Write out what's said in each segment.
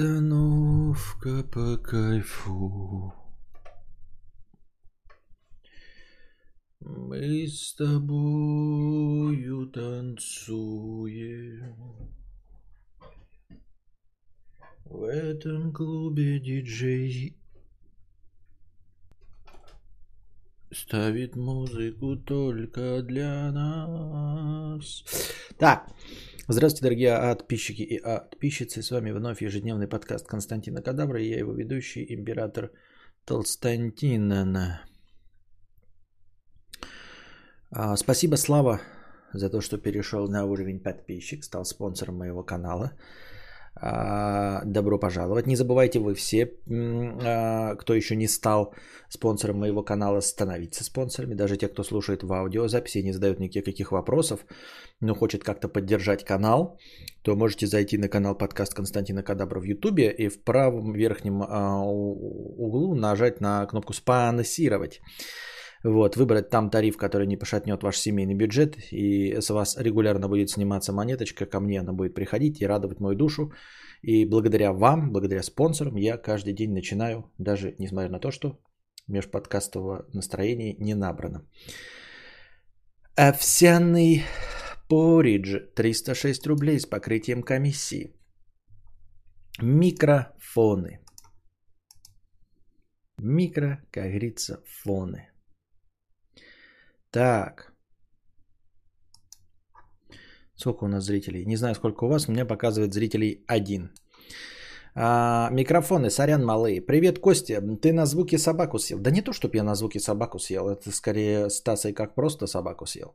Обстановка по кайфу. Мы с тобою танцуем. В этом клубе диджей ставит музыку только для нас. Так, здравствуйте, дорогие подписчики и подписчицы. С вами вновь ежедневный подкаст Константина Кадавра и я его ведущий, император Толстантинен. А, спасибо, Слава, за то, что перешел на уровень подписчик, стал спонсором моего канала. А, добро пожаловать. Не забывайте вы все, а, кто еще не стал спонсором моего канала, становиться спонсорами. Даже те, кто слушает в аудиозаписи не задают никаких вопросов, но хочет как-то поддержать канал, то можете зайти на канал подкаст Константина Кадабра в Ютубе и в правом верхнем а, углу нажать на кнопку «Спонсировать». Вот, выбрать там тариф, который не пошатнет ваш семейный бюджет, и с вас регулярно будет сниматься монеточка, ко мне она будет приходить и радовать мою душу. И благодаря вам, благодаря спонсорам, я каждый день начинаю, даже несмотря на то, что межподкастового настроения не набрано. Овсяный поридж 306 рублей с покрытием комиссии. Микрофоны. Микро, как говорится, фоны. Так. Сколько у нас зрителей? Не знаю, сколько у вас. У меня показывает зрителей один. А, микрофоны, сорян, малые. Привет, Костя. Ты на звуки собаку съел? Да не то, чтобы я на звуки собаку съел. Это скорее Стасой как просто собаку съел.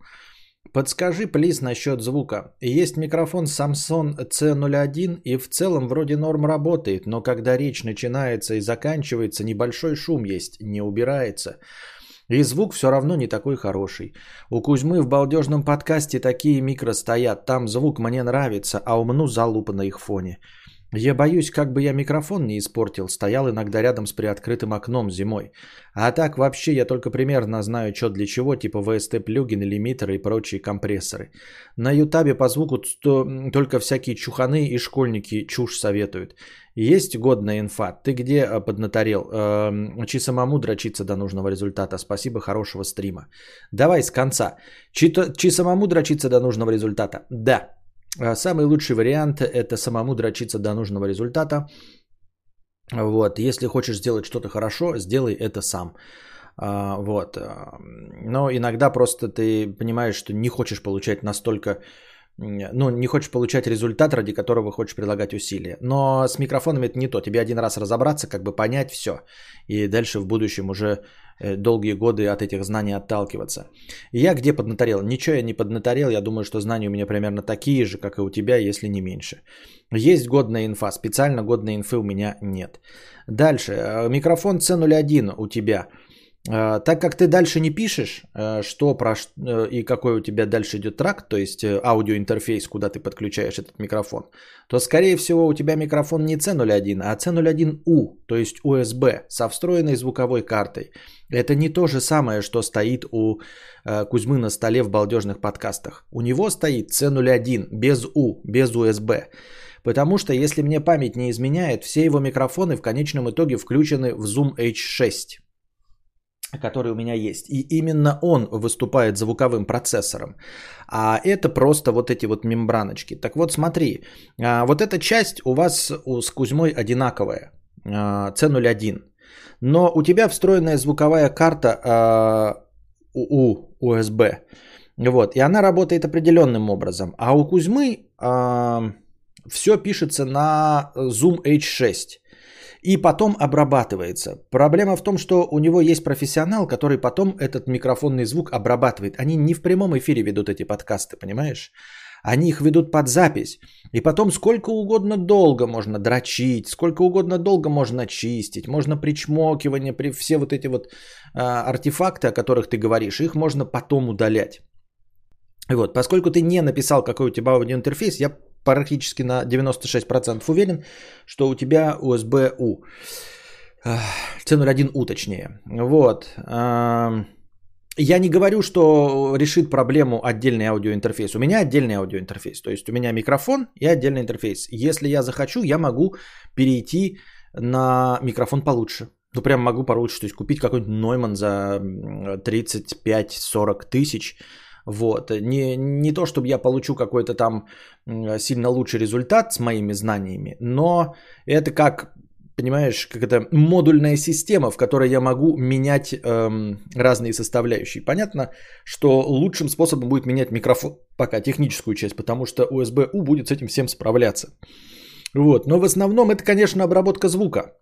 Подскажи, плиз, насчет звука. Есть микрофон Samsung C01 и в целом вроде норм работает, но когда речь начинается и заканчивается, небольшой шум есть, не убирается. И звук все равно не такой хороший. У Кузьмы в балдежном подкасте такие микро стоят. Там звук мне нравится, а умну залупа на их фоне. Я боюсь, как бы я микрофон не испортил. Стоял иногда рядом с приоткрытым окном зимой. А так вообще я только примерно знаю, что для чего, типа VST плюгины, лимитеры и прочие компрессоры. На ютабе по звуку только всякие чуханы и школьники чушь советуют. Есть годная инфа. Ты где э, поднаторел? Эм, чи самому дрочиться до нужного результата? Спасибо, хорошего стрима. Давай с конца. Чи, чи самому дрочиться до нужного результата? Да. Э, самый лучший вариант это самому дрочиться до нужного результата. Вот, если хочешь сделать что-то хорошо, сделай это сам. А, вот. Э, но иногда просто ты понимаешь, что не хочешь получать настолько ну, не хочешь получать результат, ради которого хочешь прилагать усилия. Но с микрофонами это не то. Тебе один раз разобраться, как бы понять все. И дальше в будущем уже долгие годы от этих знаний отталкиваться. Я где поднаторел? Ничего я не поднаторел. Я думаю, что знания у меня примерно такие же, как и у тебя, если не меньше. Есть годная инфа. Специально годной инфы у меня нет. Дальше. Э, микрофон C01 у тебя – так как ты дальше не пишешь, э, что про, э, и какой у тебя дальше идет трак, то есть э, аудиоинтерфейс, куда ты подключаешь этот микрофон, то скорее всего у тебя микрофон не C01, а C01U, то есть USB со встроенной звуковой картой. Это не то же самое, что стоит у Кузьмы на столе в балдежных подкастах. У него стоит C01 без U, без USB. Потому что, если мне память не изменяет, все его микрофоны в конечном итоге включены в Zoom H6 который у меня есть. И именно он выступает звуковым процессором. А это просто вот эти вот мембраночки. Так вот, смотри, а, вот эта часть у вас с Кузьмой одинаковая, C01. А, Но у тебя встроенная звуковая карта а, у USB. Вот, и она работает определенным образом. А у Кузьмы все пишется на Zoom H6 и потом обрабатывается. Проблема в том, что у него есть профессионал, который потом этот микрофонный звук обрабатывает. Они не в прямом эфире ведут эти подкасты, понимаешь? Они их ведут под запись. И потом сколько угодно долго можно дрочить, сколько угодно долго можно чистить, можно причмокивание, при все вот эти вот а, артефакты, о которых ты говоришь, их можно потом удалять. Вот, поскольку ты не написал, какой у тебя аудиоинтерфейс, я практически на 96% уверен, что у тебя USB-U. C01U точнее. Вот. я не говорю, что решит проблему отдельный аудиоинтерфейс. У меня отдельный аудиоинтерфейс. То есть у меня микрофон и отдельный интерфейс. Если я захочу, я могу перейти на микрофон получше. Ну, прям могу получше. То есть купить какой-нибудь Neumann за 35-40 тысяч. Вот. Не, не то, чтобы я получу какой-то там сильно лучший результат с моими знаниями, но это как понимаешь, как это модульная система, в которой я могу менять эм, разные составляющие. Понятно, что лучшим способом будет менять микрофон, пока техническую часть, потому что USB-U будет с этим всем справляться. Вот. Но в основном это, конечно, обработка звука.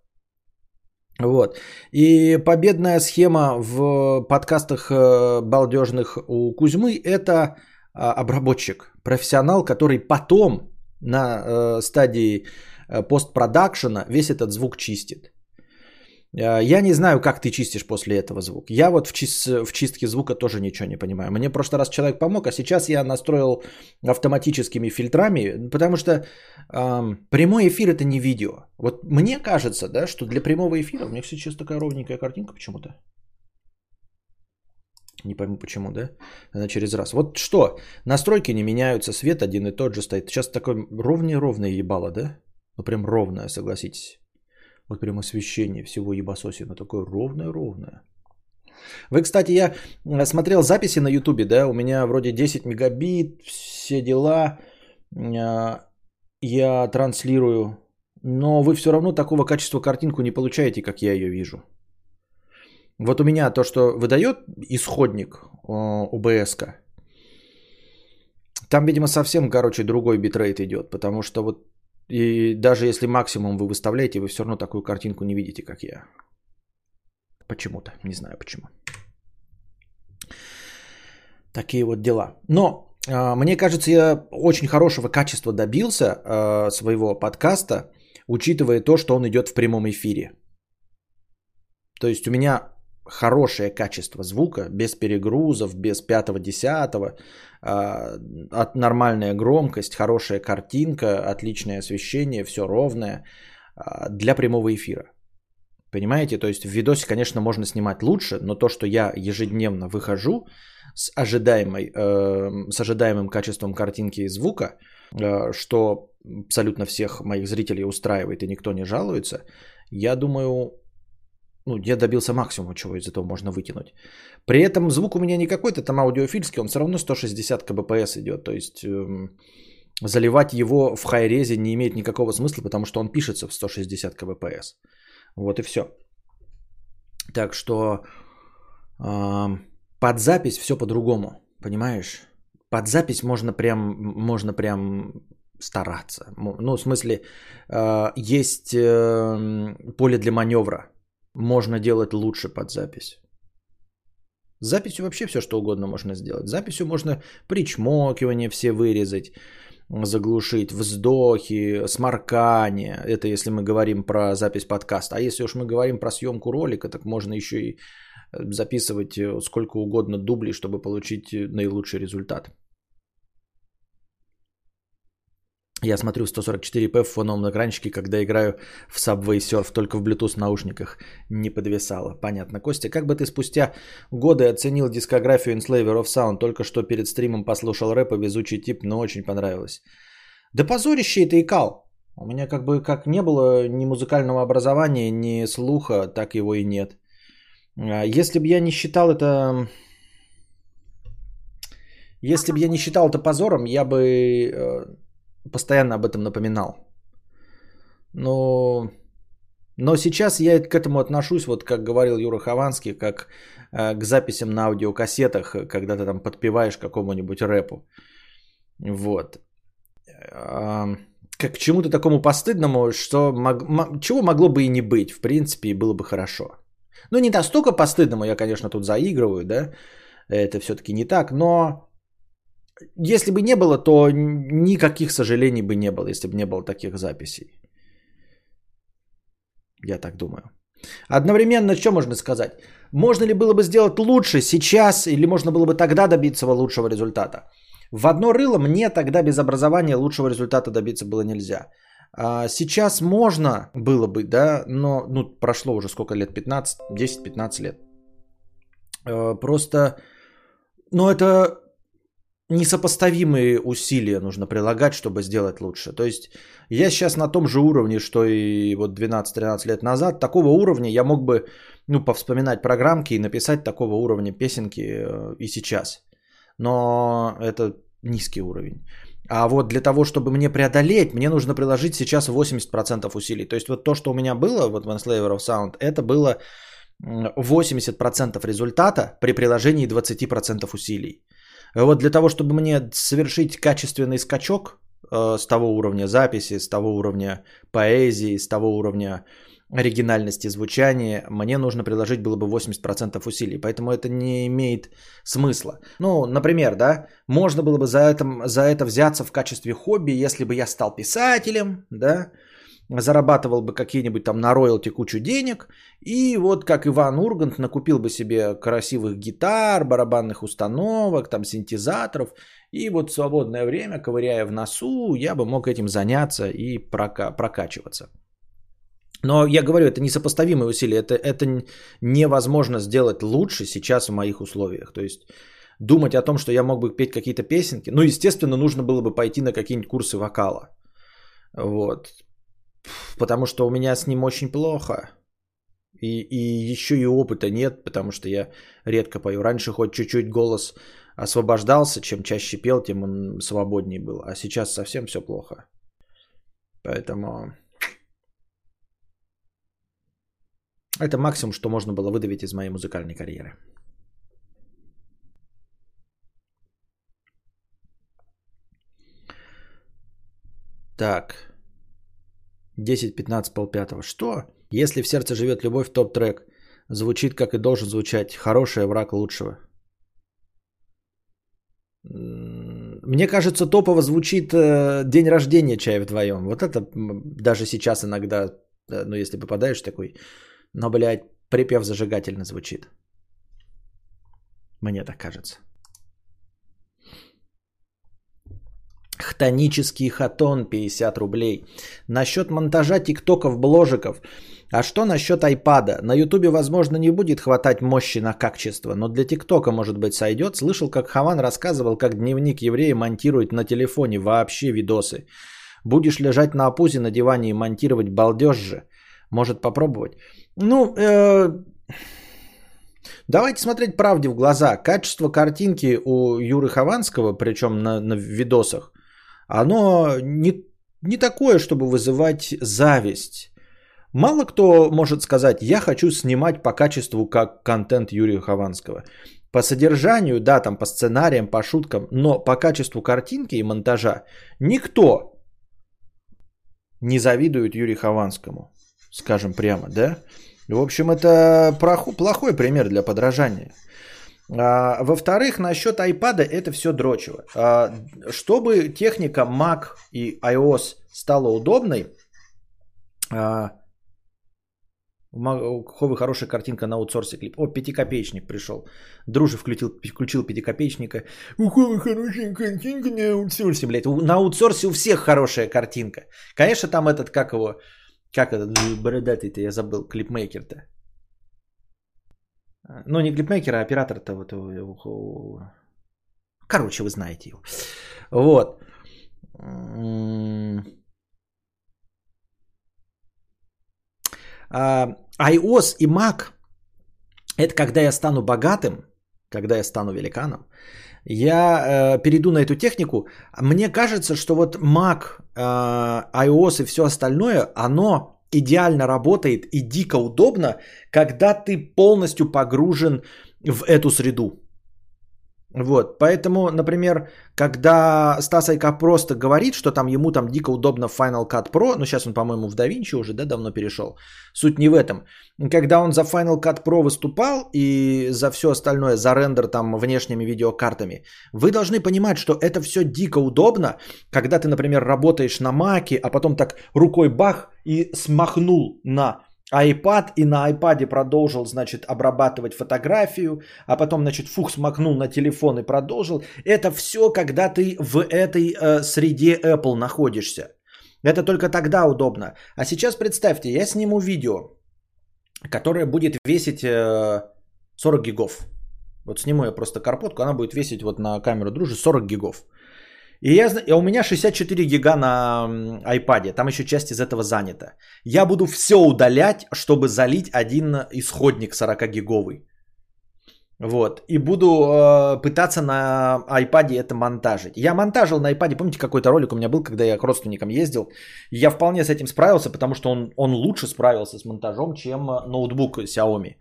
Вот. И победная схема в подкастах э, балдежных у Кузьмы – это а, обработчик, профессионал, который потом на э, стадии Э, постпродакшена весь этот звук чистит. Э, я не знаю, как ты чистишь после этого звук. Я вот в, чист, в чистке звука тоже ничего не понимаю. Мне в прошлый раз человек помог, а сейчас я настроил автоматическими фильтрами, потому что эм, прямой эфир это не видео. Вот мне кажется, да, что для прямого эфира у меня сейчас такая ровненькая картинка почему-то. Не пойму почему, да? Она через раз. Вот что? Настройки не меняются, свет один и тот же стоит. Сейчас такой ровный-ровный ебало, да? Ну, прям ровное, согласитесь. Вот прям освещение всего ебасосина такое ровное-ровное. Вы, кстати, я э, смотрел записи на ютубе, да, у меня вроде 10 мегабит, все дела, э, я транслирую, но вы все равно такого качества картинку не получаете, как я ее вижу. Вот у меня то, что выдает исходник э, там, видимо, совсем, короче, другой битрейт идет, потому что вот и даже если максимум вы выставляете, вы все равно такую картинку не видите, как я. Почему-то. Не знаю почему. Такие вот дела. Но э, мне кажется, я очень хорошего качества добился э, своего подкаста, учитывая то, что он идет в прямом эфире. То есть у меня хорошее качество звука, без перегрузов, без пятого-десятого, а, от нормальная громкость, хорошая картинка, отличное освещение, все ровное а, для прямого эфира. Понимаете? То есть в видосе, конечно, можно снимать лучше, но то, что я ежедневно выхожу с, ожидаемой, э, с ожидаемым качеством картинки и звука, э, что абсолютно всех моих зрителей устраивает и никто не жалуется, я думаю, ну, я добился максимума, чего из этого можно вытянуть. При этом звук у меня не какой-то там аудиофильский, он все равно 160 кбпс идет. То есть эм, заливать его в хайрезе не имеет никакого смысла, потому что он пишется в 160 кбпс. Вот и все. Так что э, под запись все по-другому, понимаешь? Под запись можно прям, можно прям стараться. Ну, в смысле, э, есть э, поле для маневра можно делать лучше под запись. Записью вообще все что угодно можно сделать. Записью можно причмокивание все вырезать, заглушить, вздохи, сморкание. Это если мы говорим про запись подкаста. А если уж мы говорим про съемку ролика, так можно еще и записывать э, сколько угодно дублей, чтобы получить наилучший результат. Я смотрю 144p в фоновом экранчике, когда играю в Subway Surf, только в Bluetooth наушниках не подвисало. Понятно. Костя, как бы ты спустя годы оценил дискографию Enslaver of Sound? Только что перед стримом послушал рэп, везучий тип, но очень понравилось. Да позорище это и кал. У меня как бы как не было ни музыкального образования, ни слуха, так его и нет. А если бы я не считал это... Если бы я не считал это позором, я бы э, постоянно об этом напоминал. Но, но сейчас я к этому отношусь, вот как говорил Юра Хованский, как э, к записям на аудиокассетах, когда ты там подпеваешь какому-нибудь рэпу. Вот. Э, как к чему-то такому постыдному, что мог, чего могло бы и не быть, в принципе, и было бы хорошо. Ну, не настолько постыдному, я, конечно, тут заигрываю, да, это все-таки не так, но если бы не было, то никаких сожалений бы не было, если бы не было таких записей. Я так думаю. Одновременно, что можно сказать? Можно ли было бы сделать лучше сейчас, или можно было бы тогда добиться лучшего результата? В одно рыло мне тогда без образования лучшего результата добиться было нельзя. А сейчас можно было бы, да, но ну, прошло уже сколько лет, 15, 10-15 лет. Э, просто, ну это несопоставимые усилия нужно прилагать, чтобы сделать лучше. То есть я сейчас на том же уровне, что и вот 12-13 лет назад. Такого уровня я мог бы, ну, повспоминать программки и написать такого уровня песенки э, и сейчас. Но это низкий уровень. А вот для того, чтобы мне преодолеть, мне нужно приложить сейчас 80% усилий. То есть вот то, что у меня было вот в Enslaver of Sound, это было 80% результата при приложении 20% усилий. Вот для того, чтобы мне совершить качественный скачок э, с того уровня записи, с того уровня поэзии, с того уровня оригинальности звучания, мне нужно приложить было бы 80% усилий. Поэтому это не имеет смысла. Ну, например, да, можно было бы за это, за это взяться в качестве хобби, если бы я стал писателем, да, зарабатывал бы какие-нибудь там на роялти кучу денег, и вот как Иван Ургант накупил бы себе красивых гитар, барабанных установок, там синтезаторов, и вот свободное время, ковыряя в носу, я бы мог этим заняться и прока- прокачиваться. Но я говорю, это несопоставимые усилия, это, это невозможно сделать лучше сейчас в моих условиях. То есть думать о том, что я мог бы петь какие-то песенки, ну, естественно, нужно было бы пойти на какие-нибудь курсы вокала. Вот. Потому что у меня с ним очень плохо. И, и еще и опыта нет, потому что я редко пою. Раньше хоть чуть-чуть голос освобождался, чем чаще пел, тем он свободнее был. А сейчас совсем все плохо. Поэтому это максимум, что можно было выдавить из моей музыкальной карьеры. Так. 10-15 полпятого. Что? Если в сердце живет любовь, топ-трек звучит, как и должен звучать. Хороший враг лучшего. Мне кажется, топово звучит э, день рождения чая вдвоем. Вот это даже сейчас иногда, ну если попадаешь такой, но, блядь, припев зажигательно звучит. Мне так кажется. Хтонический хатон 50 рублей. Насчет монтажа тиктоков, бложиков. А что насчет айпада? На ютубе, возможно, не будет хватать мощи на качество, но для тиктока, может быть, сойдет. Слышал, как Хаван рассказывал, как дневник еврея монтирует на телефоне вообще видосы. Будешь лежать на опузе на диване и монтировать балдеж же. Может попробовать? Ну, э, давайте смотреть правде в глаза. Качество картинки у Юры Хованского, причем на, на видосах, оно не, не такое, чтобы вызывать зависть. Мало кто может сказать, я хочу снимать по качеству как контент Юрия Хованского. По содержанию, да, там по сценариям, по шуткам, но по качеству картинки и монтажа никто не завидует Юрию Хованскому, скажем прямо, да. В общем, это плохой пример для подражания. А, во-вторых, насчет iPad это все дрочево. А, чтобы техника Mac и iOS стала удобной, а, Ховы хорошая картинка на аутсорсе клип. О, пятикопеечник пришел. Дружи включил, включил пятикопеечника. У Ховы хорошая картинка на аутсорсе, блядь. На аутсорсе у всех хорошая картинка. Конечно, там этот, как его, как этот бородатый-то, я забыл, клипмейкер-то. Ну, не клипмейкер, а оператор-то вот. Короче, вы знаете его. Вот. А, iOS и Mac это когда я стану богатым, когда я стану великаном, я э, перейду на эту технику. Мне кажется, что вот Mac, э, iOS и все остальное, оно идеально работает и дико удобно, когда ты полностью погружен в эту среду. Вот, поэтому, например, когда Стас Айка просто говорит, что там ему там дико удобно Final Cut Pro, ну сейчас он, по-моему, в DaVinci уже, да, давно перешел, суть не в этом. Когда он за Final Cut Pro выступал и за все остальное, за рендер там внешними видеокартами, вы должны понимать, что это все дико удобно, когда ты, например, работаешь на Маке, а потом так рукой бах и смахнул на iPad и на iPad продолжил, значит, обрабатывать фотографию, а потом, значит, фух, смакнул на телефон и продолжил. Это все, когда ты в этой э, среде Apple находишься. Это только тогда удобно. А сейчас представьте, я сниму видео, которое будет весить э, 40 гигов. Вот сниму я просто карпотку, она будет весить вот на камеру дружи 40 гигов. И, я, у меня 64 гига на iPad, там еще часть из этого занята. Я буду все удалять, чтобы залить один исходник 40 гиговый. Вот. И буду э, пытаться на iPad это монтажить. Я монтажил на iPad, помните, какой-то ролик у меня был, когда я к родственникам ездил. Я вполне с этим справился, потому что он, он лучше справился с монтажом, чем ноутбук Xiaomi.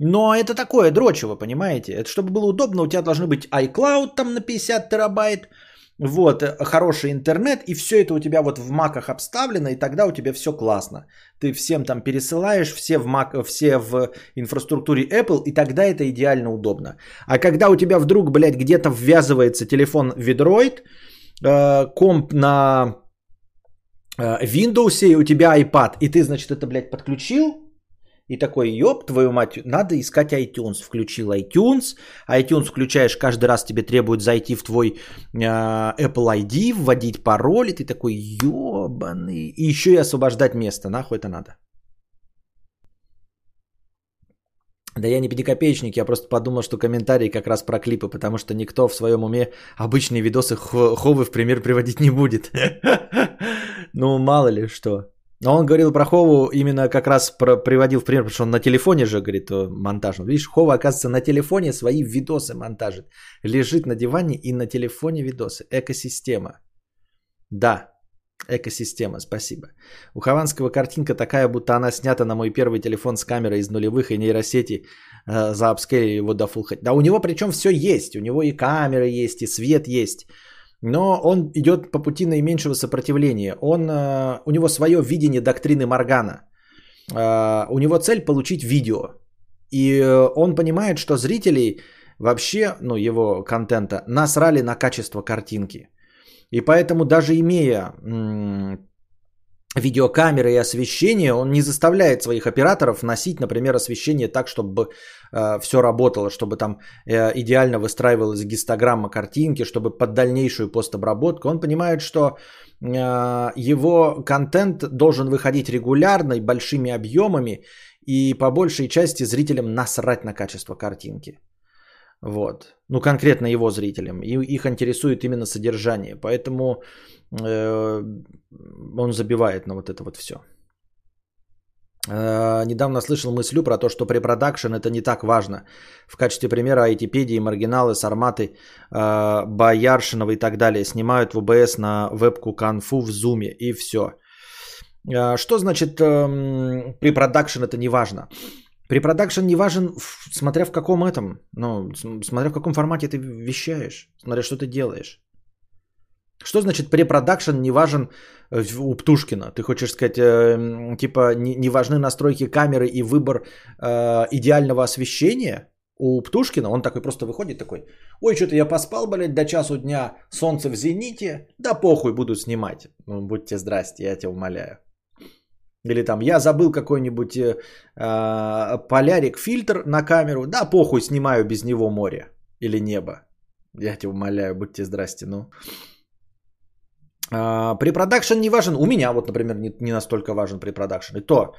Но это такое дрочево, понимаете? Это чтобы было удобно, у тебя должны быть iCloud там на 50 терабайт, вот, э, хороший интернет, и все это у тебя вот в маках обставлено, и тогда у тебя все классно. Ты всем там пересылаешь, все в, Mac, все в инфраструктуре Apple, и тогда это идеально удобно. А когда у тебя вдруг, блядь, где-то ввязывается телефон Vidroid, э, комп на э, Windows, и у тебя iPad, и ты, значит, это, блядь, подключил, и такой, ёб твою мать, надо искать iTunes. Включил iTunes. iTunes включаешь, каждый раз тебе требует зайти в твой э, Apple ID, вводить пароль. И ты такой, ёбаный. И еще и освобождать место. Нахуй это надо? Да я не пятикопеечник, я просто подумал, что комментарии как раз про клипы, потому что никто в своем уме обычные видосы Ховы в пример приводить не будет. Ну, мало ли что. Но он говорил про Хову именно как раз про, приводил в пример, потому что он на телефоне же, говорит, э, монтаж. Видишь, Хова, оказывается, на телефоне свои видосы монтажит. Лежит на диване и на телефоне видосы. Экосистема. Да, экосистема, спасибо. У Хованского картинка такая, будто она снята на мой первый телефон с камерой из нулевых и нейросети э, за его до Full Да у него причем все есть. У него и камера есть, и свет есть. Но он идет по пути наименьшего сопротивления. Он, э, у него свое видение доктрины Моргана. Э, у него цель получить видео. И э, он понимает, что зрители вообще, ну, его контента, насрали на качество картинки. И поэтому даже имея видеокамеры и освещение, он не заставляет своих операторов носить, например, освещение так, чтобы э, все работало, чтобы там э, идеально выстраивалась гистограмма картинки, чтобы под дальнейшую постобработку. Он понимает, что э, его контент должен выходить регулярно и большими объемами, и по большей части зрителям насрать на качество картинки. Вот. Ну, конкретно его зрителям. И их интересует именно содержание. Поэтому он забивает на вот это вот все. Э, недавно слышал мыслю про то, что препродакшн это не так важно. В качестве примера айтипедии, маргиналы, сарматы, э, бояршинова и так далее снимают в ОБС на вебку конфу в зуме и все. Э, что значит э, препродакшн это не важно? Препродакшн не важен, смотря в каком этом, ну, смотря в каком формате ты вещаешь, смотря что ты делаешь. Что значит препродакшн не важен э, у Птушкина? Ты хочешь сказать, э, типа, не, не важны настройки камеры и выбор э, идеального освещения? У Птушкина он такой просто выходит такой, ой, что-то я поспал, блядь, до часу дня, солнце в зените, да похуй, буду снимать. Ну, будьте здрасте, я тебя умоляю. Или там, я забыл какой-нибудь э, э, полярик, фильтр на камеру. Да, похуй, снимаю без него море или небо. Я тебя умоляю, будьте здрасте. Ну. Э, препродакшн не важен. У меня вот, например, не, не настолько важен препродакшн. И то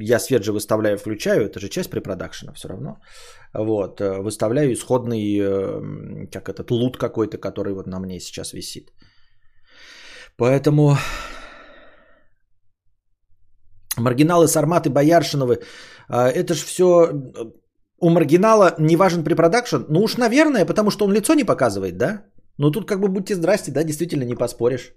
я свет же выставляю, включаю. Это же часть препродакшена все равно. Вот. Э, выставляю исходный, э, как этот, LUT какой-то, который вот на мне сейчас висит. Поэтому Маргиналы, Сарматы, Бояршиновы. А, это же все... У маргинала не важен препродакшн? Ну уж, наверное, потому что он лицо не показывает, да? Ну тут как бы будьте здрасте, да, действительно не поспоришь.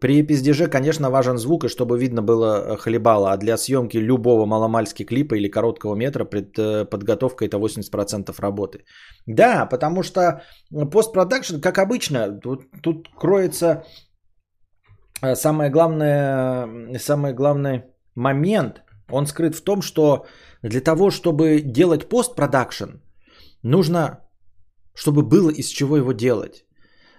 При пиздеже, конечно, важен звук, и чтобы видно было э, хлебало, а для съемки любого маломальски клипа или короткого метра пред, э, подготовка это 80% работы. Да, потому что постпродакшн, как обычно, тут, тут кроется Э, самое главное, самый главный момент, он скрыт в том, что для того, чтобы делать постпродакшн, нужно, чтобы было из чего его делать.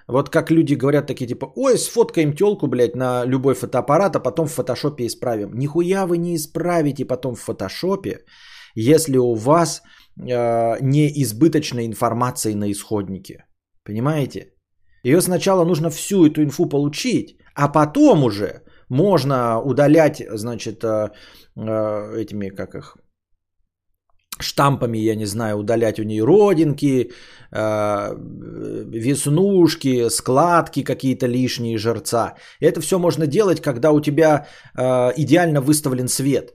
Вот как люди говорят такие типа, ой, сфоткаем телку, блядь, на любой фотоаппарат, а потом в фотошопе исправим. Нихуя вы не исправите потом в фотошопе, если у вас э, не избыточной информации на исходнике. Понимаете? Ее сначала нужно всю эту инфу получить, а потом уже можно удалять, значит, э, э, этими, как их, штампами, я не знаю, удалять у нее родинки, э, веснушки, складки какие-то лишние жерца. Это все можно делать, когда у тебя э, идеально выставлен свет.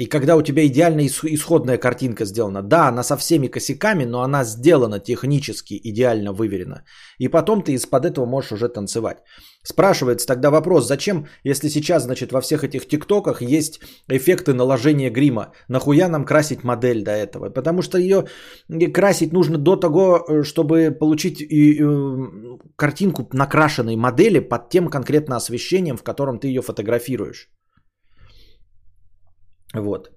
И когда у тебя идеальная исходная картинка сделана, да, она со всеми косяками, но она сделана технически идеально выверена. И потом ты из-под этого можешь уже танцевать. Спрашивается тогда вопрос, зачем, если сейчас, значит, во всех этих тиктоках есть эффекты наложения грима, нахуя нам красить модель до этого? Потому что ее красить нужно до того, э, чтобы получить и, и, картинку накрашенной модели под тем конкретно освещением, в котором ты ее фотографируешь. Вот.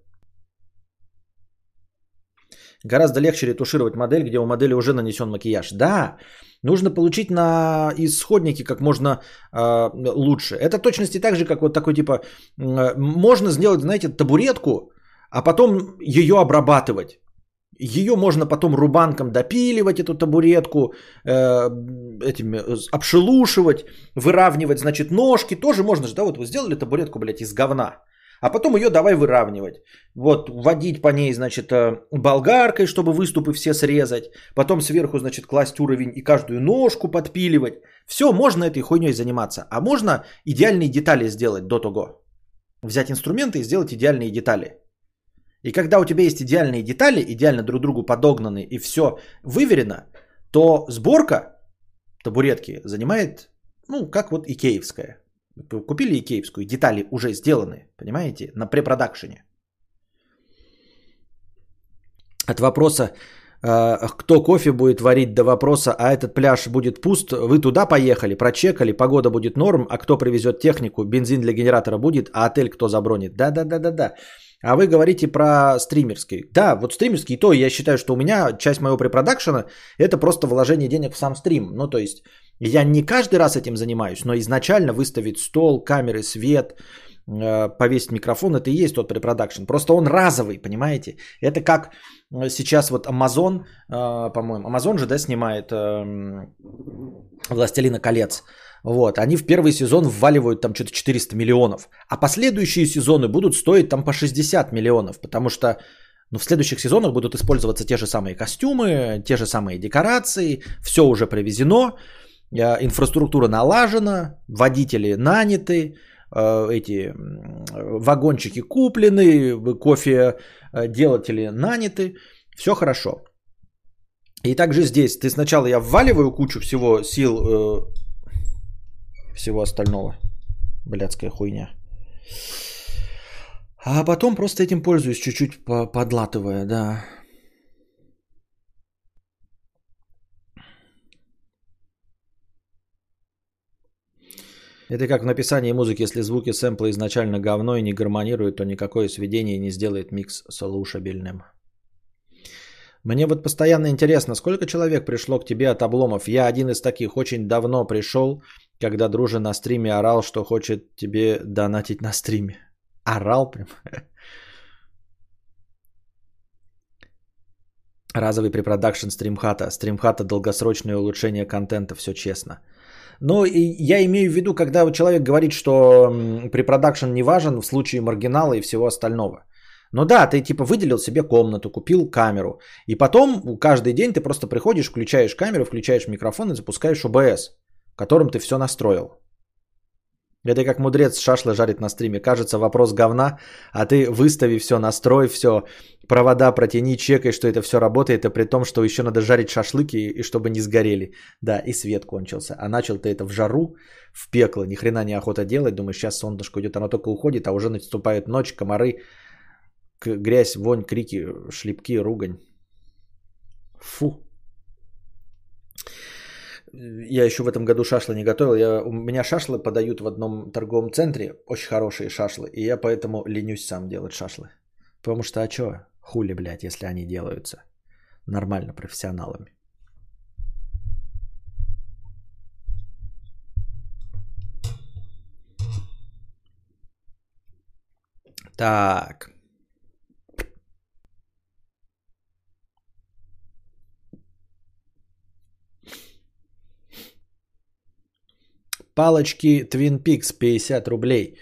Гораздо легче ретушировать модель, где у модели уже нанесен макияж. Да, нужно получить на исходнике как можно э, лучше. Это точности так же, как вот такой типа, э, можно сделать, знаете, табуретку, а потом ее обрабатывать. Ее можно потом рубанком допиливать, эту табуретку, э, этими, обшелушивать, выравнивать, значит, ножки. Тоже можно же, да, вот вы сделали табуретку, блядь, из говна. А потом ее давай выравнивать. Вот, вводить по ней, значит, э, болгаркой, чтобы выступы все срезать. Потом сверху, значит, класть уровень и каждую ножку подпиливать. Все, можно этой хуйней заниматься. А можно идеальные детали сделать до того. Взять инструменты и сделать идеальные детали. И когда у тебя есть идеальные детали, идеально друг другу подогнаны и все выверено, то сборка табуретки занимает, ну, как вот икеевская. Купили икеевскую, детали уже сделаны, понимаете, на препродакшене. От вопроса, э, кто кофе будет варить, до вопроса, а этот пляж будет пуст, вы туда поехали, прочекали, погода будет норм, а кто привезет технику, бензин для генератора будет, а отель кто забронит. Да-да-да-да-да. А вы говорите про стримерский. Да, вот стримерский, то я считаю, что у меня часть моего препродакшена это просто вложение денег в сам стрим. Ну, то есть я не каждый раз этим занимаюсь, но изначально выставить стол, камеры, свет, э, повесить микрофон, это и есть тот препродакшн. Просто он разовый, понимаете? Это как э, сейчас вот Amazon, э, по-моему, Amazon же, да, снимает эм, «Властелина колец». Вот, они в первый сезон вваливают там что-то 400 миллионов, а последующие сезоны будут стоить там по 60 миллионов, потому что ну, в следующих сезонах будут использоваться те же самые костюмы, те же самые декорации, все уже привезено, Э, инфраструктура налажена, водители наняты, э, эти вагончики куплены, кофе э, делатели наняты, все хорошо. И также здесь ты сначала я вваливаю кучу всего сил, всего остального, блядская хуйня. А потом просто этим пользуюсь, чуть-чуть подлатывая, да. Это как в написании музыки, если звуки сэмпла изначально говно и не гармонируют, то никакое сведение не сделает микс слушабельным. Мне вот постоянно интересно, сколько человек пришло к тебе от обломов? Я один из таких, очень давно пришел, когда дружа на стриме орал, что хочет тебе донатить на стриме. Орал прям. Разовый препродакшн стримхата. Стримхата долгосрочное улучшение контента, все честно. Но я имею в виду, когда человек говорит, что препродакшн не важен в случае маргинала и всего остального. Ну да, ты типа выделил себе комнату, купил камеру. И потом каждый день ты просто приходишь, включаешь камеру, включаешь микрофон и запускаешь OBS, которым ты все настроил. Это как мудрец шашлы жарит на стриме. Кажется, вопрос говна, а ты выстави все, настрой все, провода протяни, чекай, что это все работает, а при том, что еще надо жарить шашлыки, и чтобы не сгорели. Да, и свет кончился. А начал ты это в жару, в пекло, ни хрена не охота делать, думаешь, сейчас солнышко идет, оно только уходит, а уже наступает ночь, комары, грязь, вонь, крики, шлепки, ругань. Фу. Я еще в этом году шашлы не готовил. Я, у меня шашлы подают в одном торговом центре. Очень хорошие шашлы. И я поэтому ленюсь сам делать шашлы. Потому что, а что? Хули, блядь, если они делаются нормально профессионалами. Так. Палочки Twin Peaks 50 рублей.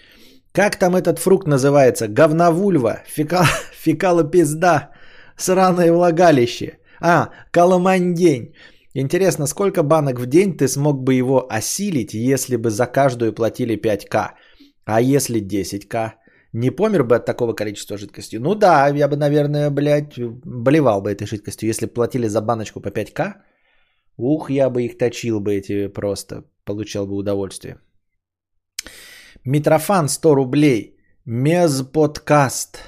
Как там этот фрукт называется? Говновульва, фекал, фекалопизда. Сраное влагалище. А, Коломандень. Интересно, сколько банок в день ты смог бы его осилить, если бы за каждую платили 5к? А если 10к? Не помер бы от такого количества жидкости? Ну да, я бы, наверное, блядь, болевал бы этой жидкостью. Если бы платили за баночку по 5к, ух, я бы их точил бы эти просто, получал бы удовольствие. Митрофан 100 рублей. Мезподкаст.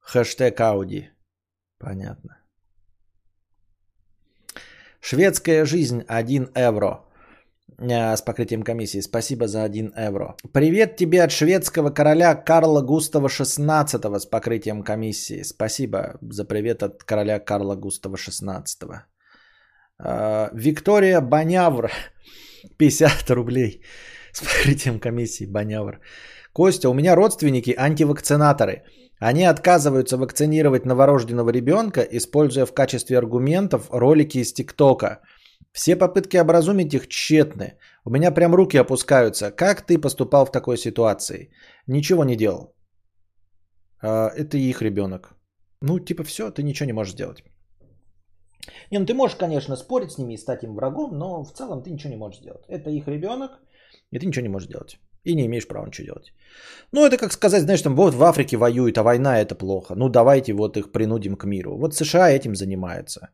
Хэштег Ауди. Понятно. Шведская жизнь 1 евро. С покрытием комиссии. Спасибо за 1 евро. Привет тебе от шведского короля Карла Густава XVI с покрытием комиссии. Спасибо за привет от короля Карла Густава XVI. Виктория Банявр. 50 рублей с покрытием комиссии. Банявр. Костя, у меня родственники антивакцинаторы. Они отказываются вакцинировать новорожденного ребенка, используя в качестве аргументов ролики из ТикТока. Все попытки образумить их тщетны. У меня прям руки опускаются. Как ты поступал в такой ситуации? Ничего не делал. А, это их ребенок. Ну, типа, все, ты ничего не можешь сделать. Не, ну ты можешь, конечно, спорить с ними и стать им врагом, но в целом ты ничего не можешь сделать. Это их ребенок, и ты ничего не можешь делать. И не имеешь права ничего делать. Ну, это как сказать, знаешь, там вот в Африке воюют, а война это плохо. Ну, давайте вот их принудим к миру. Вот США этим занимается.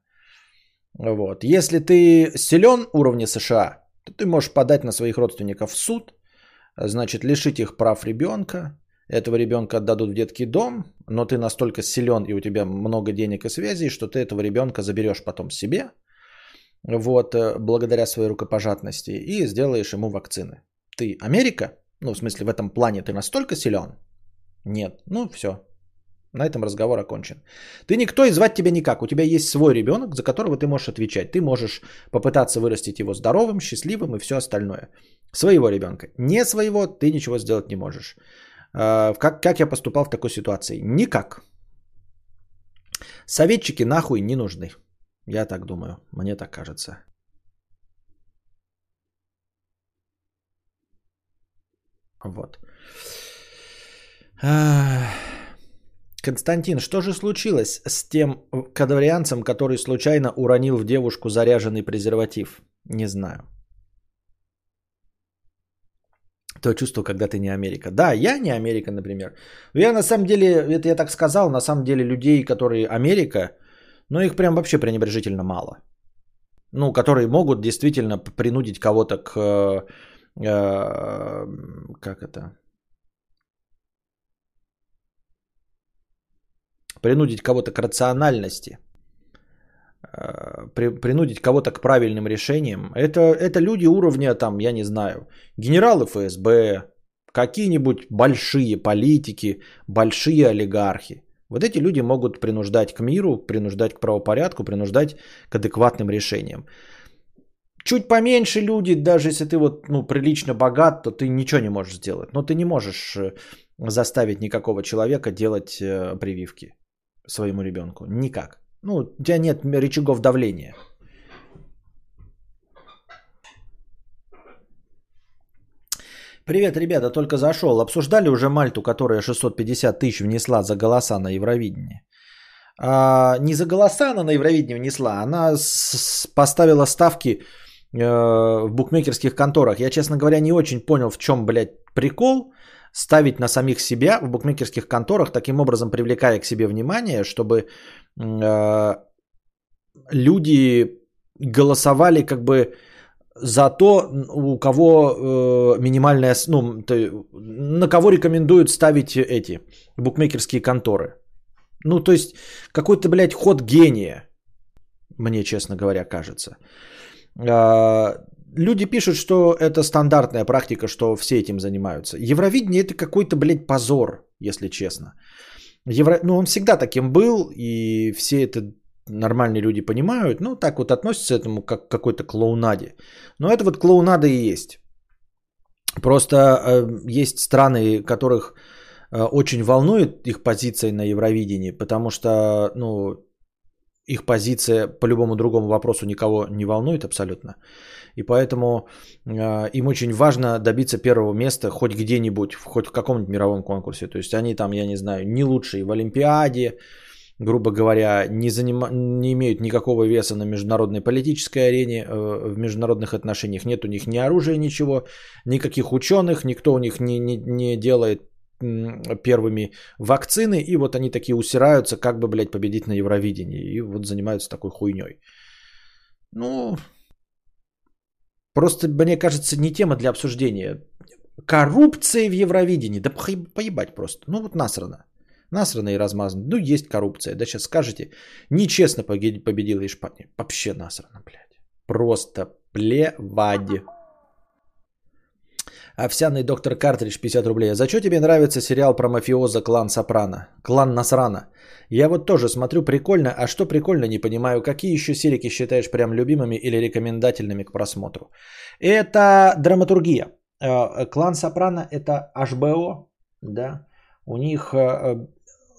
Вот. Если ты силен уровня США, то ты можешь подать на своих родственников в суд, значит, лишить их прав ребенка, этого ребенка отдадут в детский дом, но ты настолько силен и у тебя много денег и связей, что ты этого ребенка заберешь потом себе, вот, э, благодаря своей рукопожатности, и сделаешь ему вакцины. Ты Америка? Ну, в смысле, в этом плане ты настолько силен? Нет. Ну, все. На этом разговор окончен. Ты никто и звать тебя никак. У тебя есть свой ребенок, за которого ты можешь отвечать. Ты можешь попытаться вырастить его здоровым, счастливым и все остальное. Своего ребенка. Не своего ты ничего сделать не можешь. А, как, как я поступал в такой ситуации? Никак. Советчики нахуй не нужны. Я так думаю. Мне так кажется. Вот. Константин, что же случилось с тем кадаврианцем, который случайно уронил в девушку заряженный презерватив? Не знаю. То чувство, когда ты не Америка. Да, я не Америка, например. Я на самом деле, это я так сказал, на самом деле людей, которые Америка, но их прям вообще пренебрежительно мало. Ну, которые могут действительно принудить кого-то к Э, как это? Принудить кого-то к рациональности, э, принудить кого-то к правильным решениям. Это, это люди уровня, там, я не знаю, генералы ФСБ, какие-нибудь большие политики, большие олигархи. Вот эти люди могут принуждать к миру, принуждать к правопорядку, принуждать к адекватным решениям. Чуть поменьше люди, даже если ты вот, ну, прилично богат, то ты ничего не можешь сделать. Но ты не можешь э, заставить никакого человека делать э, прививки своему ребенку. Никак. Ну, у тебя нет рычагов давления. Привет, ребята, только зашел. Обсуждали уже Мальту, которая 650 тысяч внесла за голоса на Евровидение? А, не за голоса она на Евровидение внесла, она с- поставила ставки Э, в букмекерских конторах. Я, честно говоря, не очень понял, в чем, блядь, прикол ставить на самих себя в букмекерских конторах, таким образом привлекая к себе внимание, чтобы люди голосовали как бы за то, у кого э, минимальная, ну, то, на кого рекомендуют ставить эти букмекерские конторы. Ну, то есть какой-то, блядь, ход гения, мне, честно говоря, кажется. А, люди пишут, что это стандартная практика, что все этим занимаются. Евровидение это какой-то, блядь, позор, если честно. Евро... Ну, он всегда таким был, и все это нормальные люди понимают, ну, так вот относятся к этому как к какой-то клоунаде. Но это вот клоунада и есть. Просто э, есть страны, которых э, очень волнует их позиция на Евровидении, потому что, ну, их позиция по любому другому вопросу никого не волнует абсолютно. И поэтому э, им очень важно добиться первого места хоть где-нибудь, хоть в каком-нибудь мировом конкурсе. То есть они там, я не знаю, не лучшие в Олимпиаде, грубо говоря, не, занима... не имеют никакого веса на международной политической арене, э, в международных отношениях. Нет у них ни оружия, ничего, никаких ученых, никто у них не, не, не делает первыми вакцины, и вот они такие усираются, как бы, блядь, победить на Евровидении, и вот занимаются такой хуйней. Ну, просто, мне кажется, не тема для обсуждения. Коррупция в Евровидении, да поебать просто, ну вот насрано. Насрано и размазано. Ну, есть коррупция. Да сейчас скажете, нечестно победила Испания. Вообще насрано, блядь. Просто плевать. Овсяный доктор Картридж 50 рублей. А за что тебе нравится сериал про мафиоза клан Сопрано? Клан Насрана. Я вот тоже смотрю прикольно, а что прикольно, не понимаю. Какие еще серики считаешь прям любимыми или рекомендательными к просмотру? Это драматургия. Э, клан Сопрано это HBO, да. У них э,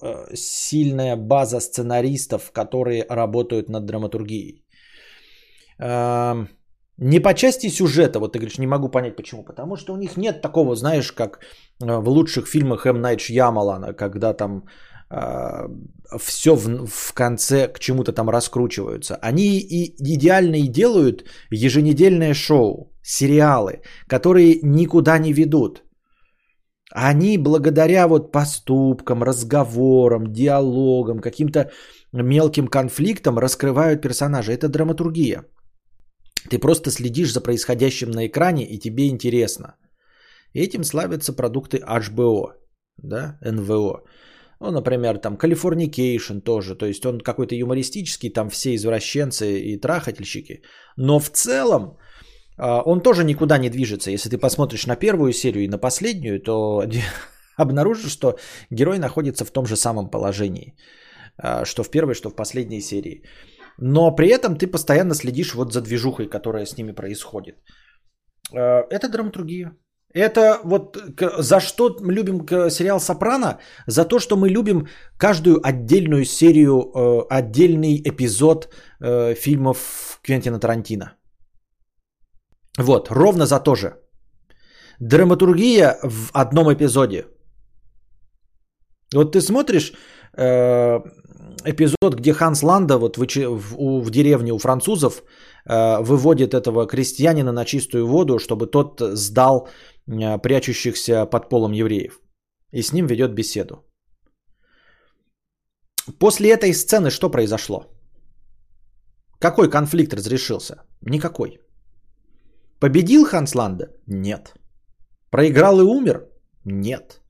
э, сильная база сценаристов, которые работают над драматургией. Не по части сюжета, вот ты говоришь, не могу понять почему. Потому что у них нет такого, знаешь, как э, в лучших фильмах М. Найт Ямалана, когда там э, все в, в конце к чему-то там раскручиваются. Они и идеально и делают еженедельное шоу, сериалы, которые никуда не ведут. Они благодаря вот поступкам, разговорам, диалогам, каким-то мелким конфликтам раскрывают персонажа. Это драматургия. Ты просто следишь за происходящим на экране, и тебе интересно. Этим славятся продукты HBO, да, НВО. Ну, например, там Californication тоже, то есть он какой-то юмористический, там все извращенцы и трахательщики. Но в целом а, он тоже никуда не движется. Если ты посмотришь на первую серию и на последнюю, то обнаружишь, что герой находится в том же самом положении, а, что в первой, что в последней серии. Но при этом ты постоянно следишь вот за движухой, которая с ними происходит. Э, это драматургия. Это вот за что мы любим сериал «Сопрано»? За то, что мы любим каждую отдельную серию, э, отдельный эпизод э, фильмов Квентина Тарантино. Вот, ровно за то же. Драматургия в одном эпизоде. Вот ты смотришь эпизод, где Ханс Ланда вот в, в, в деревне у французов э, выводит этого крестьянина на чистую воду, чтобы тот сдал э, прячущихся под полом евреев. И с ним ведет беседу. После этой сцены что произошло? Какой конфликт разрешился? Никакой. Победил Ханс Ланда? Нет. Проиграл и умер? Нет.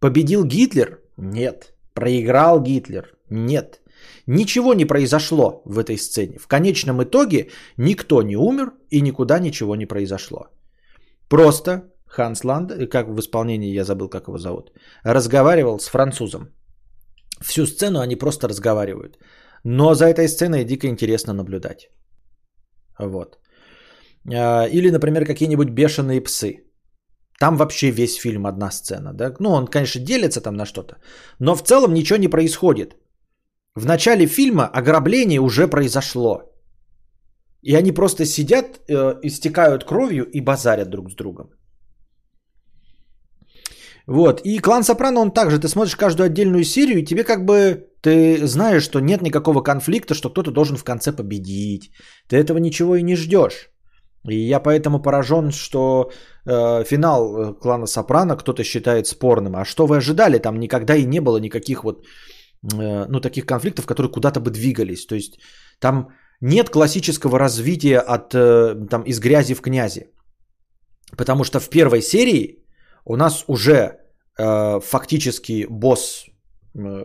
Победил Гитлер? Нет. Проиграл Гитлер? Нет. Ничего не произошло в этой сцене. В конечном итоге никто не умер и никуда ничего не произошло. Просто Ханс Ланд, как в исполнении, я забыл, как его зовут, разговаривал с французом. Всю сцену они просто разговаривают. Но за этой сценой дико интересно наблюдать. Вот. А, или, например, какие-нибудь бешеные псы. Там вообще весь фильм одна сцена. Да? Ну, он, конечно, делится там на что-то. Но в целом ничего не происходит. В начале фильма ограбление уже произошло. И они просто сидят, э, истекают кровью и базарят друг с другом. Вот. И клан Сопрано, он также, ты смотришь каждую отдельную серию, и тебе как бы, ты знаешь, что нет никакого конфликта, что кто-то должен в конце победить. Ты этого ничего и не ждешь. И я поэтому поражен, что э, финал э, клана Сопрано кто-то считает спорным. А что вы ожидали? Там никогда и не было никаких вот ну, таких конфликтов, которые куда-то бы двигались. То есть там нет классического развития от, э, там, из грязи в князи. Потому что в первой серии у нас уже э, фактически босс э,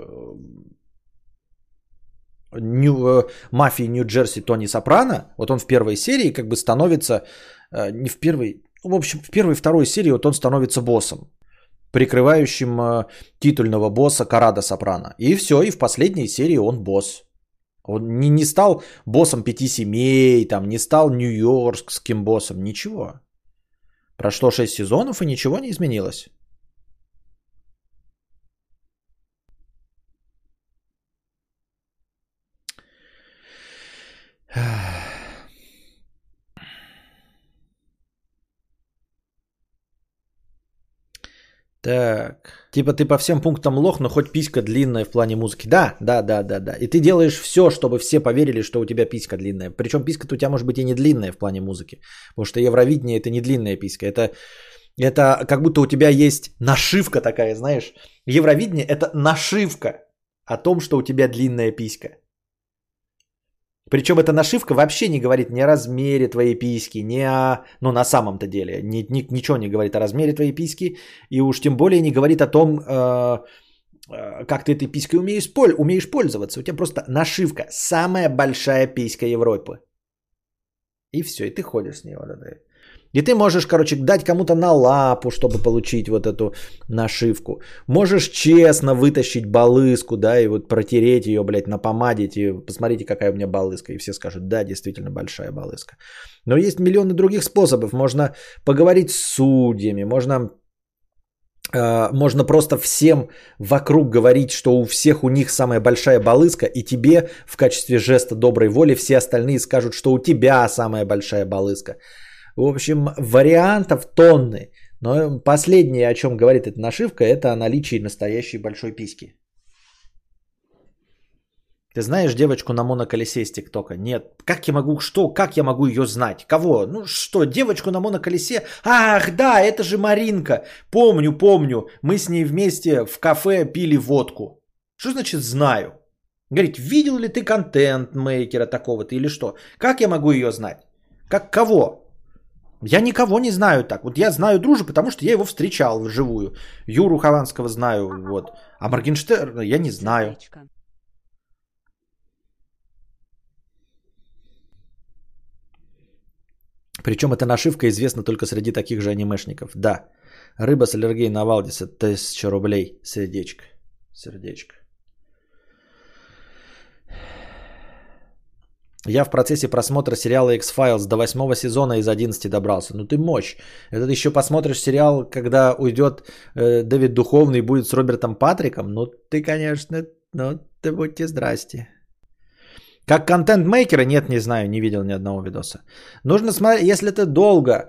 Нью, э, мафии Нью-Джерси Тони Сопрано, вот он в первой серии как бы становится, э, не в первой, в общем, в первой и второй серии вот он становится боссом прикрывающим э, титульного босса Карада Сопрано. И все, и в последней серии он босс. Он не, не стал боссом пяти семей, там, не стал нью-йоркским боссом, ничего. Прошло шесть сезонов и ничего не изменилось. Так. Типа ты по всем пунктам лох, но хоть писька длинная в плане музыки. Да, да, да, да, да. И ты делаешь все, чтобы все поверили, что у тебя писька длинная. Причем писька-то у тебя может быть и не длинная в плане музыки. Потому что Евровидение это не длинная писька. Это, это как будто у тебя есть нашивка такая, знаешь. Евровидение это нашивка о том, что у тебя длинная писька. Причем эта нашивка вообще не говорит ни о размере твоей письки, ни о... Ну, на самом-то деле, ни, ни, ничего не говорит о размере твоей письки, и уж тем более не говорит о том, э, э, как ты этой писькой умеешь, умеешь пользоваться. У тебя просто нашивка. Самая большая писька Европы. И все, и ты ходишь с ней вот этой. И ты можешь, короче, дать кому-то на лапу, чтобы получить вот эту нашивку. Можешь честно вытащить балыску, да, и вот протереть ее, блядь, напомадить. И посмотрите, какая у меня балыска. И все скажут, да, действительно большая балыска. Но есть миллионы других способов. Можно поговорить с судьями, можно э, можно просто всем вокруг говорить, что у всех у них самая большая балыска, и тебе в качестве жеста доброй воли все остальные скажут, что у тебя самая большая балыска. В общем, вариантов тонны. Но последнее, о чем говорит эта нашивка, это о наличии настоящей большой письки. Ты знаешь девочку на моноколесе из ТикТока? Нет. Как я могу, что, как я могу ее знать? Кого? Ну что, девочку на моноколесе? Ах, да, это же Маринка. Помню, помню. Мы с ней вместе в кафе пили водку. Что значит знаю? Говорит, видел ли ты контент-мейкера такого-то или что? Как я могу ее знать? Как кого? Я никого не знаю так. Вот я знаю дружу, потому что я его встречал вживую. Юру Хованского знаю, вот. А Моргенштерна я не знаю. Причем эта нашивка известна только среди таких же анимешников. Да. Рыба с аллергией на Валдиса. 1000 рублей. Сердечко. Сердечко. Я в процессе просмотра сериала X-Files до восьмого сезона из 11 добрался. Ну ты мощь. Это ты еще посмотришь сериал, когда уйдет э, Дэвид Духовный и будет с Робертом Патриком. Ну ты, конечно, ну ты будьте здрасте. Как контент-мейкера? Нет, не знаю, не видел ни одного видоса. Нужно смотреть, если ты долго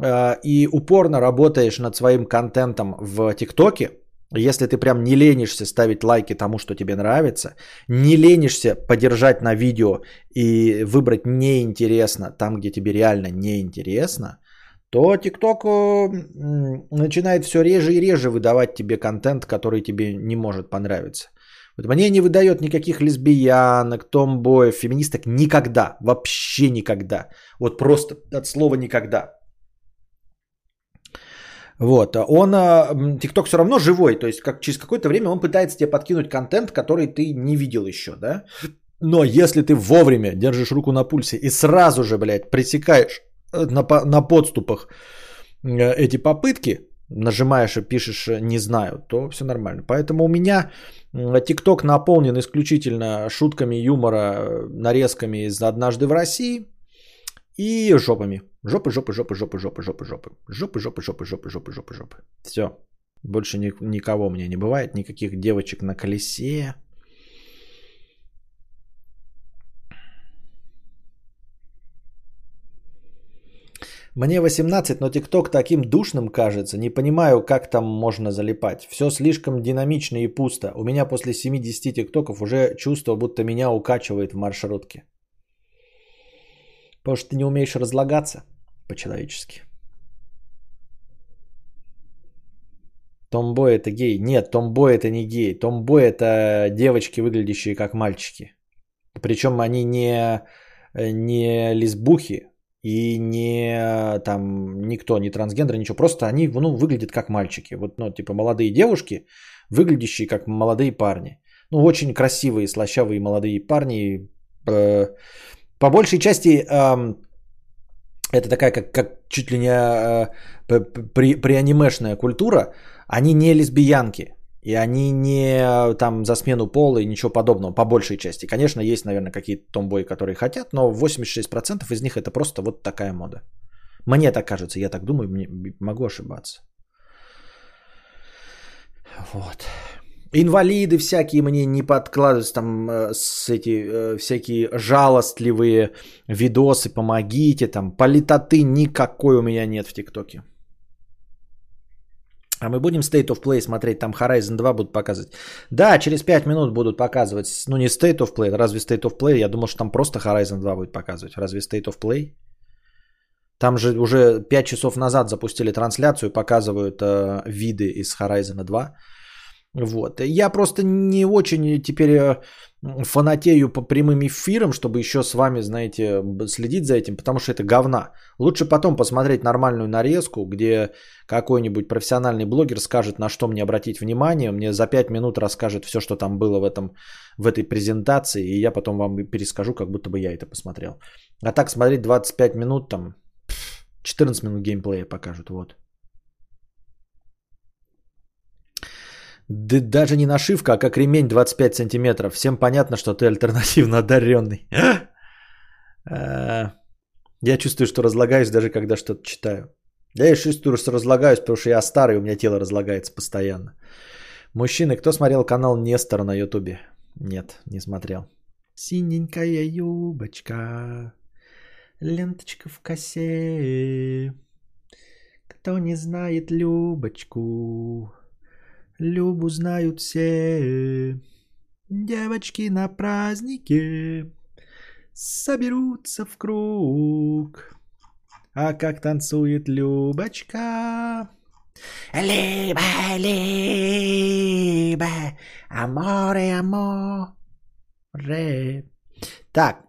э, и упорно работаешь над своим контентом в ТикТоке, если ты прям не ленишься ставить лайки тому, что тебе нравится, не ленишься подержать на видео и выбрать неинтересно там, где тебе реально неинтересно, то TikTok э, начинает все реже и реже выдавать тебе контент, который тебе не может понравиться. Вот мне не выдает никаких лесбиянок, томбоев, феминисток никогда, вообще никогда. Вот просто от слова никогда. Вот, он, ТикТок все равно живой, то есть как, через какое-то время он пытается тебе подкинуть контент, который ты не видел еще, да? Но если ты вовремя держишь руку на пульсе и сразу же, блядь, пресекаешь э, на, на подступах э, эти попытки, нажимаешь и пишешь э, «не знаю», то все нормально. Поэтому у меня ТикТок наполнен исключительно шутками юмора, нарезками из «Однажды в России», и жопами. Жопы, жопы, жопы, жопы, жопы, жопы, жопы. Жопы, жопы, жопы, жопы, жопы, жопы, жопы. Все. Больше ни, никого мне не бывает. Никаких девочек на колесе. Мне 18, но ТикТок таким душным кажется. Не понимаю, как там можно залипать. Все слишком динамично и пусто. У меня после 70 ТикТоков уже чувство, будто меня укачивает в маршрутке. Потому что ты не умеешь разлагаться по-человечески. Томбой это гей. Нет, томбой это не гей. Томбой это девочки, выглядящие как мальчики. Причем они не, не лесбухи и не там никто, не трансгендер, ничего. Просто они ну, выглядят как мальчики. Вот, ну, типа молодые девушки, выглядящие как молодые парни. Ну, очень красивые, слащавые молодые парни. Э, по большей части эм, это такая, как, как чуть ли не э, при, при культура. Они не лесбиянки. И они не там за смену пола и ничего подобного, по большей части. Конечно, есть, наверное, какие-то томбои, которые хотят, но 86% из них это просто вот такая мода. Мне так кажется, я так думаю, могу ошибаться. Вот. Инвалиды всякие мне не подкладываются, там э, с эти э, всякие жалостливые видосы, помогите, там политоты никакой у меня нет в ТикТоке. А мы будем State of Play смотреть, там Horizon 2 будут показывать. Да, через 5 минут будут показывать, ну не State of Play, разве State of Play? Я думал, что там просто Horizon 2 будет показывать. Разве State of Play? Там же уже 5 часов назад запустили трансляцию, показывают э, виды из Horizon 2. Вот. Я просто не очень теперь э, фанатею по прямым эфирам, чтобы еще с вами, знаете, следить за этим, потому что это говна. Лучше потом посмотреть нормальную нарезку, где какой-нибудь профессиональный блогер скажет, на что мне обратить внимание, мне за 5 минут расскажет все, что там было в, этом, в этой презентации, и я потом вам перескажу, как будто бы я это посмотрел. А так смотреть 25 минут, там 14 минут геймплея покажут, вот. Да даже не нашивка, а как ремень 25 сантиметров. Всем понятно, что ты альтернативно одаренный. А, я чувствую, что разлагаюсь даже когда что-то читаю. Я чувствую, что разлагаюсь, потому что я старый, у меня тело разлагается постоянно. Мужчины, кто смотрел канал Нестор на ютубе? Нет, не смотрел. Синенькая юбочка, ленточка в косе. Кто не знает Любочку, Любу знают все. Девочки на празднике соберутся в круг. А как танцует Любочка. Либо, либо, аморе, аморе. Так,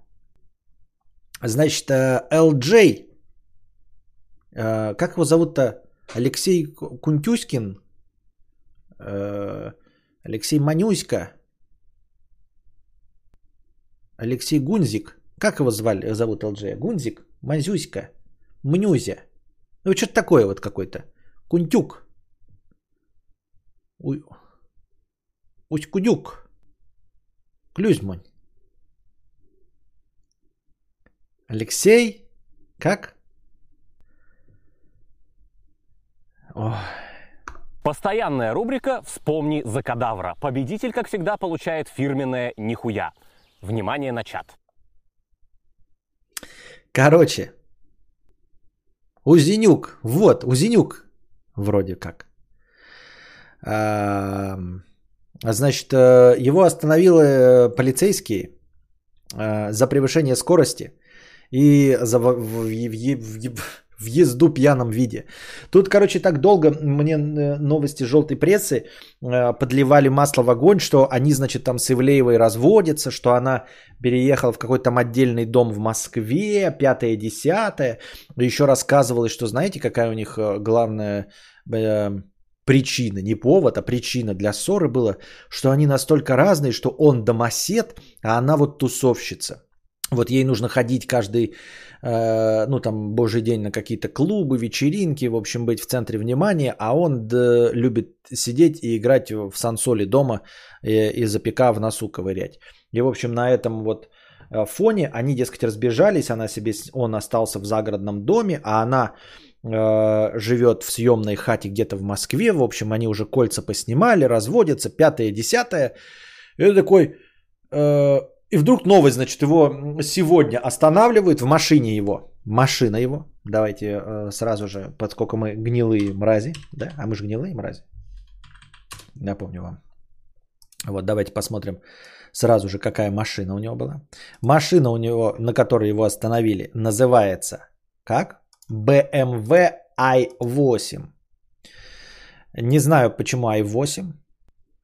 значит, LJ, э, э, как его зовут-то? Алексей Кунтюськин, Алексей Манюська, Алексей Гунзик. Как его звали, зовут ЛДЖ? Гунзик? Мазюська? Мнюзя? Ну, что-то такое вот какой-то. Кунтюк. У... Усть-кудюк. Клюзмань. Алексей? Как? Ой. Постоянная рубрика «Вспомни за кадавра». Победитель, как всегда, получает фирменное «Нихуя». Внимание на чат. Короче, Узенюк, вот, Узенюк, вроде как. А, значит, э, его остановили э, полицейские э, за превышение скорости и за в, езду пьяном виде. Тут, короче, так долго мне э, новости желтой прессы э, подливали масло в огонь, что они, значит, там с Ивлеевой разводятся, что она переехала в какой-то там отдельный дом в Москве, пятое, десятое. Еще рассказывалось, что знаете, какая у них э, главная причина, не повод, а причина для ссоры была, что они настолько разные, что он домосед, а она вот тусовщица. Вот ей нужно ходить каждый, э, ну там, божий день на какие-то клубы, вечеринки, в общем, быть в центре внимания, а он да, любит сидеть и играть в сансоли дома и, э, и запека в носу ковырять. И, в общем, на этом вот э, фоне они, дескать, разбежались, она себе, он остался в загородном доме, а она э, живет в съемной хате где-то в Москве, в общем, они уже кольца поснимали, разводятся, пятое, десятое. И такой... Э, и вдруг новость, значит, его сегодня останавливают в машине его. Машина его. Давайте э, сразу же, поскольку мы гнилые мрази. Да? А мы же гнилые мрази. Напомню вам. Вот, давайте посмотрим сразу же, какая машина у него была. Машина у него, на которой его остановили, называется как? BMW i8. Не знаю, почему i8.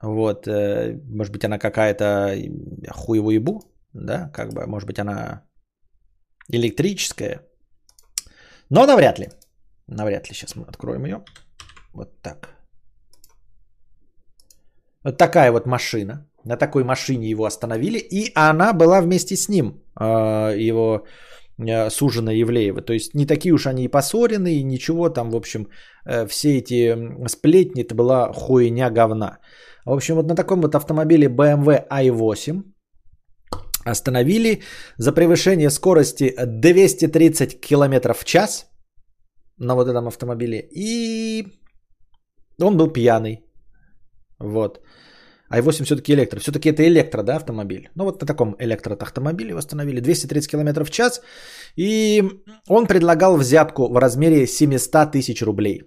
Вот, э, может быть, она какая-то хуевуебу, да, как бы, может быть, она электрическая. Но навряд ли. Навряд ли. Сейчас мы откроем ее. Вот так. Вот такая вот машина. На такой машине его остановили. И она была вместе с ним. Э, его э, сужена Евлеева. То есть не такие уж они и поссоренные, ничего там, в общем, все эти сплетни, это была хуйня говна. В общем, вот на таком вот автомобиле BMW i8 остановили за превышение скорости 230 км в час на вот этом автомобиле. И он был пьяный. Вот. I8 все-таки электро. Все-таки это электро, да, автомобиль. Ну вот на таком электроавтомобиле восстановили 230 км в час. И он предлагал взятку в размере 700 тысяч рублей.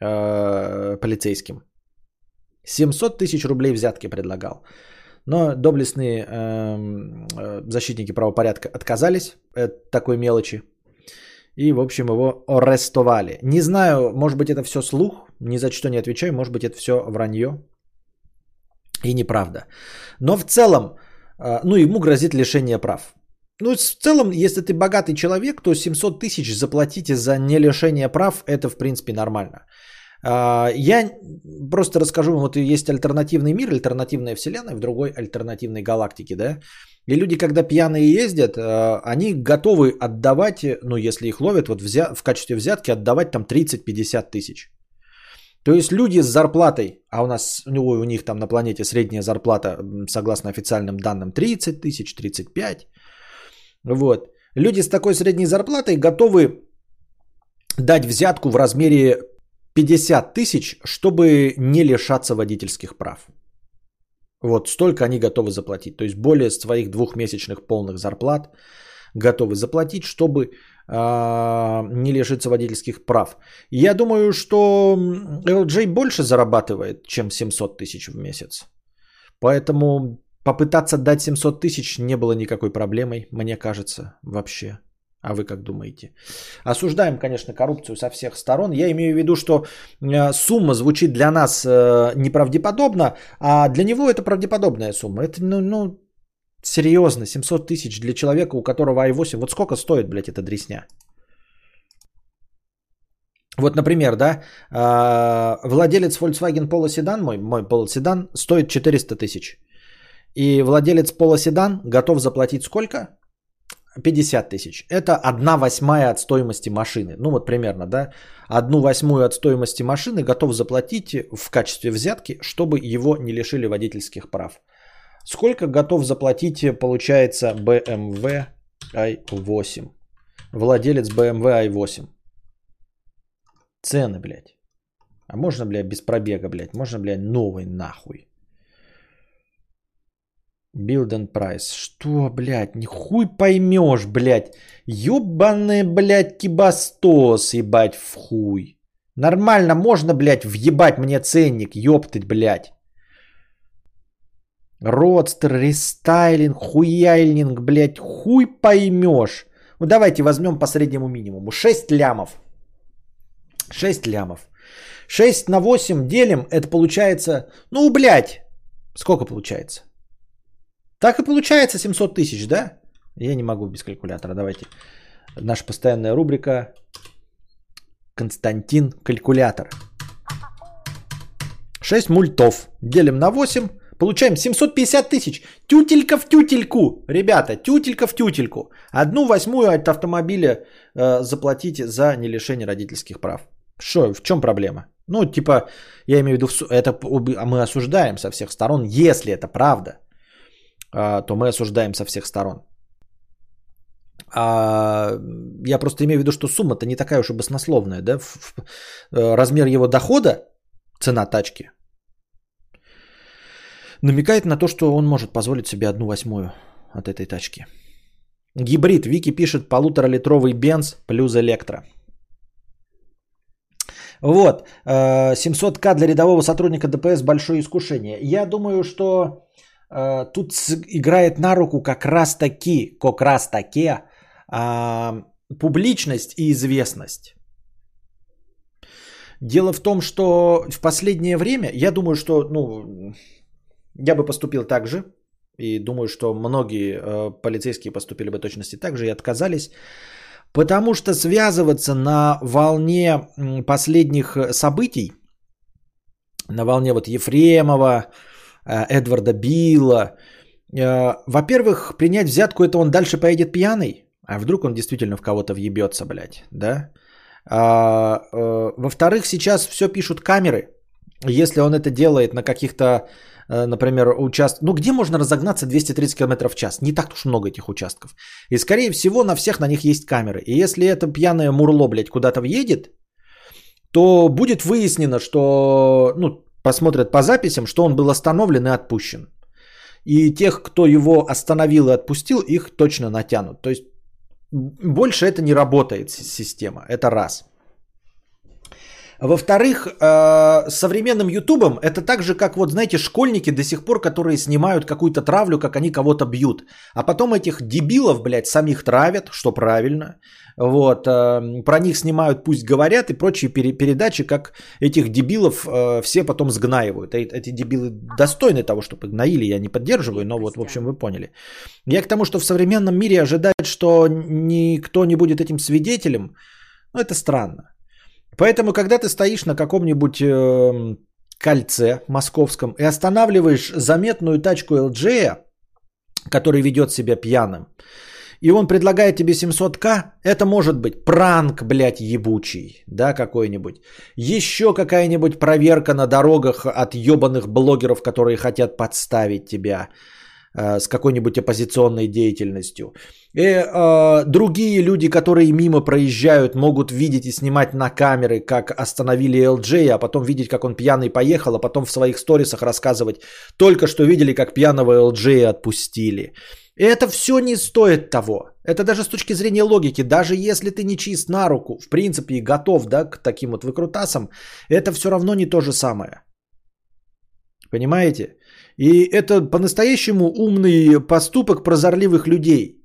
э, полицейским. 700 тысяч рублей взятки предлагал. Но доблестные эм, э, защитники правопорядка отказались от такой мелочи. И, в общем, его арестовали. Не знаю, может быть, это все слух, ни за что не отвечаю, может быть, это все вранье и неправда. Но в целом, э, ну, ему грозит лишение прав. Ну, в целом, если ты богатый человек, то 700 тысяч заплатите за не лишение прав, это, в принципе, нормально. А, я просто расскажу вам, вот есть альтернативный мир, альтернативная вселенная в другой альтернативной галактике, да? И люди, когда пьяные ездят, а, они готовы отдавать, ну, если их ловят, вот в качестве взятки отдавать там 30-50 тысяч. То есть люди с зарплатой, а у нас, у них там на планете средняя зарплата, согласно официальным данным, 30 тысяч, 35. Вот. Люди с такой средней зарплатой готовы дать взятку в размере 50 тысяч, чтобы не лишаться водительских прав. Вот столько они готовы заплатить. То есть более своих двухмесячных полных зарплат готовы заплатить, чтобы не лишиться водительских прав. Я думаю, что LJ больше зарабатывает, чем 700 тысяч в месяц. Поэтому попытаться дать 700 тысяч не было никакой проблемой, мне кажется, вообще. А вы как думаете? Осуждаем, конечно, коррупцию со всех сторон. Я имею в виду, что э, сумма звучит для нас э, неправдеподобно, а для него это правдеподобная сумма. Это, ну, ну серьезно, 700 тысяч для человека, у которого i8. Вот сколько стоит, блядь, эта дресня? Вот, например, да, э, владелец Volkswagen Polo Sedan, мой, мой Polo Sedan, стоит 400 тысяч. И владелец Polo Sedan готов заплатить сколько? 50 тысяч. Это одна восьмая от стоимости машины. Ну вот примерно, да. Одну восьмую от стоимости машины готов заплатить в качестве взятки, чтобы его не лишили водительских прав. Сколько готов заплатить, получается, BMW i8? Владелец BMW i8. Цены, блядь. А можно, блядь, без пробега, блядь? Можно, блядь, новый нахуй? Build and price. Что, блядь, нихуй поймешь, блядь. Ёбаный, блядь, кибастос, ебать, в хуй. Нормально можно, блядь, въебать мне ценник, ёптать, блядь. Родстер, рестайлинг, хуяйлинг, блядь, хуй поймешь. Ну давайте возьмем по среднему минимуму. 6 лямов. 6 лямов. 6 на 8 делим, это получается, ну, блядь, сколько получается? Так и получается 700 тысяч, да? Я не могу без калькулятора. Давайте. Наша постоянная рубрика. Константин Калькулятор. 6 мультов. Делим на 8. Получаем 750 тысяч. Тютелька в тютельку. Ребята, тютелька в тютельку. Одну восьмую от автомобиля э, заплатите за не лишение родительских прав. Что, в чем проблема? Ну, типа, я имею в виду, это мы осуждаем со всех сторон, если это правда. А, то мы осуждаем со всех сторон. А, я просто имею в виду, что сумма-то не такая уж и баснословная. Да? Э, размер его дохода, цена тачки, намекает на то, что он может позволить себе одну восьмую от этой тачки. Гибрид. Вики пишет полуторалитровый бенз плюс электро. Вот. 700к э, для рядового сотрудника ДПС большое искушение. Я думаю, что Э, тут играет на руку как раз таки, как раз таки а, публичность и известность. Дело в том, что в последнее время, я думаю, что, ну, я бы поступил так же, и думаю, что многие э, полицейские поступили бы точности так же и отказались, потому что связываться на волне последних событий, на волне вот Ефремова, Э, Эдварда Билла. Э, во-первых, принять взятку это он дальше поедет пьяный, а вдруг он действительно в кого-то въебется, блядь, да? А, э, во-вторых, сейчас все пишут камеры. Если он это делает на каких-то, например, участках... Ну, где можно разогнаться 230 км в час? Не так уж много этих участков. И, скорее всего, на всех на них есть камеры. И если это пьяное мурло, блядь, куда-то въедет, то будет выяснено, что ну, посмотрят по записям, что он был остановлен и отпущен. И тех, кто его остановил и отпустил, их точно натянут. То есть больше это не работает система. Это раз. Во-вторых, э, современным ютубом это так же, как вот, знаете, школьники до сих пор, которые снимают какую-то травлю, как они кого-то бьют. А потом этих дебилов, блядь, самих травят, что правильно. Вот, э, про них снимают, пусть говорят, и прочие пере- передачи, как этих дебилов э, все потом сгнаивают. Э- эти дебилы достойны того, чтобы гноили, я не поддерживаю, но вот, в общем, вы поняли. Я к тому, что в современном мире ожидать, что никто не будет этим свидетелем, ну, это странно. Поэтому, когда ты стоишь на каком-нибудь э, кольце московском и останавливаешь заметную тачку LG, который ведет себя пьяным, и он предлагает тебе 700к, это может быть пранк, блядь, ебучий, да, какой-нибудь. Еще какая-нибудь проверка на дорогах от ебаных блогеров, которые хотят подставить тебя с какой-нибудь оппозиционной деятельностью. И э, другие люди, которые мимо проезжают, могут видеть и снимать на камеры, как остановили LJ, а потом видеть, как он пьяный поехал, а потом в своих сторисах рассказывать, только что видели, как пьяного LJ отпустили. И это все не стоит того. Это даже с точки зрения логики, даже если ты не чист на руку, в принципе, и готов да, к таким вот выкрутасам, это все равно не то же самое. Понимаете? И это по-настоящему умный поступок прозорливых людей.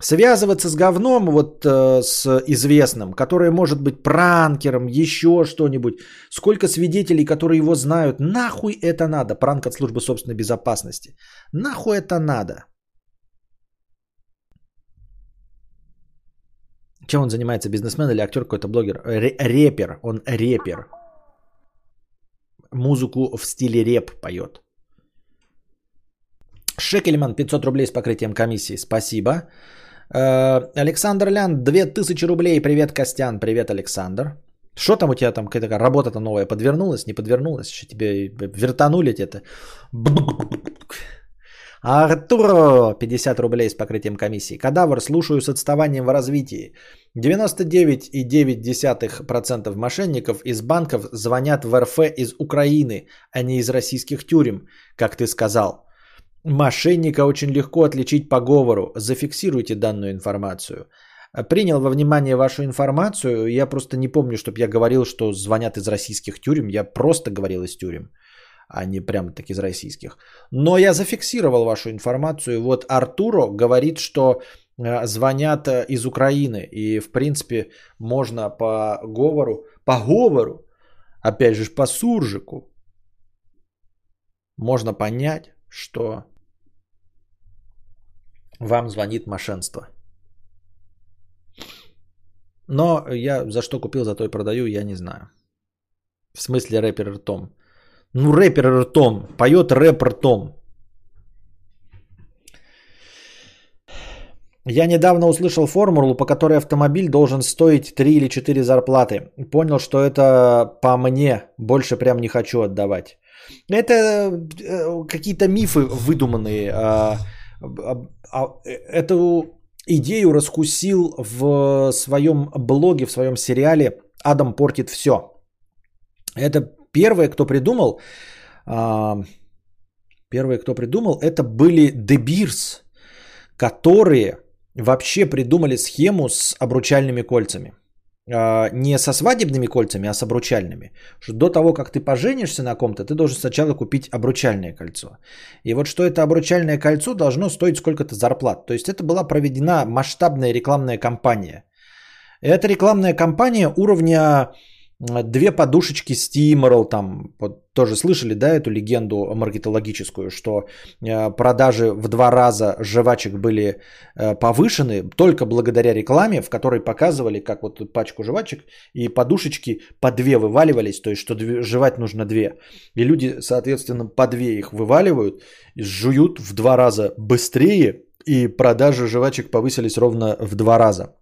Связываться с говном, вот э, с известным, который может быть пранкером, еще что-нибудь. Сколько свидетелей, которые его знают. Нахуй это надо? Пранк от службы собственной безопасности. Нахуй это надо? Чем он занимается? Бизнесмен или актер, какой-то блогер? Ре- репер. Он репер. Музыку в стиле реп поет. Шекельман 500 рублей с покрытием комиссии. Спасибо. Э, Александр Лян, 2000 рублей. Привет, Костян. Привет, Александр. Что там у тебя там, какая-то работа-то новая подвернулась, не подвернулась? Еще тебе вертанули это? Артуро, 50 рублей с покрытием комиссии. Кадавр, слушаю с отставанием в развитии. 99,9% мошенников из банков звонят в РФ из Украины, а не из российских тюрем, как ты сказал. Мошенника очень легко отличить по говору. Зафиксируйте данную информацию. Принял во внимание вашу информацию. Я просто не помню, чтобы я говорил, что звонят из российских тюрем. Я просто говорил из тюрем, а не прямо так из российских. Но я зафиксировал вашу информацию. Вот Артуро говорит, что э, звонят э, из Украины. И, в принципе, можно по говору, по говору, опять же, по суржику, можно понять, что вам звонит мошенство. Но я за что купил, за то и продаю, я не знаю. В смысле рэпер ртом. Ну, рэпер ртом. Поет рэп ртом. Я недавно услышал формулу, по которой автомобиль должен стоить 3 или 4 зарплаты. Понял, что это по мне. Больше прям не хочу отдавать. Это э, какие-то мифы выдуманные. А, а, эту идею раскусил в своем блоге, в своем сериале «Адам портит все». Это первое, кто придумал, первые, кто придумал, это были Beers, которые вообще придумали схему с обручальными кольцами – а, не со свадебными кольцами, а с обручальными. Что до того, как ты поженишься на ком-то, ты должен сначала купить обручальное кольцо. И вот что это обручальное кольцо должно стоить сколько-то зарплат. То есть это была проведена масштабная рекламная кампания. Эта рекламная кампания уровня две подушечки Steamroll, там вот, тоже слышали, да, эту легенду маркетологическую, что э, продажи в два раза жвачек были э, повышены только благодаря рекламе, в которой показывали, как вот пачку жвачек и подушечки по две вываливались, то есть что две, жевать нужно две. И люди, соответственно, по две их вываливают, жуют в два раза быстрее, и продажи жвачек повысились ровно в два раза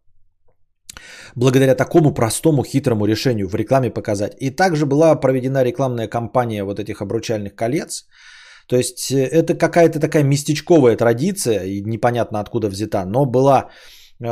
благодаря такому простому хитрому решению в рекламе показать. И также была проведена рекламная кампания вот этих обручальных колец. То есть э, это какая-то такая местечковая традиция, и непонятно откуда взята, но была э,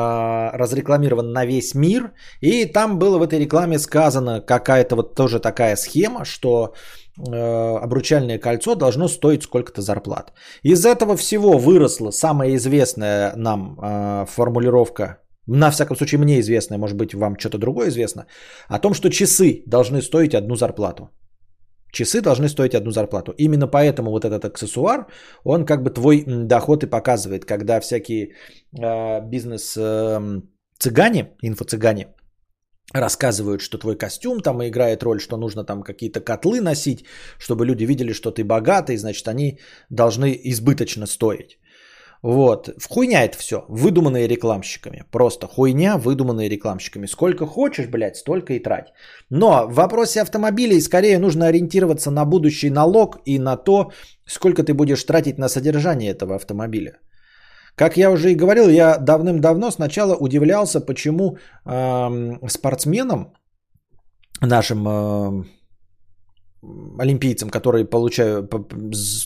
разрекламирован на весь мир. И там было в этой рекламе сказано какая-то вот тоже такая схема, что э, обручальное кольцо должно стоить сколько-то зарплат. Из этого всего выросла самая известная нам э, формулировка на всяком случае мне известно, может быть вам что-то другое известно, о том, что часы должны стоить одну зарплату. Часы должны стоить одну зарплату. Именно поэтому вот этот аксессуар, он как бы твой доход и показывает, когда всякие э, бизнес-цыгане, э, инфо-цыгане, рассказывают, что твой костюм там играет роль, что нужно там какие-то котлы носить, чтобы люди видели, что ты богатый, значит, они должны избыточно стоить. Вот. В хуйня это все. Выдуманные рекламщиками. Просто хуйня, выдуманные рекламщиками. Сколько хочешь, блядь, столько и трать. Но в вопросе автомобилей скорее нужно ориентироваться на будущий налог и на то, сколько ты будешь тратить на содержание этого автомобиля. Как я уже и говорил, я давным-давно сначала удивлялся, почему э, спортсменам, нашим э, олимпийцам, которые получают,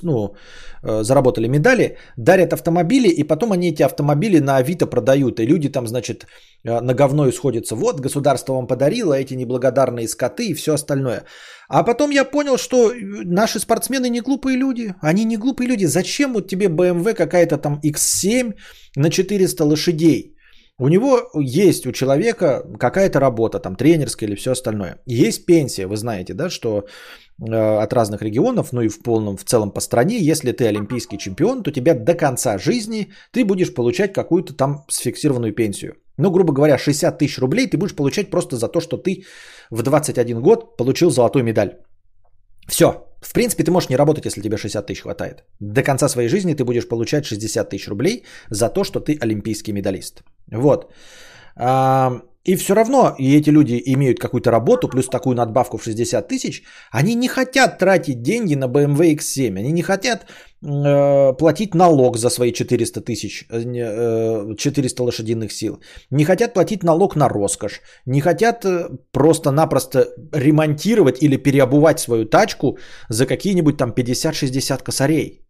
ну, э, заработали медали, дарят автомобили, и потом они эти автомобили на Авито продают. И люди там, значит, э, на говно исходятся. Вот, государство вам подарило эти неблагодарные скоты и все остальное. А потом я понял, что наши спортсмены не глупые люди. Они не глупые люди. Зачем вот тебе BMW какая-то там X7 на 400 лошадей? У него есть у человека какая-то работа, там тренерская или все остальное. Есть пенсия, вы знаете, да, что Э, от разных регионов, ну и в полном, в целом по стране, если ты олимпийский чемпион, то тебя до конца жизни ты будешь получать какую-то там сфиксированную пенсию. Ну, грубо говоря, 60 тысяч рублей ты будешь получать просто за то, что ты в 21 год получил золотую медаль. Все. В принципе, ты можешь не работать, если тебе 60 тысяч хватает. До конца своей жизни ты будешь получать 60 тысяч рублей за то, что ты олимпийский медалист. Вот. И все равно, и эти люди имеют какую-то работу, плюс такую надбавку в 60 тысяч, они не хотят тратить деньги на BMW X7, они не хотят э, платить налог за свои 400 тысяч, э, 400 лошадиных сил, не хотят платить налог на роскошь, не хотят э, просто-напросто ремонтировать или переобувать свою тачку за какие-нибудь там 50-60 косарей.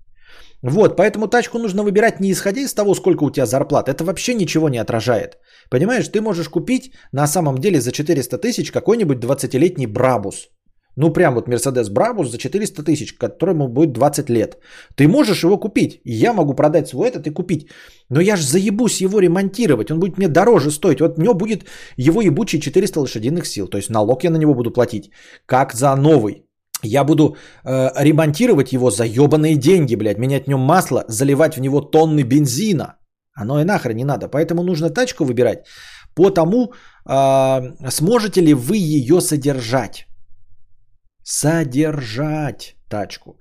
Вот, поэтому тачку нужно выбирать не исходя из того, сколько у тебя зарплат. Это вообще ничего не отражает. Понимаешь, ты можешь купить на самом деле за 400 тысяч какой-нибудь 20-летний Брабус. Ну, прям вот Мерседес Брабус за 400 тысяч, которому будет 20 лет. Ты можешь его купить. Я могу продать свой этот и купить. Но я же заебусь его ремонтировать. Он будет мне дороже стоить. Вот него будет его ебучие 400 лошадиных сил. То есть налог я на него буду платить. Как за новый я буду э, ремонтировать его за ебаные деньги, блядь, менять в нем масло, заливать в него тонны бензина. Оно и нахрен не надо. Поэтому нужно тачку выбирать по тому, э, сможете ли вы ее содержать. Содержать тачку.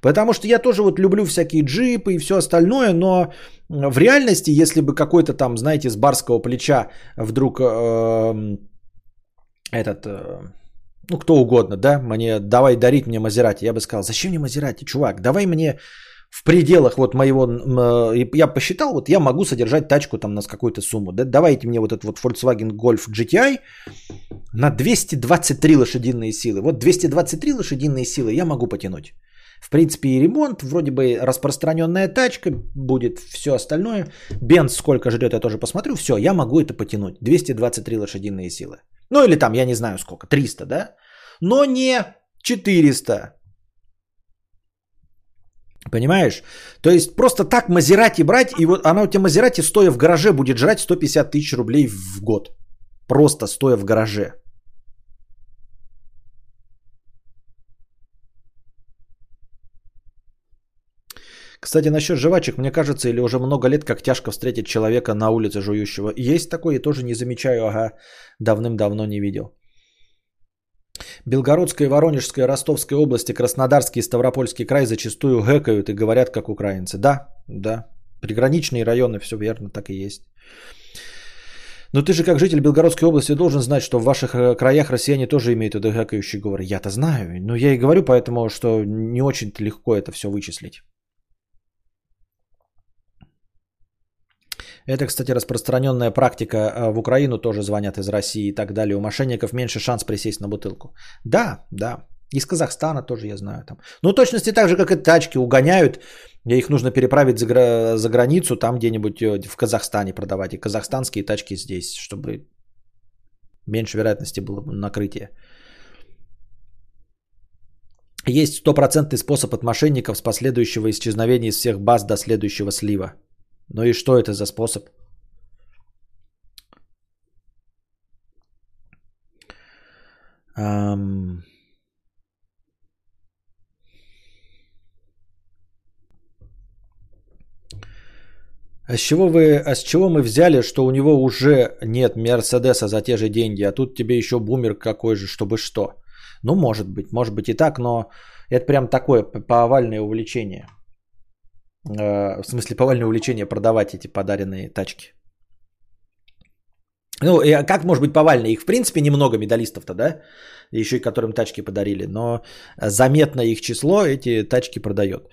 Потому что я тоже вот люблю всякие джипы и все остальное, но в реальности, если бы какой-то там, знаете, с барского плеча вдруг э, этот... Э, ну, кто угодно, да, мне давай дарить мне Мазерати. Я бы сказал, зачем мне Мазерати, чувак, давай мне в пределах вот моего, э, я посчитал, вот я могу содержать тачку там на какую-то сумму, да, давайте мне вот этот вот Volkswagen Golf GTI на 223 лошадиные силы. Вот 223 лошадиные силы я могу потянуть. В принципе, и ремонт, вроде бы распространенная тачка, будет все остальное. Бенз сколько жрет, я тоже посмотрю. Все, я могу это потянуть. 223 лошадиные силы. Ну или там, я не знаю сколько, 300, да? Но не 400. Понимаешь? То есть просто так Мазерати брать, и вот она у тебя Мазерати стоя в гараже будет жрать 150 тысяч рублей в год. Просто стоя в гараже. Кстати, насчет жвачек, мне кажется, или уже много лет, как тяжко встретить человека на улице жующего. Есть такое, я тоже не замечаю, ага, давным-давно не видел. Белгородская, Воронежская, Ростовская области, Краснодарский и Ставропольский край зачастую гэкают и говорят как украинцы. Да, да, приграничные районы, все верно, так и есть. Но ты же как житель Белгородской области должен знать, что в ваших э, краях россияне тоже имеют этот гэкающий говор. Я-то знаю, но я и говорю поэтому, что не очень легко это все вычислить. Это, кстати, распространенная практика э, в Украину, тоже звонят из России и так далее. У мошенников меньше шанс присесть на бутылку. Да, да. Из Казахстана тоже я знаю. Там. Ну, точности так же, как и тачки угоняют. Их нужно переправить за, гра- за границу, там где-нибудь э, в Казахстане продавать. И казахстанские тачки здесь, чтобы меньше вероятности было накрытие. Есть стопроцентный способ от мошенников с последующего исчезновения из всех баз до следующего слива. Ну и что это за способ? Эм... А с чего вы, а с чего мы взяли, что у него уже нет Мерседеса за те же деньги, а тут тебе еще бумер какой же, чтобы что? Ну, может быть, может быть и так, но это прям такое повальное увлечение – Э, в смысле, повальное увлечение продавать эти подаренные тачки. Ну, и как может быть повальное? Их, в принципе, немного медалистов-то, да? Еще и которым тачки подарили. Но заметно их число эти тачки продает.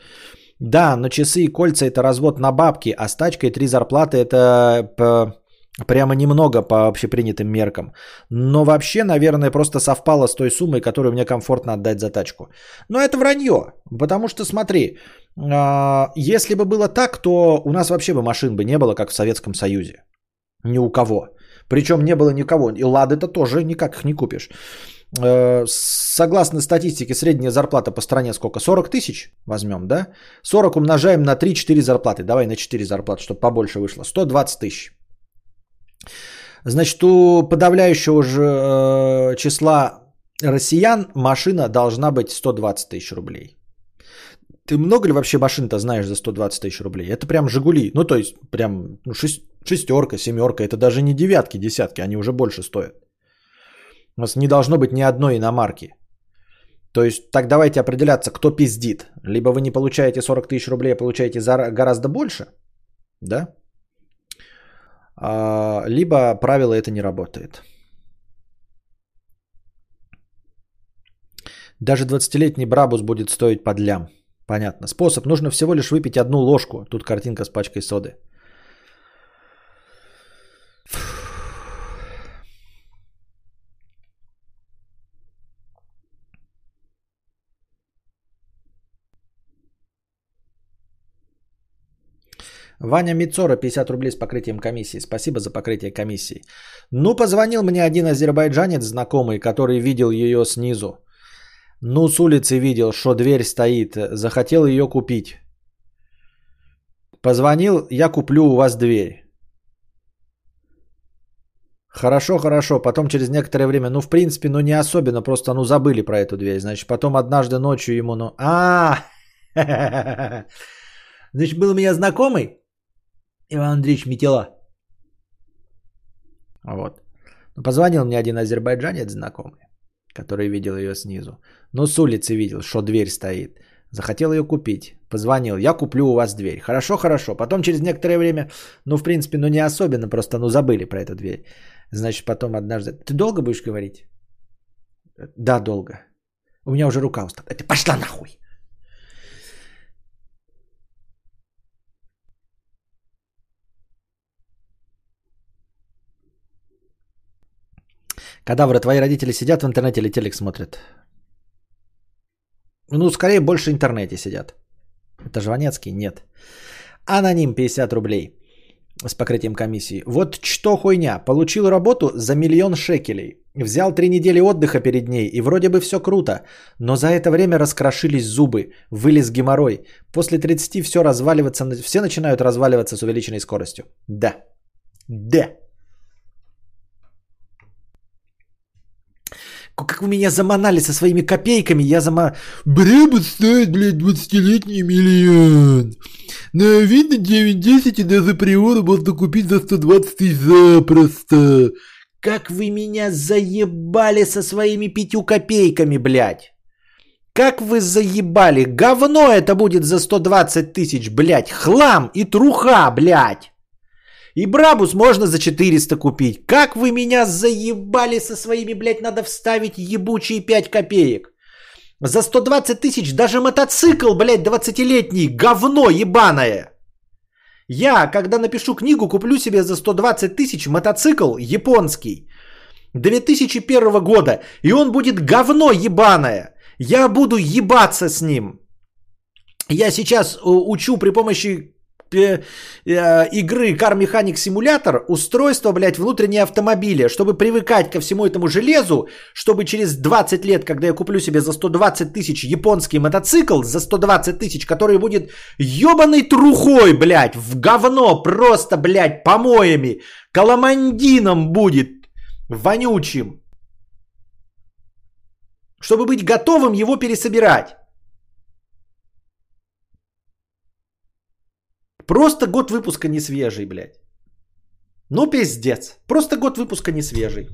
Да, но часы и кольца это развод на бабки, а с тачкой три зарплаты это по, прямо немного по общепринятым меркам. Но вообще, наверное, просто совпало с той суммой, которую мне комфортно отдать за тачку. Но это вранье, потому что смотри, а, если бы было так, то у нас вообще бы машин бы не было, как в Советском Союзе. Ни у кого. Причем не было никого. И лады-то тоже никак их не купишь. Э, согласно статистике, средняя зарплата по стране сколько? 40 тысяч возьмем, да? 40 умножаем на 3-4 зарплаты. Давай на 4 зарплаты, чтобы побольше вышло. 120 тысяч. Значит, у подавляющего же э, числа россиян машина должна быть 120 тысяч рублей. Ты много ли вообще машин-то знаешь за 120 тысяч рублей? Это прям Жигули. Ну, то есть, прям ну, шестерка, семерка. Это даже не девятки, десятки. Они уже больше стоят. У нас не должно быть ни одной иномарки. То есть, так давайте определяться, кто пиздит. Либо вы не получаете 40 тысяч рублей, а получаете за гораздо больше. Да? А, либо правило это не работает. Даже 20-летний Брабус будет стоить под лям. Понятно. Способ. Нужно всего лишь выпить одну ложку. Тут картинка с пачкой соды. Ваня Мицора, 50 рублей с покрытием комиссии. Спасибо за покрытие комиссии. Ну, позвонил мне один азербайджанец знакомый, который видел ее снизу. Ну, с улицы видел, что дверь стоит. Захотел ее купить. Позвонил, я куплю у вас дверь. Хорошо, хорошо. Потом через некоторое время, ну, в принципе, ну, не особенно, просто, ну, забыли про эту дверь. Значит, потом однажды ночью ему, ну, а Значит, был у меня знакомый, Иван Андреевич Метела. Вот. Ну, позвонил мне один азербайджанец знакомый, который видел ее снизу. Ну, с улицы видел, что дверь стоит. Захотел ее купить. Позвонил, я куплю у вас дверь. Хорошо, хорошо. Потом через некоторое время, ну, в принципе, ну, не особенно, просто, ну, забыли про эту дверь. Значит, потом однажды... Ты долго будешь говорить? Да, долго. У меня уже рука устала. Ты пошла нахуй. Кадавры, твои родители сидят в интернете или телек смотрят? Ну, скорее больше в интернете сидят. Это Жванецкий? Нет. Аноним 50 рублей с покрытием комиссии. Вот что хуйня. Получил работу за миллион шекелей. Взял три недели отдыха перед ней, и вроде бы все круто. Но за это время раскрошились зубы, вылез геморрой. После 30 все разваливаться, все начинают разваливаться с увеличенной скоростью. Да. Да. Как вы меня заманали со своими копейками, я зама... Бребут стоит, блядь, 20-летний миллион. На видно 9-10 и даже приора можно купить за 120 тысяч запросто. Как вы меня заебали со своими пятью копейками, блядь. Как вы заебали. Говно это будет за 120 тысяч, блядь. Хлам и труха, блядь. И Брабус можно за 400 купить. Как вы меня заебали со своими, блядь, надо вставить ебучие 5 копеек. За 120 тысяч даже мотоцикл, блядь, 20-летний, говно ебаное. Я, когда напишу книгу, куплю себе за 120 тысяч мотоцикл японский 2001 года, и он будет говно ебаное. Я буду ебаться с ним. Я сейчас э, учу при помощи игры Car Mechanic Simulator устройство, блядь, внутреннее автомобиля, чтобы привыкать ко всему этому железу, чтобы через 20 лет, когда я куплю себе за 120 тысяч японский мотоцикл, за 120 тысяч, который будет ебаной трухой, блядь, в говно, просто, блядь, помоями, каламандином будет, вонючим. чтобы быть готовым его пересобирать. Просто год выпуска не свежий, блядь. Ну, пиздец. Просто год выпуска не свежий.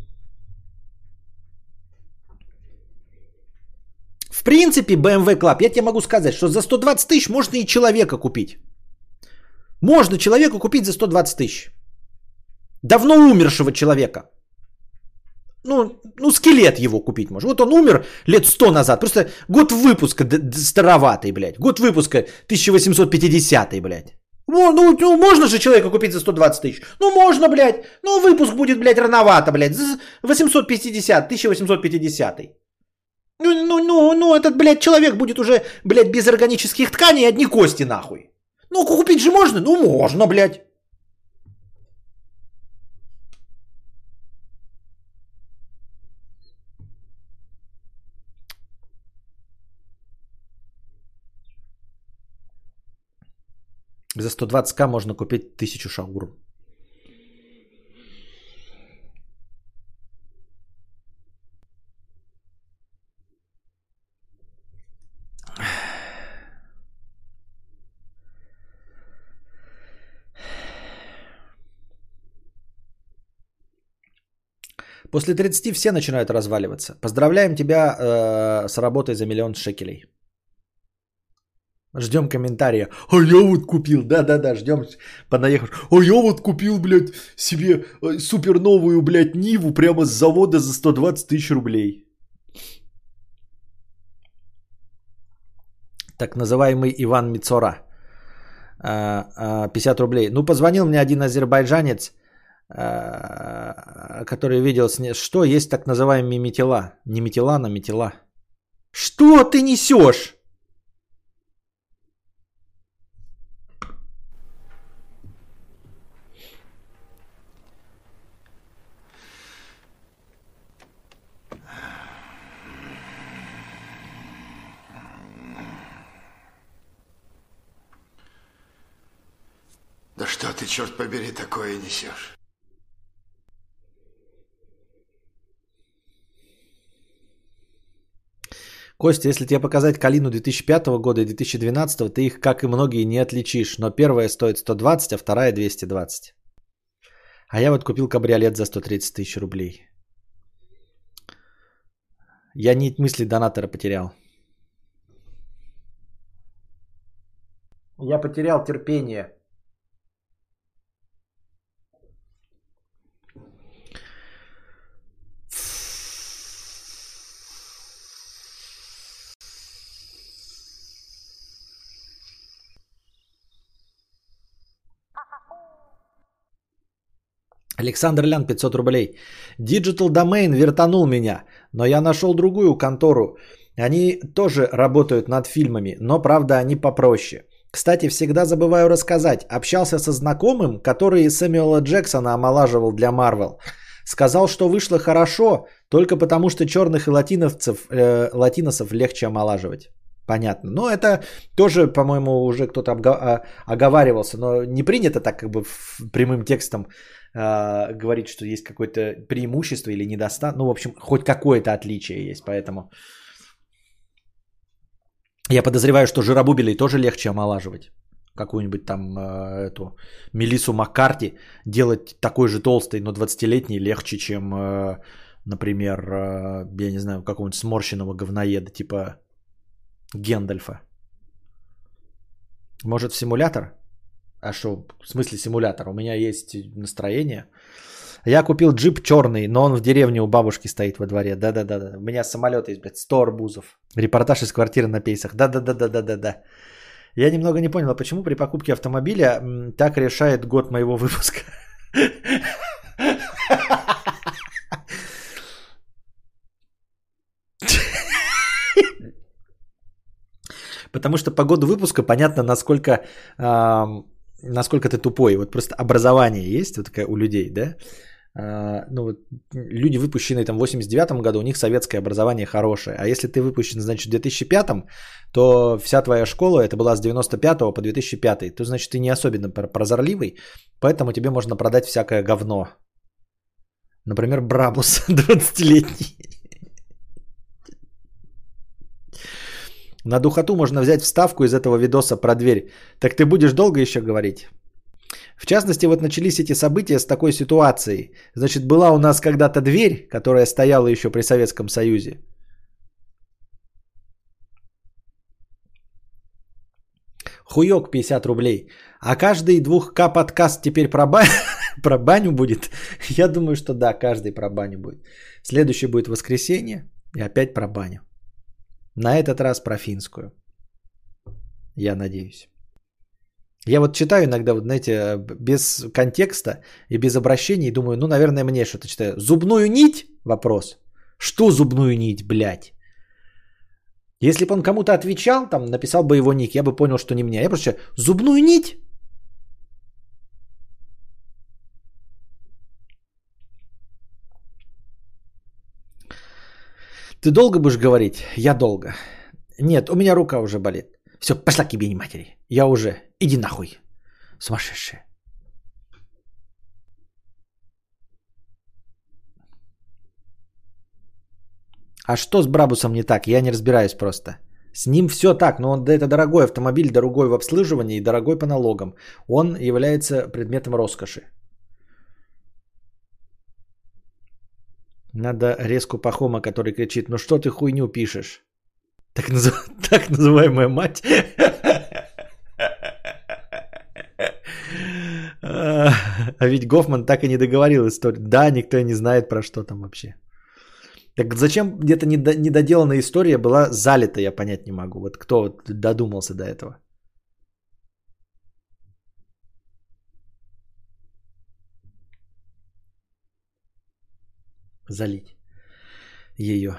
В принципе, BMW Club, я тебе могу сказать, что за 120 тысяч можно и человека купить. Можно человеку купить за 120 тысяч. Давно умершего человека. Ну, ну, скелет его купить можно. Вот он умер лет 100 назад. Просто год выпуска староватый, блядь. Год выпуска 1850, блядь. Ну, ну, ну, можно же человека купить за 120 тысяч? Ну, можно, блядь. Ну, выпуск будет, блядь, рановато, блядь. 850, 1850. Ну, ну, ну, ну, этот, блядь, человек будет уже, блядь, без органических тканей, одни кости, нахуй. Ну, купить же можно? Ну, можно, блядь. За 120к можно купить тысячу шаурм. После 30 все начинают разваливаться. Поздравляем тебя э, с работой за миллион шекелей. Ждем комментария. А я вот купил, да-да-да, ждем понаехав. А я вот купил, блядь, себе э, супер новую, блядь, Ниву прямо с завода за 120 тысяч рублей. Так называемый Иван Мицора. 50 а, а, рублей. Ну, позвонил мне один азербайджанец, а, который видел, что есть так называемые метила. Не метила, но метила. Что ты несешь? Да что ты, черт побери, такое несешь? Костя, если тебе показать Калину 2005 года и 2012, ты их, как и многие, не отличишь. Но первая стоит 120, а вторая 220. А я вот купил кабриолет за 130 тысяч рублей. Я нить мысли донатора потерял. Я потерял терпение. Александр Лян, 500 рублей. Digital Domain вертанул меня, но я нашел другую контору. Они тоже работают над фильмами, но правда они попроще. Кстати, всегда забываю рассказать. Общался со знакомым, который Сэмюэла Джексона омолаживал для Марвел. Сказал, что вышло хорошо, только потому что черных и латиновцев, э, латиносов легче омолаживать. Понятно. Но это тоже, по-моему, уже кто-то обга- оговаривался, но не принято так как бы прямым текстом э, говорить, что есть какое-то преимущество или недостаток. Ну, в общем, хоть какое-то отличие есть, поэтому... Я подозреваю, что жиробубелей тоже легче омолаживать. Какую-нибудь там э, эту Мелису Маккарти делать такой же толстой, но 20-летней легче, чем, э, например, э, я не знаю, какого-нибудь сморщенного говноеда, типа Гендальфа. Может в симулятор? А что, в смысле симулятор? У меня есть настроение. Я купил джип черный, но он в деревне у бабушки стоит во дворе. Да-да-да. У меня самолет есть, блядь, 100 арбузов. Репортаж из квартиры на пейсах. Да-да-да-да-да-да. Я немного не понял, а почему при покупке автомобиля так решает год моего выпуска. Потому что по году выпуска понятно, насколько насколько ты тупой. Вот просто образование есть вот такое у людей, да? А, ну, вот люди, выпущенные там в 89 году, у них советское образование хорошее. А если ты выпущен, значит, в 2005, то вся твоя школа, это была с 95 по 2005, то значит, ты не особенно прозорливый, поэтому тебе можно продать всякое говно. Например, Брабус 20-летний. На духоту можно взять вставку из этого видоса про дверь. Так ты будешь долго еще говорить? В частности, вот начались эти события с такой ситуацией. Значит, была у нас когда-то дверь, которая стояла еще при Советском Союзе. Хуёк 50 рублей. А каждый 2К подкаст теперь про, ба... про баню будет? Я думаю, что да, каждый про баню будет. Следующий будет воскресенье и опять про баню. На этот раз про финскую. Я надеюсь. Я вот читаю иногда, вот, знаете, без контекста и без обращений, и думаю, ну, наверное, мне что-то читаю. Зубную нить? Вопрос. Что зубную нить, блядь? Если бы он кому-то отвечал, там, написал бы его ник, я бы понял, что не мне. Я просто зубную нить? Ты долго будешь говорить? Я долго. Нет, у меня рука уже болит. Все, пошла к ебени матери. Я уже. Иди нахуй. Сумасшедшая. А что с Брабусом не так? Я не разбираюсь просто. С ним все так, но он, да, это дорогой автомобиль, дорогой в обслуживании и дорогой по налогам. Он является предметом роскоши. Надо резку Пахома, который кричит, ну что ты хуйню пишешь? Так, назыв... так называемая мать. А ведь Гофман так и не договорил историю. Да, никто и не знает про что там вообще. Так зачем где-то недоделанная история была залита, я понять не могу. Вот кто додумался до этого? Залить ее.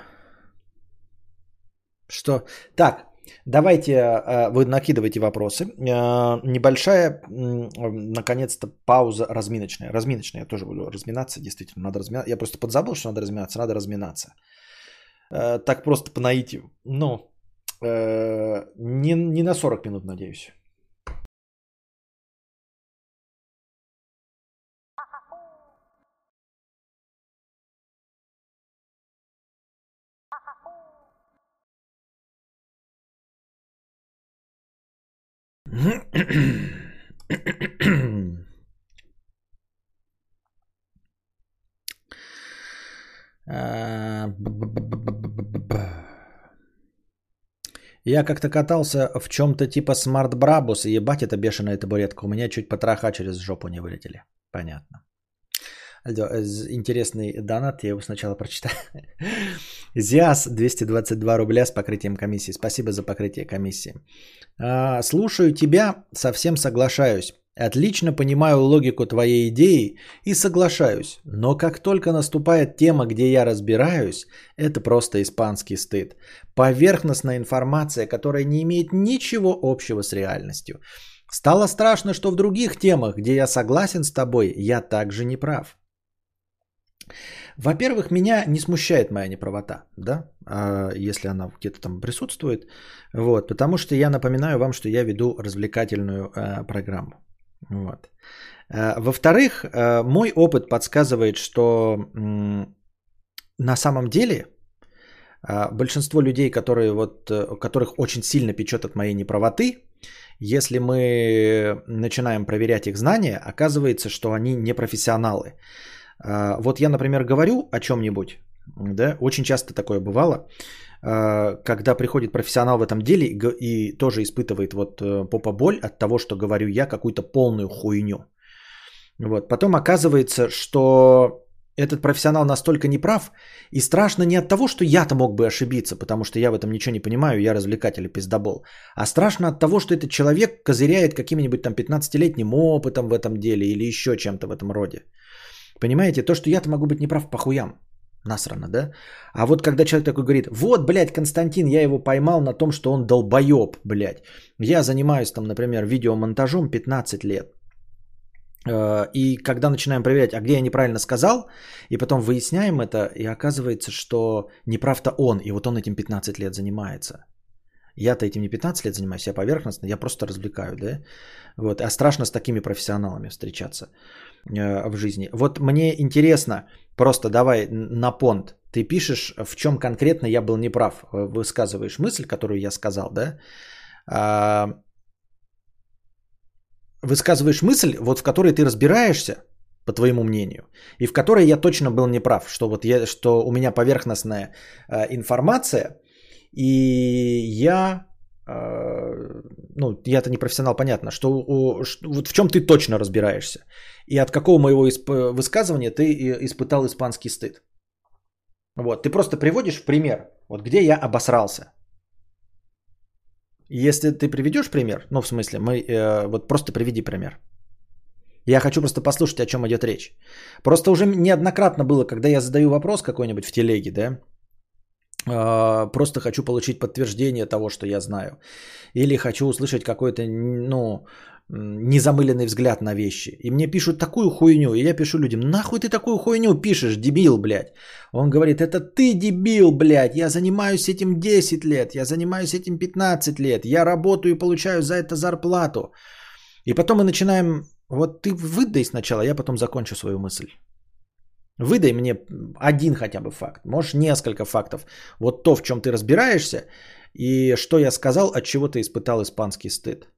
Что? Так, давайте э, вы накидывайте вопросы. Э, небольшая, наконец-то, пауза разминочная. Разминочная, я тоже буду разминаться, действительно, надо разминаться. Я просто подзабыл, что надо разминаться, надо разминаться. Э, так просто по наитию. Ну, не, не на 40 минут, надеюсь. Я как-то катался в чем-то типа Smart Brabus, и ебать, это бешеная табуретка. У меня чуть потроха через жопу не вылетели. Понятно. Интересный донат, я его сначала прочитаю. Зиас 222 рубля с покрытием комиссии. Спасибо за покрытие комиссии. А, слушаю тебя, со всем соглашаюсь. Отлично понимаю логику твоей идеи и соглашаюсь. Но как только наступает тема, где я разбираюсь, это просто испанский стыд. Поверхностная информация, которая не имеет ничего общего с реальностью. Стало страшно, что в других темах, где я согласен с тобой, я также не прав. Во-первых, меня не смущает моя неправота, да, а если она где-то там присутствует, вот, потому что я напоминаю вам, что я веду развлекательную э, программу, вот. Э, во-вторых, э, мой опыт подсказывает, что на самом деле э, большинство людей, которые вот, которых очень сильно печет от моей неправоты, если мы начинаем проверять их знания, оказывается, что они не профессионалы. Вот я, например, говорю о чем-нибудь, да, очень часто такое бывало, а, когда приходит профессионал в этом деле и тоже испытывает вот э, попа боль от того, что говорю я какую-то полную хуйню. Вот. Потом оказывается, что этот профессионал настолько неправ, и страшно не от того, что я-то мог бы ошибиться, потому что я в этом ничего не понимаю, я развлекатель и пиздобол, а страшно от того, что этот человек козыряет каким-нибудь там 15-летним опытом в этом деле или еще чем-то в этом роде. Понимаете, то, что я-то могу быть неправ по хуям. Насрано, да? А вот когда человек такой говорит, вот, блядь, Константин, я его поймал на том, что он долбоеб, блядь. Я занимаюсь там, например, видеомонтажом 15 лет. Э, и когда начинаем проверять, а где я неправильно сказал, и потом выясняем это, и оказывается, что неправ-то он, и вот он этим 15 лет занимается. Я-то этим не 15 лет занимаюсь, я поверхностно, я просто развлекаю, да? Вот, а страшно с такими профессионалами встречаться. Э, в жизни. Вот мне интересно, просто давай на понт, ты пишешь, в чем конкретно я был неправ. Высказываешь мысль, которую я сказал, да? А, высказываешь мысль, вот в которой ты разбираешься, по твоему мнению, и в которой я точно был неправ, что вот я, что у меня поверхностная э, информация, и я, э, ну, я-то не профессионал, понятно, что, что вот в чем ты точно разбираешься, и от какого моего исп, высказывания ты испытал испанский стыд. Вот, ты просто приводишь в пример, вот где я обосрался. Если ты приведешь пример, ну, в смысле, мы, э, вот просто приведи пример. Я хочу просто послушать, о чем идет речь. Просто уже неоднократно было, когда я задаю вопрос какой-нибудь в телеге, да, э, просто хочу получить подтверждение того, что я знаю. Или хочу услышать какой-то, ну, незамыленный взгляд на вещи. И мне пишут такую хуйню, и я пишу людям, нахуй ты такую хуйню пишешь, дебил, блядь. Он говорит, это ты дебил, блядь, я занимаюсь этим 10 лет, я занимаюсь этим 15 лет, я работаю и получаю за это зарплату. И потом мы начинаем, вот ты выдай сначала, я потом закончу свою мысль. Выдай мне один хотя бы факт, можешь несколько фактов. Вот то, в чем ты разбираешься, и что я сказал, от чего ты испытал испанский стыд.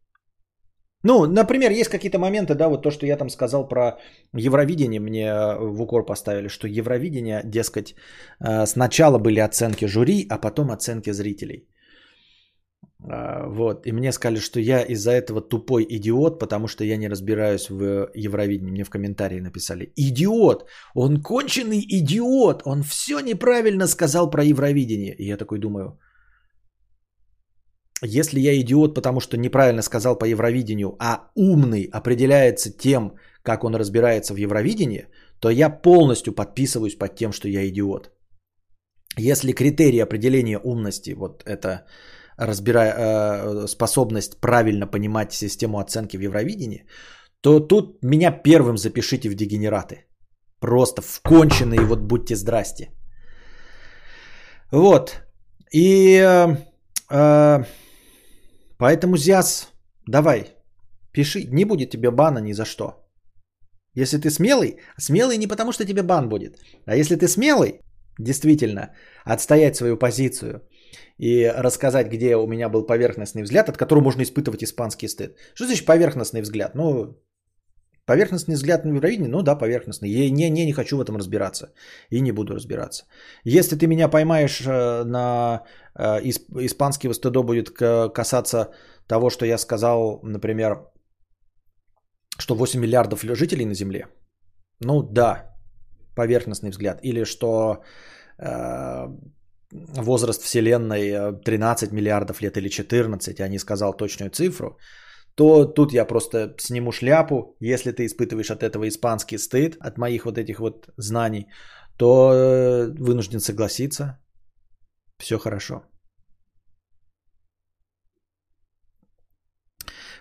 Ну, например, есть какие-то моменты, да, вот то, что я там сказал про Евровидение, мне э, в укор поставили, что Евровидение, дескать, э, сначала были оценки жюри, а потом оценки зрителей. Э, вот, и мне сказали, что я из-за этого тупой идиот, потому что я не разбираюсь в Евровидении. Мне в комментарии написали, идиот, он конченый идиот, он все неправильно сказал про Евровидение. И я такой думаю, если я идиот, потому что неправильно сказал по Евровидению, а умный определяется тем, как он разбирается в Евровидении, то я полностью подписываюсь под тем, что я идиот. Если критерий определения умности, вот это разбирая, э, способность правильно понимать систему оценки в Евровидении, то тут меня первым запишите в дегенераты. Просто в конченые, вот будьте здрасте. Вот. И э, э, Поэтому, Зяс, давай, пиши, не будет тебе бана ни за что. Если ты смелый, смелый не потому, что тебе бан будет, а если ты смелый, действительно, отстоять свою позицию и рассказать, где у меня был поверхностный взгляд, от которого можно испытывать испанский стыд. Что значит поверхностный взгляд? Ну, Поверхностный взгляд на Евровидение? Ну да, поверхностный. Я не, не, не хочу в этом разбираться. И не буду разбираться. Если ты меня поймаешь э, на э, испанского стыдо будет касаться того, что я сказал, например, что 8 миллиардов жителей на Земле. Ну да, поверхностный взгляд. Или что э, возраст Вселенной 13 миллиардов лет или 14, я не сказал точную цифру то тут я просто сниму шляпу. Если ты испытываешь от этого испанский стыд, от моих вот этих вот знаний, то э, вынужден согласиться. Все хорошо.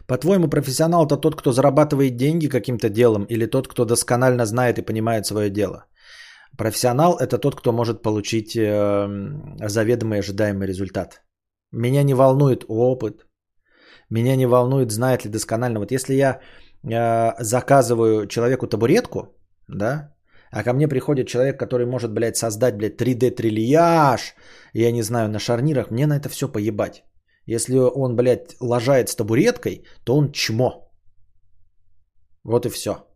По-твоему, профессионал это тот, кто зарабатывает деньги каким-то делом, или тот, кто досконально знает и понимает свое дело? Профессионал это тот, кто может получить э, заведомый ожидаемый результат. Меня не волнует опыт, меня не волнует, знает ли досконально. Вот если я э, заказываю человеку табуретку, да, а ко мне приходит человек, который может, блядь, создать, блядь, 3D-трильяж, я не знаю, на шарнирах, мне на это все поебать. Если он, блядь, лажает с табуреткой, то он чмо. Вот и все.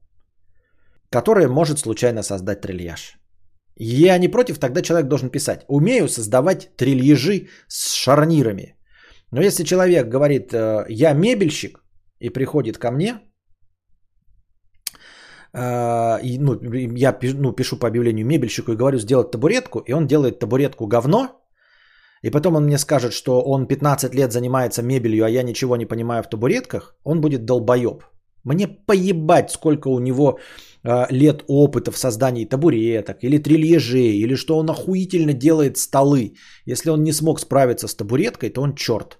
Которое может случайно создать трильяж. Я не против, тогда человек должен писать. Умею создавать трильяжи с шарнирами. Но если человек говорит, э, я мебельщик, и приходит ко мне, э, и, ну, я ну, пишу по объявлению мебельщику и говорю сделать табуретку, и он делает табуретку говно, и потом он мне скажет, что он 15 лет занимается мебелью, а я ничего не понимаю в табуретках, он будет долбоеб. Мне поебать, сколько у него лет опыта в создании табуреток, или трильежей, или что он охуительно делает столы. Если он не смог справиться с табуреткой, то он черт.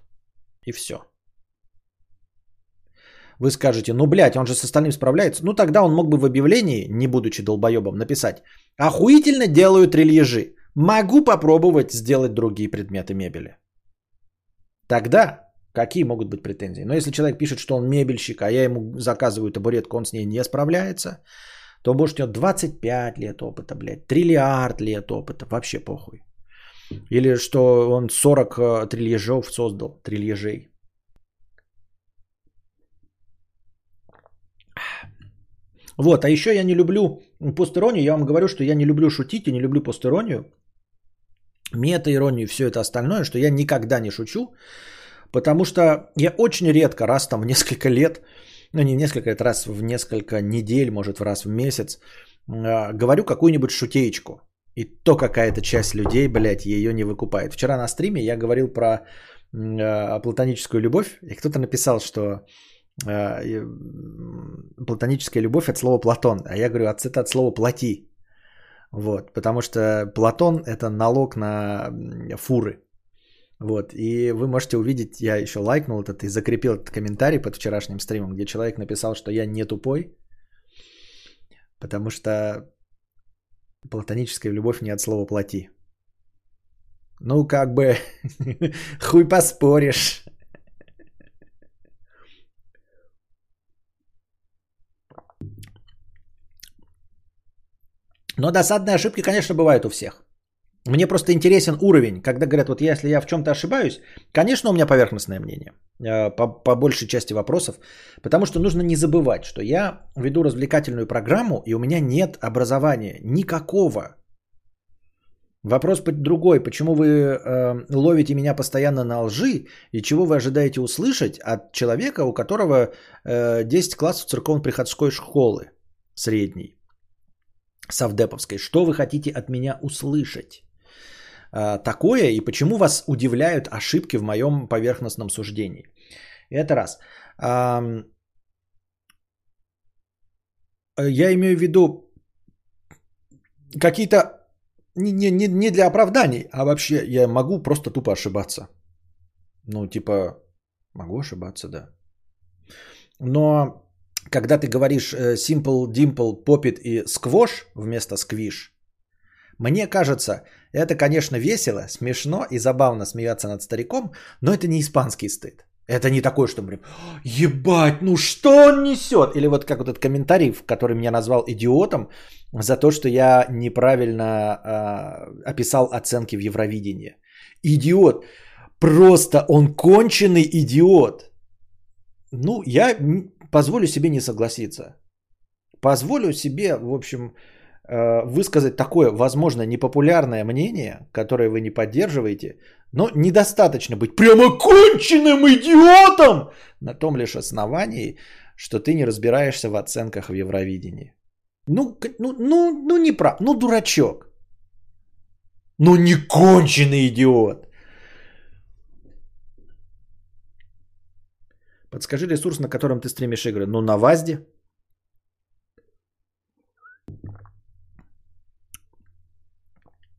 И все. Вы скажете, ну, блядь, он же с остальным справляется. Ну, тогда он мог бы в объявлении, не будучи долбоебом, написать «Охуительно делаю трильежи. Могу попробовать сделать другие предметы мебели». Тогда Какие могут быть претензии? Но если человек пишет, что он мебельщик, а я ему заказываю табуретку, он с ней не справляется, то может у него 25 лет опыта, блядь, триллиард лет опыта, вообще похуй. Или что он 40 э, трильежов создал, трильежей. Вот, а еще я не люблю постеронию. Я вам говорю, что я не люблю шутить и не люблю постеронию. Мета-иронию и все это остальное, что я никогда не шучу. Потому что я очень редко, раз там в несколько лет, ну не несколько лет, раз в несколько недель, может в раз в месяц, э, говорю какую-нибудь шутеечку. И то какая-то часть людей, блядь, ее не выкупает. Вчера на стриме я говорил про э, платоническую любовь, и кто-то написал, что э, платоническая любовь от слова Платон. А я говорю, это от слова плати. Вот, потому что Платон это налог на фуры. Вот, и вы можете увидеть, я еще лайкнул этот и закрепил этот комментарий под вчерашним стримом, где человек написал, что я не тупой, потому что платоническая любовь не от слова плати. Ну, как бы, хуй поспоришь. Но досадные ошибки, конечно, бывают у всех. Мне просто интересен уровень, когда говорят, вот если я в чем-то ошибаюсь, конечно, у меня поверхностное мнение э, по, по большей части вопросов, потому что нужно не забывать, что я веду развлекательную программу, и у меня нет образования никакого. Вопрос другой, почему вы э, ловите меня постоянно на лжи, и чего вы ожидаете услышать от человека, у которого э, 10 классов церковно-приходской школы средней, совдеповской. Что вы хотите от меня услышать? А, такое и почему вас удивляют ошибки в моем поверхностном суждении. Это раз. Я имею в виду какие-то не, не, не для оправданий, а вообще я могу просто тупо ошибаться. Ну, типа, могу ошибаться, да. Но когда ты говоришь э, Simple, Dimple, Popit и Squash вместо Squish, мне кажется, это, конечно, весело, смешно и забавно смеяться над стариком, но это не испанский стыд. Это не такой, что мы ебать, ну что он несет? Или вот как вот этот комментарий, который меня назвал идиотом за то, что я неправильно э, описал оценки в Евровидении. Идиот. Просто он конченый идиот. Ну, я позволю себе не согласиться. Позволю себе, в общем, высказать такое, возможно, непопулярное мнение, которое вы не поддерживаете, но недостаточно быть прямо конченным идиотом на том лишь основании, что ты не разбираешься в оценках в Евровидении. Ну, ну, ну, ну не прав, ну дурачок. Ну не конченый идиот. Подскажи ресурс, на котором ты стримишь игры. Ну на ВАЗде.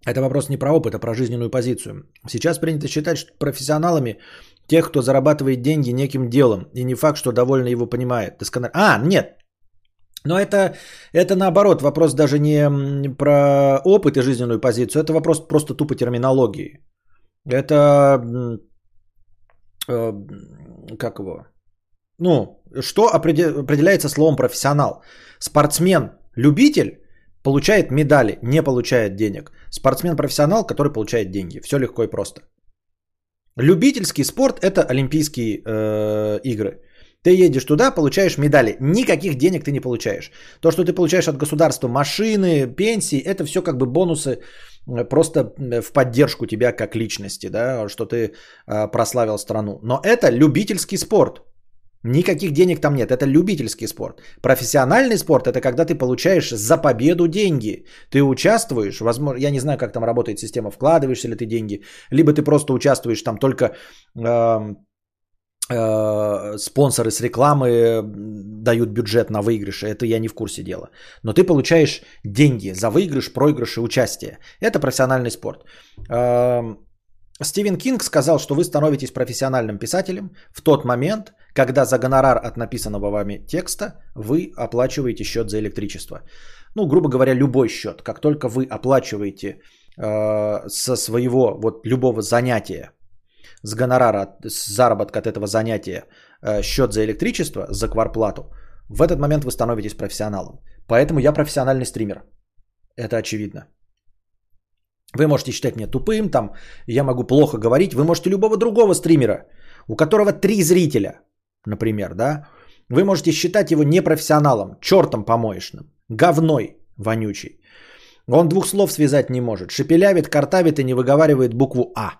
Это вопрос не про опыт, а про жизненную позицию. Сейчас принято считать что профессионалами тех, кто зарабатывает деньги неким делом. И не факт, что довольно его понимает. А, нет. Но это, это наоборот, вопрос даже не про опыт и жизненную позицию, это вопрос просто тупо терминологии. Это, э, как его, ну, что определяется словом профессионал? Спортсмен, любитель получает медали, не получает денег. Спортсмен-профессионал, который получает деньги. Все легко и просто. Любительский спорт – это Олимпийские э, игры. Ты едешь туда, получаешь медали. Никаких денег ты не получаешь. То, что ты получаешь от государства, машины, пенсии, это все как бы бонусы э, просто э, в поддержку тебя как личности, да, что ты э, прославил страну. Но это любительский спорт. Никаких денег там нет. Это любительский спорт. Профессиональный спорт это когда ты получаешь за победу деньги. Ты участвуешь, возможно, я не знаю, как там работает система, вкладываешься ли ты деньги, либо ты просто участвуешь там только э, э, спонсоры с рекламы дают бюджет на выигрыши. Это я не в курсе дела. Но ты получаешь деньги за выигрыш, проигрыш и участие. Это профессиональный спорт. Э, Стивен Кинг сказал, что вы становитесь профессиональным писателем в тот момент, когда за гонорар от написанного вами текста вы оплачиваете счет за электричество. Ну, грубо говоря, любой счет. Как только вы оплачиваете э, со своего вот любого занятия, с гонорара, с заработка от этого занятия э, счет за электричество, за кварплату, в этот момент вы становитесь профессионалом. Поэтому я профессиональный стример. Это очевидно. Вы можете считать меня тупым, там, я могу плохо говорить. Вы можете любого другого стримера, у которого три зрителя, например, да, вы можете считать его непрофессионалом, чертом помоечным, говной вонючий. Он двух слов связать не может. Шепелявит, картавит и не выговаривает букву А.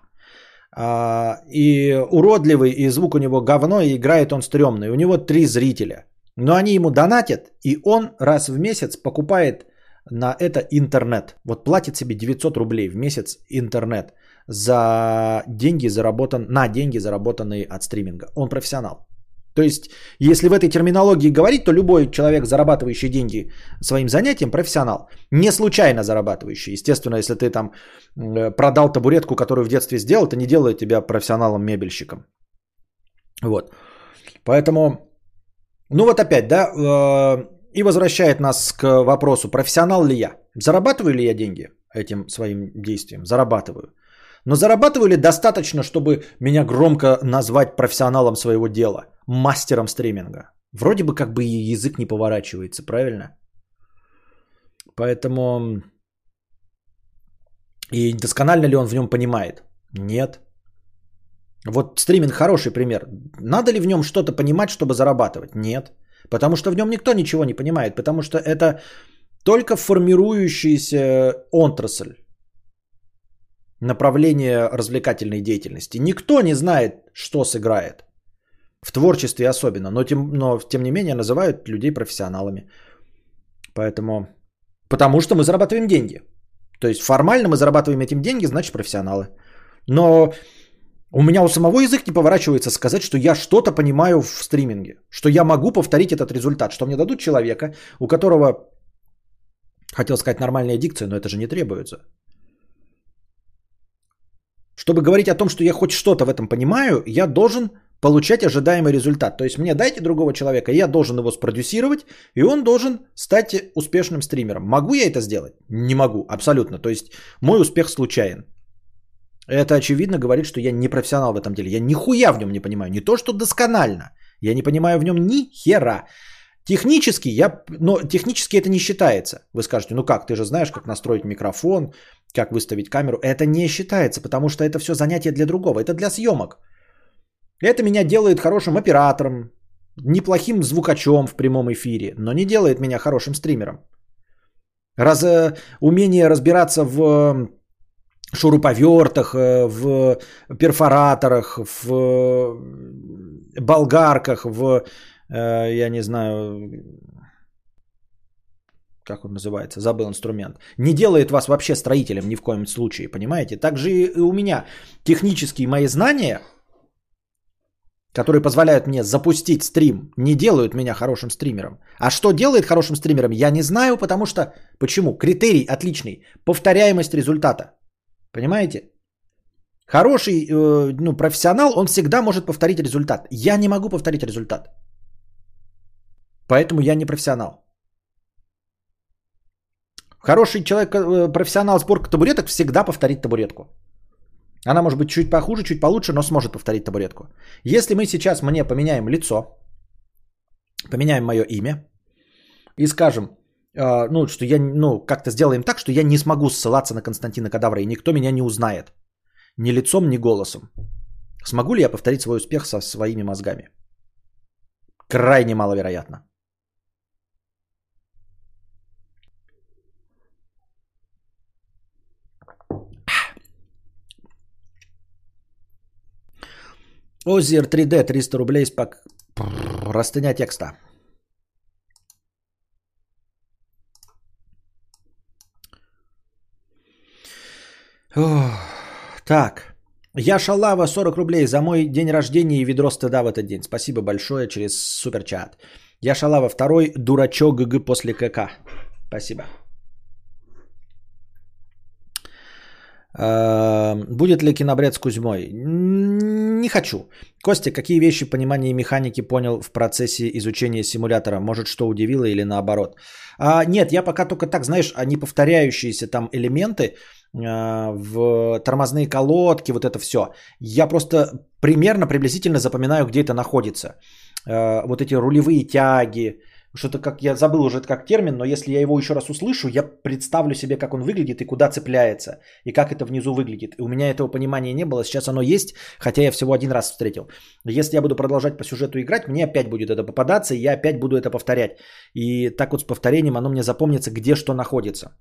а и уродливый, и звук у него говно, и играет он стрёмный. У него три зрителя. Но они ему донатят, и он раз в месяц покупает на это интернет. Вот платит себе 900 рублей в месяц интернет за деньги заработан, на деньги, заработанные от стриминга. Он профессионал. То есть, если в этой терминологии говорить, то любой человек, зарабатывающий деньги своим занятием, профессионал. Не случайно зарабатывающий. Естественно, если ты там э, продал табуретку, которую в детстве сделал, это не делает тебя профессионалом-мебельщиком. Вот. Поэтому, ну вот опять, да, э, и возвращает нас к вопросу, профессионал ли я? Зарабатываю ли я деньги этим своим действием? Зарабатываю. Но зарабатываю ли достаточно, чтобы меня громко назвать профессионалом своего дела, мастером стриминга? Вроде бы как бы и язык не поворачивается, правильно? Поэтому и досконально ли он в нем понимает? Нет. Вот стриминг хороший пример. Надо ли в нем что-то понимать, чтобы зарабатывать? Нет. Потому что в нем никто ничего не понимает, потому что это только формирующаяся отрасль направление развлекательной деятельности. Никто не знает, что сыграет. В творчестве особенно, но тем, но тем не менее называют людей профессионалами. Поэтому, потому что мы зарабатываем деньги. То есть формально мы зарабатываем этим деньги, значит профессионалы. Но у меня у самого язык не поворачивается сказать, что я что-то понимаю в стриминге, что я могу повторить этот результат, что мне дадут человека, у которого, хотел сказать нормальная дикция, но это же не требуется. Чтобы говорить о том, что я хоть что-то в этом понимаю, я должен получать ожидаемый результат. То есть мне дайте другого человека, я должен его спродюсировать, и он должен стать успешным стримером. Могу я это сделать? Не могу, абсолютно. То есть мой успех случайен. Это очевидно говорит, что я не профессионал в этом деле. Я нихуя в нем не понимаю. Не то, что досконально. Я не понимаю в нем ни хера. Технически я, но технически это не считается. Вы скажете, ну как, ты же знаешь, как настроить микрофон, как выставить камеру. Это не считается, потому что это все занятие для другого. Это для съемок. Это меня делает хорошим оператором, неплохим звукачом в прямом эфире, но не делает меня хорошим стримером. Раз э, умение разбираться в шуруповертах, э, в перфораторах, в болгарках, в, э, я не знаю, как он называется, забыл инструмент, не делает вас вообще строителем ни в коем случае, понимаете? Также и у меня технические мои знания, которые позволяют мне запустить стрим, не делают меня хорошим стримером. А что делает хорошим стримером, я не знаю, потому что... Почему? Критерий отличный. Повторяемость результата. Понимаете? Хороший э, ну, профессионал, он всегда может повторить результат. Я не могу повторить результат. Поэтому я не профессионал. Хороший человек, э, профессионал сборка табуреток всегда повторит табуретку. Она может быть чуть похуже, чуть получше, но сможет повторить табуретку. Если мы сейчас мне поменяем лицо, поменяем мое имя и скажем, э, ну, что я, ну, как-то сделаем так, что я не смогу ссылаться на Константина Кадавра, и никто меня не узнает. Ни лицом, ни голосом. Смогу ли я повторить свой успех со своими мозгами? Крайне маловероятно. Озер 3D 300 рублей с пак... Растыня текста. Так. Я шалава 40 рублей за мой день рождения и ведро стыда в этот день. Спасибо большое через суперчат. Я шалава второй дурачок ГГ после КК. Спасибо. Эм, будет ли кинобред с Кузьмой? Не хочу. Костя, какие вещи понимания и механики понял в процессе изучения симулятора? Может, что удивило или наоборот? А, нет, я пока только так, знаешь, они повторяющиеся там элементы а, в тормозные колодки, вот это все. Я просто примерно, приблизительно запоминаю, где это находится. А, вот эти рулевые тяги, Что-то как, я забыл уже как термин, но если я его еще раз услышу, я представлю себе, как он выглядит и куда цепляется, и как это внизу выглядит. И у меня этого понимания не было, сейчас оно есть, хотя я всего один раз встретил. Если я буду продолжать по сюжету играть, мне опять будет это попадаться, и я опять буду это повторять. И так вот с повторением оно мне запомнится, где что находится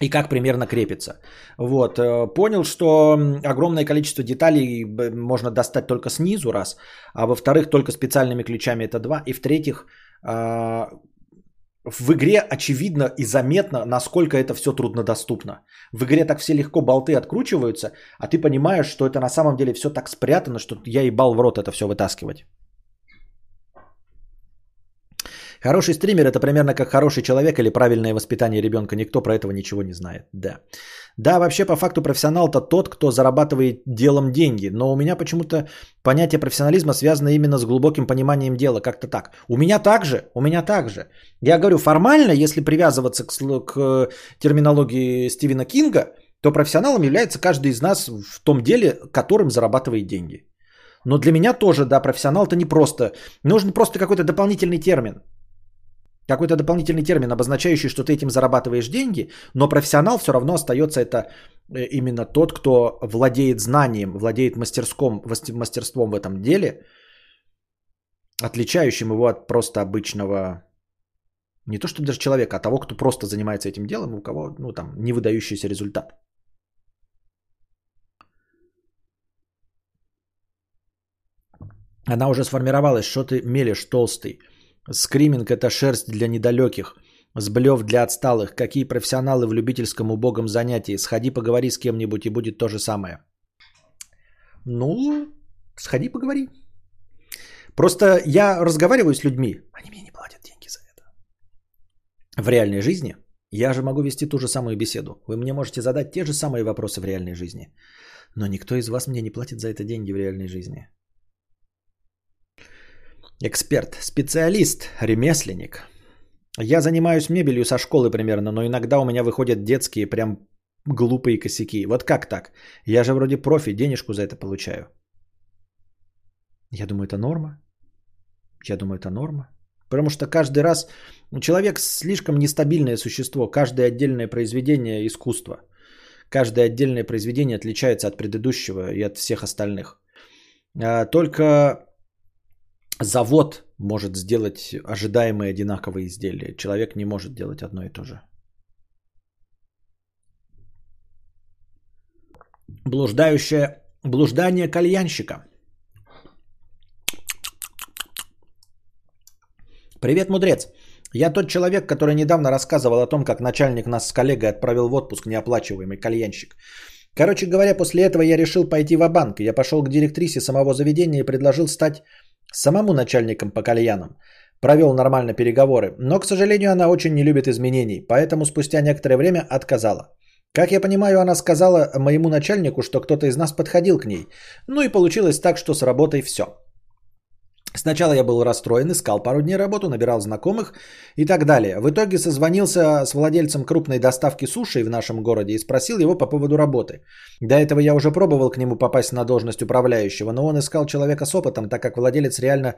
и как примерно крепится. Вот. Э, понял, что огромное количество деталей можно достать только снизу, раз, а во-вторых, только специальными ключами это два, и в-третьих, в игре очевидно и заметно, насколько это все труднодоступно. В игре так все легко болты откручиваются, а ты понимаешь, что это на самом деле все так спрятано, что я ебал в рот это все вытаскивать. Хороший стример это примерно как хороший человек или правильное воспитание ребенка. Никто про этого ничего не знает. Да. Да, вообще по факту профессионал это тот, кто зарабатывает делом деньги. Но у меня почему-то понятие профессионализма связано именно с глубоким пониманием дела. Как-то так. У меня также. У меня также. Я говорю, формально, если привязываться к, к терминологии Стивена Кинга, то профессионалом является каждый из нас в том деле, которым зарабатывает деньги. Но для меня тоже, да, профессионал это не просто. Нужен просто какой-то дополнительный термин. Какой-то дополнительный термин, обозначающий, что ты этим зарабатываешь деньги, но профессионал все равно остается это э, именно тот, кто владеет знанием, владеет мастерском, мастерством в этом деле, отличающим его от просто обычного, не то чтобы даже человека, а того, кто просто занимается этим делом, у кого, ну там, не выдающийся результат. Она уже сформировалась, что ты мелешь толстый. Скриминг – это шерсть для недалеких. Сблев для отсталых. Какие профессионалы в любительском убогом занятии. Сходи поговори с кем-нибудь и будет то же самое. Ну, сходи поговори. Просто я разговариваю с людьми. Они мне не платят деньги за это. В реальной жизни я же могу вести ту же самую беседу. Вы мне можете задать те же самые вопросы в реальной жизни. Но никто из вас мне не платит за это деньги в реальной жизни. Эксперт, специалист, ремесленник. Я занимаюсь мебелью со школы примерно, но иногда у меня выходят детские прям глупые косяки. Вот как так? Я же вроде профи, денежку за это получаю. Я думаю, это норма. Я думаю, это норма. Потому что каждый раз человек слишком нестабильное существо. Каждое отдельное произведение искусства. Каждое отдельное произведение отличается от предыдущего и от всех остальных. А, только завод может сделать ожидаемые одинаковые изделия. Человек не может делать одно и то же. Блуждающее блуждание кальянщика. Привет, мудрец. Я тот человек, который недавно рассказывал о том, как начальник нас с коллегой отправил в отпуск неоплачиваемый кальянщик. Короче говоря, после этого я решил пойти в банк Я пошел к директрисе самого заведения и предложил стать самому начальником по кальянам. Провел нормально переговоры, но, к сожалению, она очень не любит изменений, поэтому спустя некоторое время отказала. Как я понимаю, она сказала моему начальнику, что кто-то из нас подходил к ней. Ну и получилось так, что с работой все. Сначала я был расстроен, искал пару дней работу, набирал знакомых и так далее. В итоге созвонился с владельцем крупной доставки суши в нашем городе и спросил его по поводу работы. До этого я уже пробовал к нему попасть на должность управляющего, но он искал человека с опытом, так как владелец реально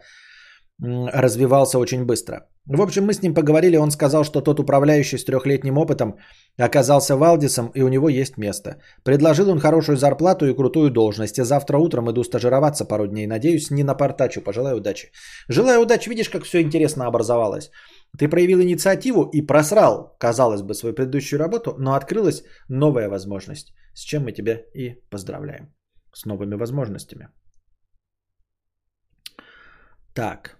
развивался очень быстро. В общем, мы с ним поговорили, он сказал, что тот управляющий с трехлетним опытом оказался Валдисом и у него есть место. Предложил он хорошую зарплату и крутую должность. И завтра утром иду стажироваться пару дней. Надеюсь, не напортачу. Пожелаю удачи. Желаю удачи. Видишь, как все интересно образовалось. Ты проявил инициативу и просрал, казалось бы, свою предыдущую работу, но открылась новая возможность, с чем мы тебя и поздравляем. С новыми возможностями. Так.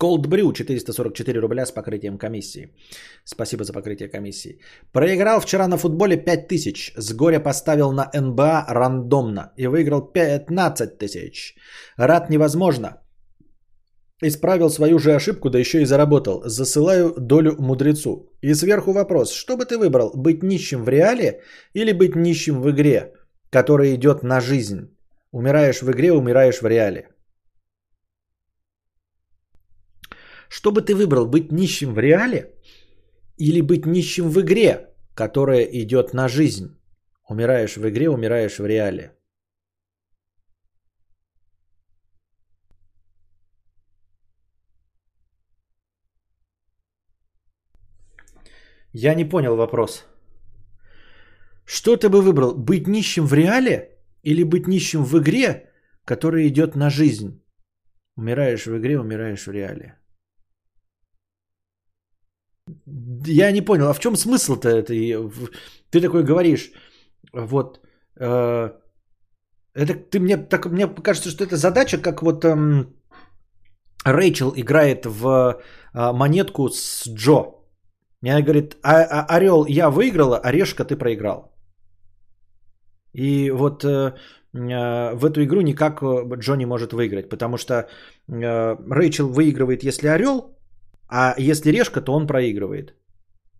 Cold Brew 444 рубля с покрытием комиссии. Спасибо за покрытие комиссии. Проиграл вчера на футболе 5000. С горя поставил на НБА рандомно и выиграл 15 тысяч. Рад невозможно. Исправил свою же ошибку, да еще и заработал. Засылаю долю мудрецу. И сверху вопрос. Что бы ты выбрал? Быть нищим в реале или быть нищим в игре, которая идет на жизнь? Умираешь в игре, умираешь в реале. Что бы ты выбрал, быть нищим в реале или быть нищим в игре, которая идет на жизнь? Умираешь в игре, умираешь в реале. Я не понял вопрос. Что ты бы выбрал? Быть нищим в реале или быть нищим в игре, которая идет на жизнь? Умираешь в игре, умираешь в реале. Я не понял, а в чем смысл-то это? Ты такой говоришь, вот, э, это ты мне так мне кажется, что это задача, как вот эм, Рэйчел играет в э, монетку с Джо. И она говорит, а, а, орел я выиграла, орешка ты проиграл. И вот э, э, в эту игру никак Джо не может выиграть, потому что э, Рэйчел выигрывает, если орел, а если решка, то он проигрывает.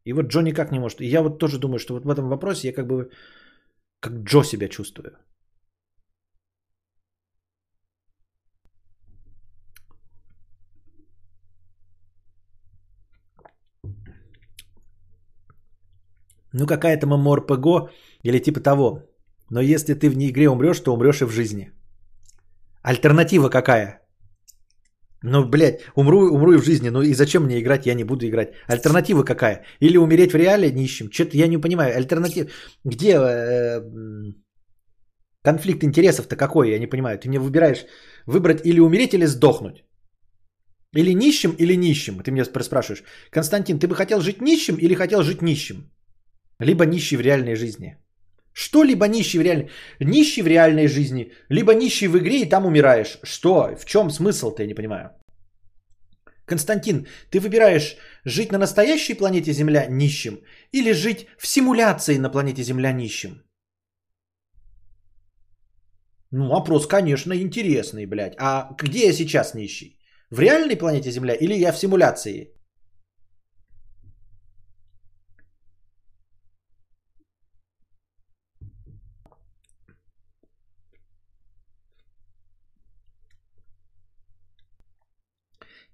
И вот Джо никак не может. И я вот тоже думаю, что вот в этом вопросе я как бы как Джо себя чувствую. Ну, какая-то ММОРПГ или типа того. Но если ты в игре умрешь, то умрешь и в жизни. Альтернатива какая? Ну, блядь, умру, умру и в жизни. Ну и зачем мне играть? Я не буду играть. Альтернатива какая? Или умереть в реале нищим? Что-то я не понимаю. Альтернатива... Где э, конфликт интересов-то какой? Я не понимаю. Ты мне выбираешь выбрать или умереть, или сдохнуть. Или нищим, или нищим. Ты меня спрашиваешь. Константин, ты бы хотел жить нищим или хотел жить нищим? Либо нищий в реальной жизни. Что либо нищий в реальной... Нищий в реальной жизни, либо нищий в игре и там умираешь. Что? В чем смысл-то, я не понимаю. Константин, ты выбираешь жить на настоящей планете Земля нищим или жить в симуляции на планете Земля нищим? Ну, вопрос, конечно, интересный, блядь. А где я сейчас нищий? В реальной планете Земля или я в симуляции?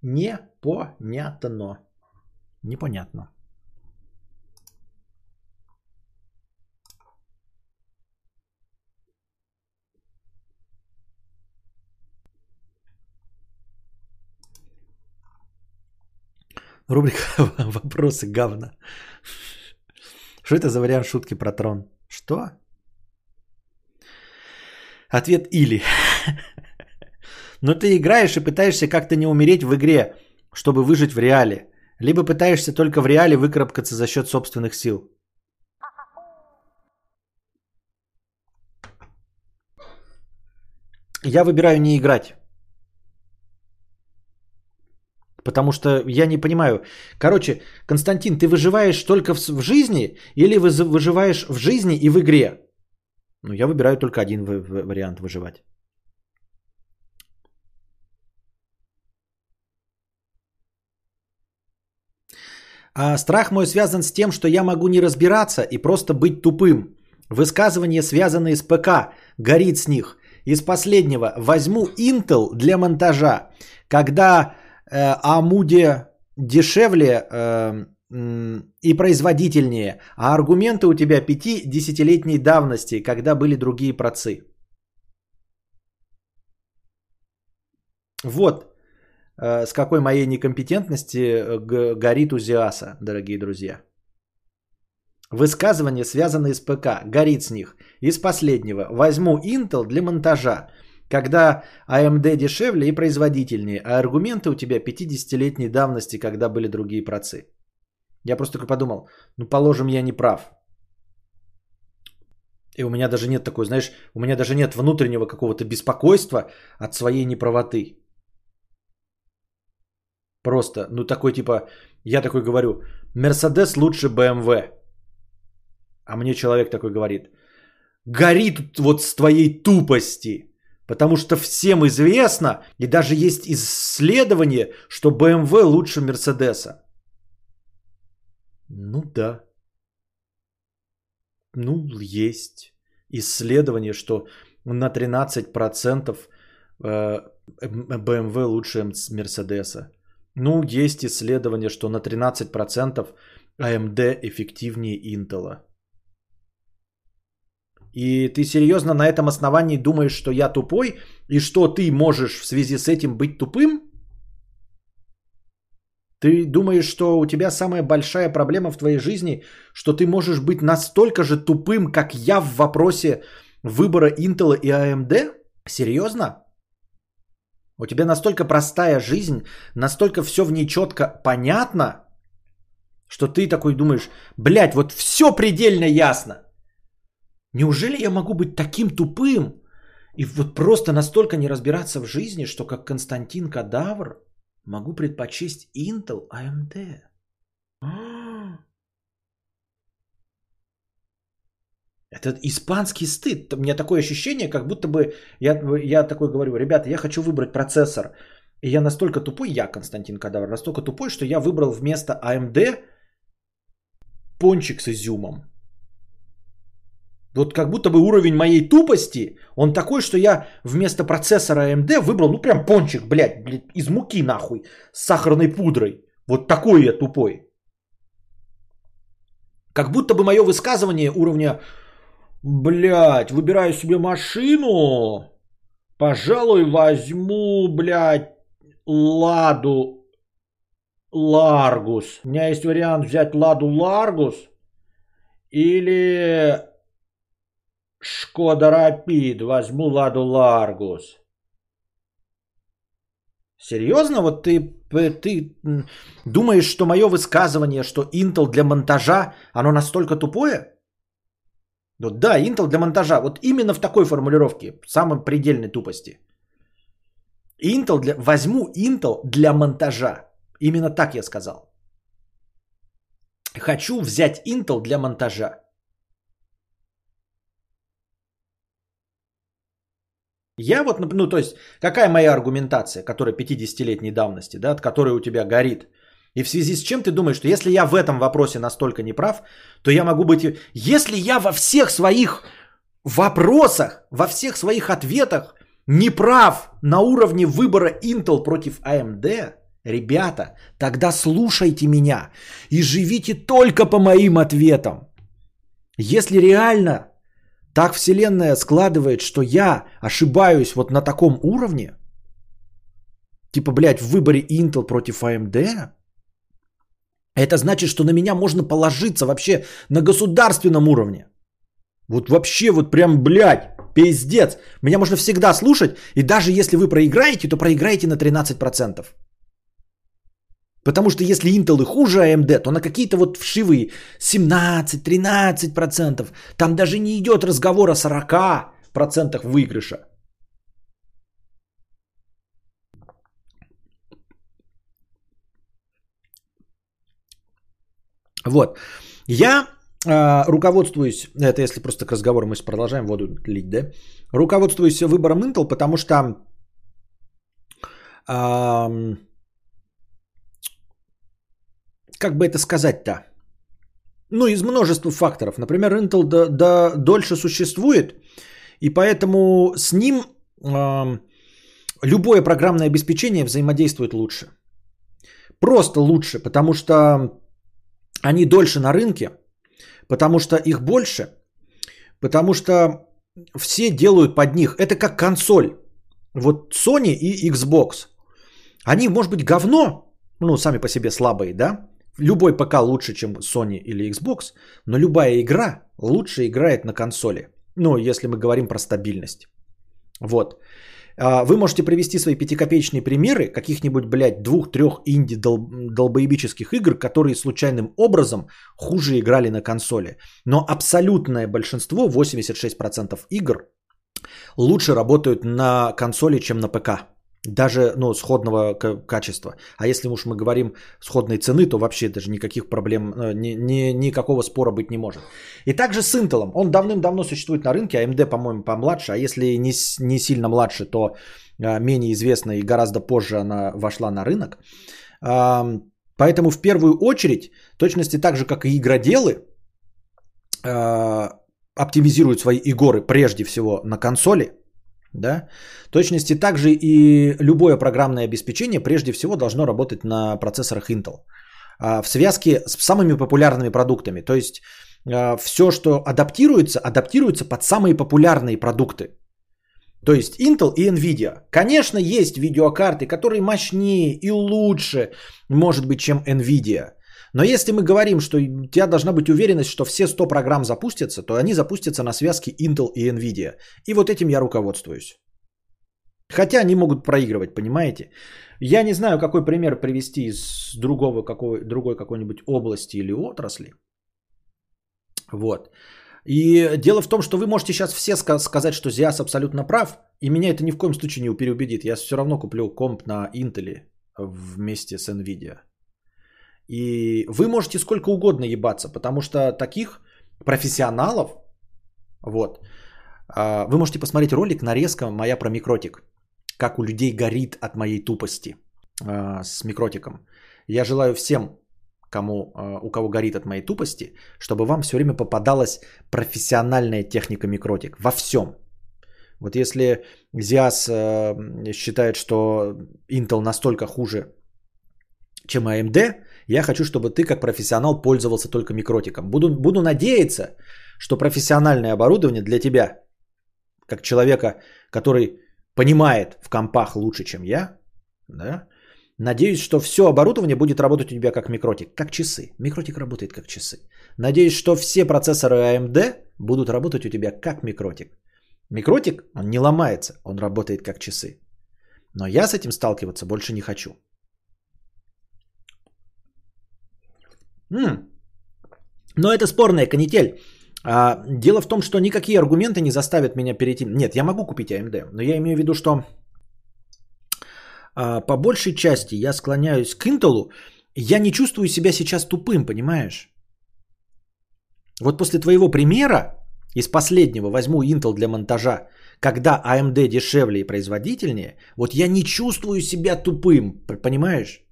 Непонятно. Непонятно. Рубрика «Вопросы говна». Что это за вариант шутки про трон? Что? Ответ «или». Но ты играешь и пытаешься как-то не умереть в игре, чтобы выжить в реале. Либо пытаешься только в реале выкарабкаться за счет собственных сил. Я выбираю не играть. Потому что я не понимаю. Короче, Константин, ты выживаешь только в, в жизни или выживаешь в жизни и в игре? Ну, я выбираю только один вариант выживать. А страх мой связан с тем, что я могу не разбираться и просто быть тупым. Высказывания, связанные с ПК, горит с них. Из последнего возьму Intel для монтажа. Когда э, Амуде дешевле э, и производительнее, а аргументы у тебя 5-10-летней давности, когда были другие процы. Вот, с какой моей некомпетентности э, горит Узиаса, дорогие друзья. Высказывания, связанные с ПК, горит с них. Из последнего. Возьму Intel для монтажа, когда AMD дешевле и производительнее, а аргументы у тебя 50-летней давности, когда были другие процы. Я просто такой подумал, ну положим, я не прав. И у меня даже нет такой, знаешь, у меня даже нет внутреннего какого-то беспокойства от своей неправоты. Просто, ну такой типа, я такой говорю, Мерседес лучше БМВ. А мне человек такой говорит, горит вот с твоей тупости. Потому что всем известно, и даже есть исследование, что BMW лучше Мерседеса. Ну да. Ну, есть исследование, что на 13% BMW лучше Мерседеса. Ну, есть исследование, что на 13% AMD эффективнее Intel. И ты серьезно на этом основании думаешь, что я тупой, и что ты можешь в связи с этим быть тупым? Ты думаешь, что у тебя самая большая проблема в твоей жизни, что ты можешь быть настолько же тупым, как я в вопросе выбора Intel и AMD? Серьезно? У тебя настолько простая жизнь, настолько все в ней четко понятно, что ты такой думаешь, блядь, вот все предельно ясно. Неужели я могу быть таким тупым и вот просто настолько не разбираться в жизни, что как Константин Кадавр могу предпочесть Intel AMD? Это испанский стыд. У меня такое ощущение, как будто бы я, я такой говорю, ребята, я хочу выбрать процессор. И я настолько тупой, я, Константин Кадавр, настолько тупой, что я выбрал вместо AMD пончик с изюмом. Вот как будто бы уровень моей тупости, он такой, что я вместо процессора AMD выбрал, ну прям пончик, блядь, блядь из муки нахуй, с сахарной пудрой. Вот такой я тупой. Как будто бы мое высказывание уровня, блядь, выбираю себе машину, пожалуй, возьму, блядь, Ладу Ларгус. У меня есть вариант взять Ладу Ларгус или Шкода Рапид. Возьму Ладу Ларгус. Серьезно? Вот ты, ты думаешь, что мое высказывание, что Intel для монтажа, оно настолько тупое? Ну да, Intel для монтажа. Вот именно в такой формулировке, самой предельной тупости. Intel для... Возьму Intel для монтажа. Именно так я сказал. Хочу взять Intel для монтажа. Я вот, ну то есть, какая моя аргументация, которая 50-летней давности, да, от которой у тебя горит? И в связи с чем ты думаешь, что если я в этом вопросе настолько неправ, то я могу быть... Если я во всех своих вопросах, во всех своих ответах неправ на уровне выбора Intel против AMD, ребята, тогда слушайте меня и живите только по моим ответам. Если реально так Вселенная складывает, что я ошибаюсь вот на таком уровне, типа, блядь, в выборе Intel против AMD, это значит, что на меня можно положиться вообще на государственном уровне. Вот вообще вот прям, блядь, пиздец. Меня можно всегда слушать, и даже если вы проиграете, то проиграете на 13%. Потому что если Intel и хуже AMD, то на какие-то вот вшивые 17-13%. Там даже не идет разговор о 40% выигрыша. Вот. Я э, руководствуюсь, это если просто к разговору мы продолжаем воду лить, да? Руководствуюсь выбором Intel, потому что как бы это сказать-то? Ну, из множества факторов. Например, Intel да, да, дольше существует, и поэтому с ним э, любое программное обеспечение взаимодействует лучше. Просто лучше, потому что они дольше на рынке, потому что их больше, потому что все делают под них. Это как консоль. Вот Sony и Xbox. Они, может быть, говно, ну, сами по себе слабые, да? Любой ПК лучше, чем Sony или Xbox, но любая игра лучше играет на консоли. Ну, если мы говорим про стабильность. Вот. А, вы можете привести свои пятикопеечные примеры каких-нибудь, блядь, двух-трех инди-долбоебических игр, которые случайным образом хуже играли на консоли. Но абсолютное большинство, 86% игр, лучше работают на консоли, чем на ПК даже ну, сходного качества. А если уж мы говорим сходной цены, то вообще даже никаких проблем, э, ни, ни, никакого спора быть не может. И также с Intel. Он давным-давно существует на рынке, AMD, по-моему, помладше, а если не, не сильно младше, то э, менее известно и гораздо позже она вошла на рынок. Поэтому в первую очередь, точности так же, как и игроделы, э, оптимизируют свои игры прежде всего на консоли, да? Точности также и любое программное обеспечение прежде всего должно работать на процессорах Intel. А, в связке с самыми популярными продуктами. То есть а, все, что адаптируется, адаптируется под самые популярные продукты. То есть Intel и Nvidia. Конечно, есть видеокарты, которые мощнее и лучше, может быть, чем Nvidia. Но если мы говорим, что у тебя должна быть уверенность, что все 100 программ запустятся, то они запустятся на связке Intel и Nvidia. И вот этим я руководствуюсь. Хотя они могут проигрывать, понимаете? Я не знаю, какой пример привести из другого, какой, другой какой-нибудь области или отрасли. Вот. И дело в том, что вы можете сейчас все сказать, что Зиас абсолютно прав, и меня это ни в коем случае не переубедит. Я все равно куплю комп на Intel вместе с Nvidia. И вы можете сколько угодно ебаться, потому что таких профессионалов, вот, а, вы можете посмотреть ролик, нарезка моя про микротик, как у людей горит от моей тупости а, с микротиком. Я желаю всем, кому, а, у кого горит от моей тупости, чтобы вам все время попадалась профессиональная техника микротик во всем. Вот если Зиас считает, что Intel настолько хуже, чем AMD, я хочу, чтобы ты как профессионал пользовался только микротиком. Буду, буду надеяться, что профессиональное оборудование для тебя, как человека, который понимает в компах лучше, чем я, да, надеюсь, что все оборудование будет работать у тебя как микротик, как часы. Микротик работает как часы. Надеюсь, что все процессоры AMD будут работать у тебя как микротик. Микротик, он не ломается, он работает как часы. Но я с этим сталкиваться больше не хочу. Но это спорная канитель. А, дело в том, что никакие аргументы не заставят меня перейти. Нет, я могу купить AMD, но я имею в виду, что а, по большей части я склоняюсь к Intel. Я не чувствую себя сейчас тупым, понимаешь? Вот после твоего примера из последнего возьму Intel для монтажа, когда AMD дешевле и производительнее, вот я не чувствую себя тупым, понимаешь?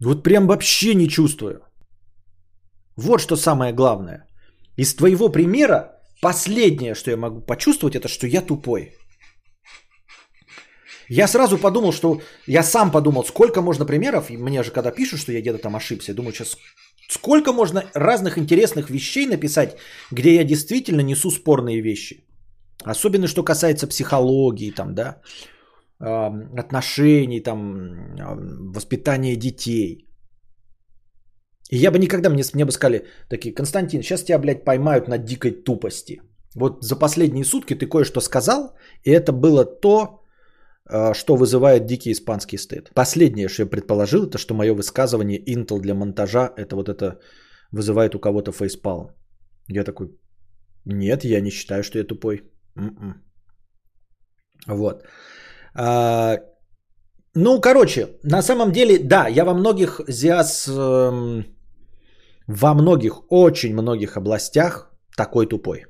Вот прям вообще не чувствую. Вот что самое главное. Из твоего примера последнее, что я могу почувствовать, это что я тупой. Я сразу подумал, что я сам подумал, сколько можно примеров, и мне же когда пишут, что я где-то там ошибся, я думаю, сейчас сколько можно разных интересных вещей написать, где я действительно несу спорные вещи. Особенно, что касается психологии, там, да, отношений, там, воспитания детей. И я бы никогда, мне, мне бы сказали, такие, Константин, сейчас тебя, блядь, поймают на дикой тупости. Вот за последние сутки ты кое-что сказал, и это было то, а, что вызывает дикий испанский стыд. Последнее, что я предположил, это что мое высказывание Intel для монтажа, это вот это вызывает у кого-то фейспал. Я такой, нет, я не считаю, что я тупой. М-м. Вот. А, ну, короче, на самом деле, да, я во многих ЗИАС, эм, во многих, очень многих областях такой тупой.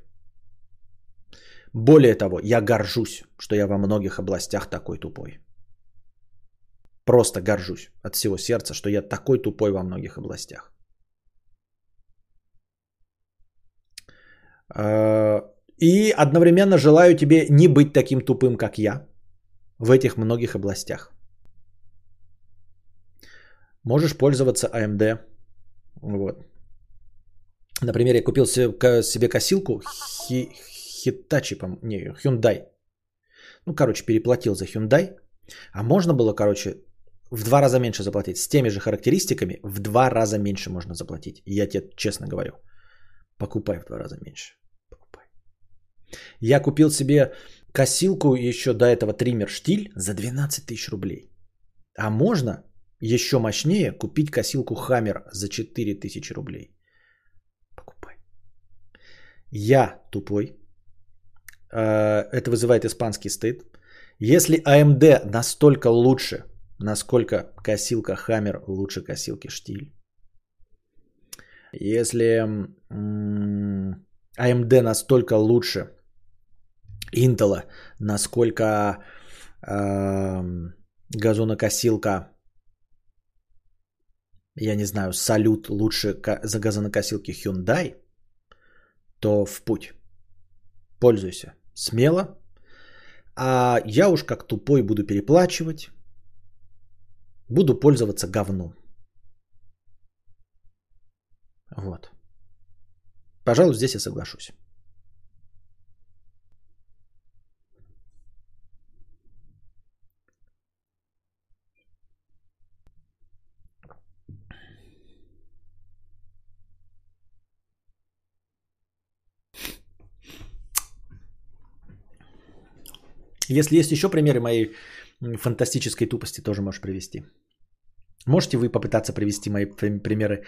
Более того, я горжусь, что я во многих областях такой тупой. Просто горжусь от всего сердца, что я такой тупой во многих областях. А, и одновременно желаю тебе не быть таким тупым, как я, в этих многих областях. Можешь пользоваться AMD. Вот. Например, я купил себе косилку Hitachi, не, Hyundai. Ну, короче, переплатил за Hyundai. А можно было, короче, в два раза меньше заплатить. С теми же характеристиками в два раза меньше можно заплатить. Я тебе честно говорю. Покупай в два раза меньше. Покупай. Я купил себе косилку еще до этого триммер штиль за 12 тысяч рублей. А можно еще мощнее купить косилку Хаммер за 4 тысячи рублей. Покупай. Я тупой. Э, это вызывает испанский стыд. Если AMD настолько лучше, насколько косилка Hammer лучше косилки штиль. Если AMD настолько лучше, Intel, насколько э, газонокосилка, я не знаю, салют лучше за газонокосилки Hyundai, то в путь. Пользуйся. Смело. А я уж как тупой буду переплачивать. Буду пользоваться говном. Вот. Пожалуй, здесь я соглашусь. Если есть еще примеры моей фантастической тупости, тоже можешь привести. Можете вы попытаться привести мои пр- примеры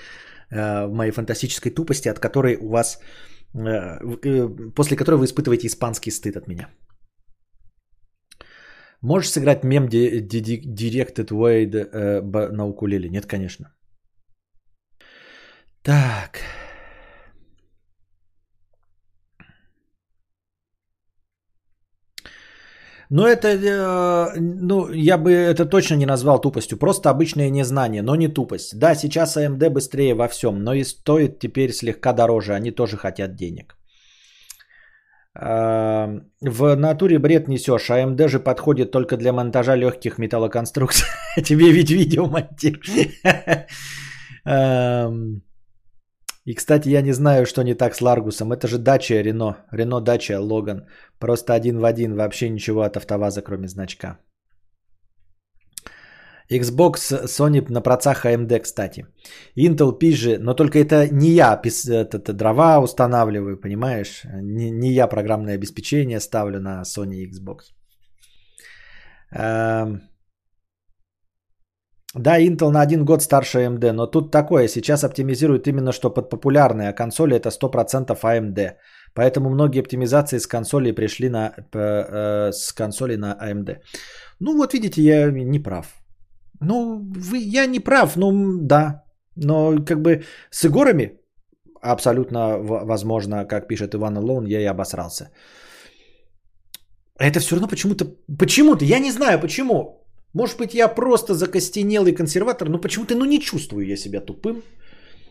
э, моей фантастической тупости, от которой у вас, э, э, после которой вы испытываете испанский стыд от меня? Можешь сыграть мем Directed Way э, на укулеле? Нет, конечно. Так. Ну, это, э, ну, я бы это точно не назвал тупостью. Просто обычное незнание, но не тупость. Да, сейчас AMD быстрее во всем, но и стоит теперь слегка дороже. Они тоже хотят денег. Э, В натуре бред несешь. AMD же подходит только для монтажа легких металлоконструкций. Тебе ведь видео монтируешь. И, кстати, я не знаю, что не так с Ларгусом. Это же дача Рено. Рено дача Логан. Просто один в один. Вообще ничего от автоваза, кроме значка. Xbox, Sony на процах AMD, кстати. Intel пизже, но только это не я это, это дрова устанавливаю, понимаешь? Не, не я программное обеспечение ставлю на Sony Xbox. Эм, да, Intel на один год старше AMD, но тут такое, сейчас оптимизируют именно что под популярные, а консоли это 100% AMD. Поэтому многие оптимизации с консолей пришли на, э, с консолей на AMD. Ну вот видите, я не прав. Ну, вы, я не прав, ну да. Но как бы с играми абсолютно возможно, как пишет Иван Лоун, я и обосрался. А Это все равно почему-то, почему-то, я не знаю почему. Может быть, я просто закостенелый консерватор, но почему-то ну, не чувствую я себя тупым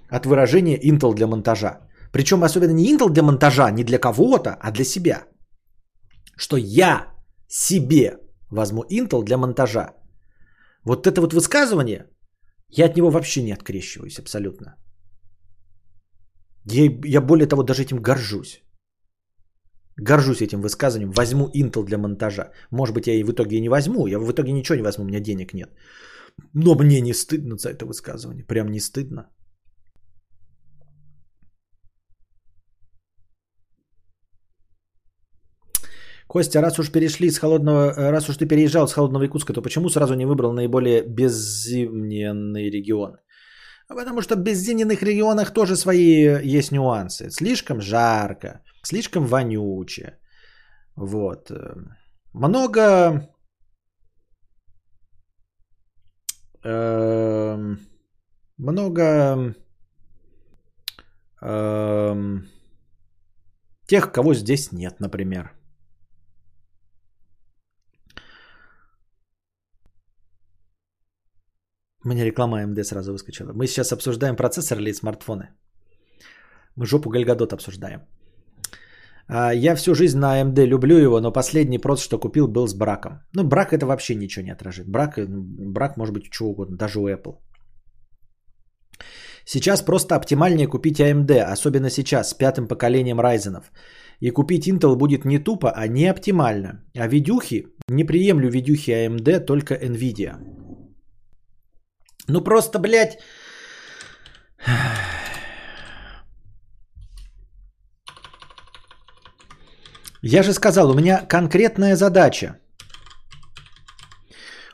от выражения Intel для монтажа. Причем особенно не Intel для монтажа, не для кого-то, а для себя. Что я себе возьму Intel для монтажа. Вот это вот высказывание, я от него вообще не открещиваюсь абсолютно. Я, я более того даже этим горжусь. Горжусь этим высказыванием. Возьму Intel для монтажа. Может быть, я и в итоге не возьму. Я в итоге ничего не возьму, у меня денег нет. Но мне не стыдно за это высказывание. Прям не стыдно. Костя, раз уж перешли с холодного, э, раз уж ты переезжал с холодного Якутска, то почему сразу не выбрал наиболее беззимненный регион? А Потому что в беззимненных регионах тоже свои есть нюансы. Слишком жарко, слишком вонюче. Вот. э, Много эм, много эм, тех, кого здесь нет, например. Меня реклама AMD сразу выскочила. Мы сейчас обсуждаем процессор или смартфоны. Мы жопу Гальгадот обсуждаем. А, Я всю жизнь на AMD люблю его, но последний проц, что купил, был с браком. Ну, брак это вообще ничего не отражает. Брак, э, брак может быть чего угодно, даже у Apple. Сейчас просто оптимальнее купить AMD, особенно сейчас, с пятым поколением Ryzen. И купить Intel будет не тупо, а не оптимально. А видюхи, не приемлю видюхи AMD, только Nvidia. Ну просто, блядь... Я же сказал, у меня конкретная задача.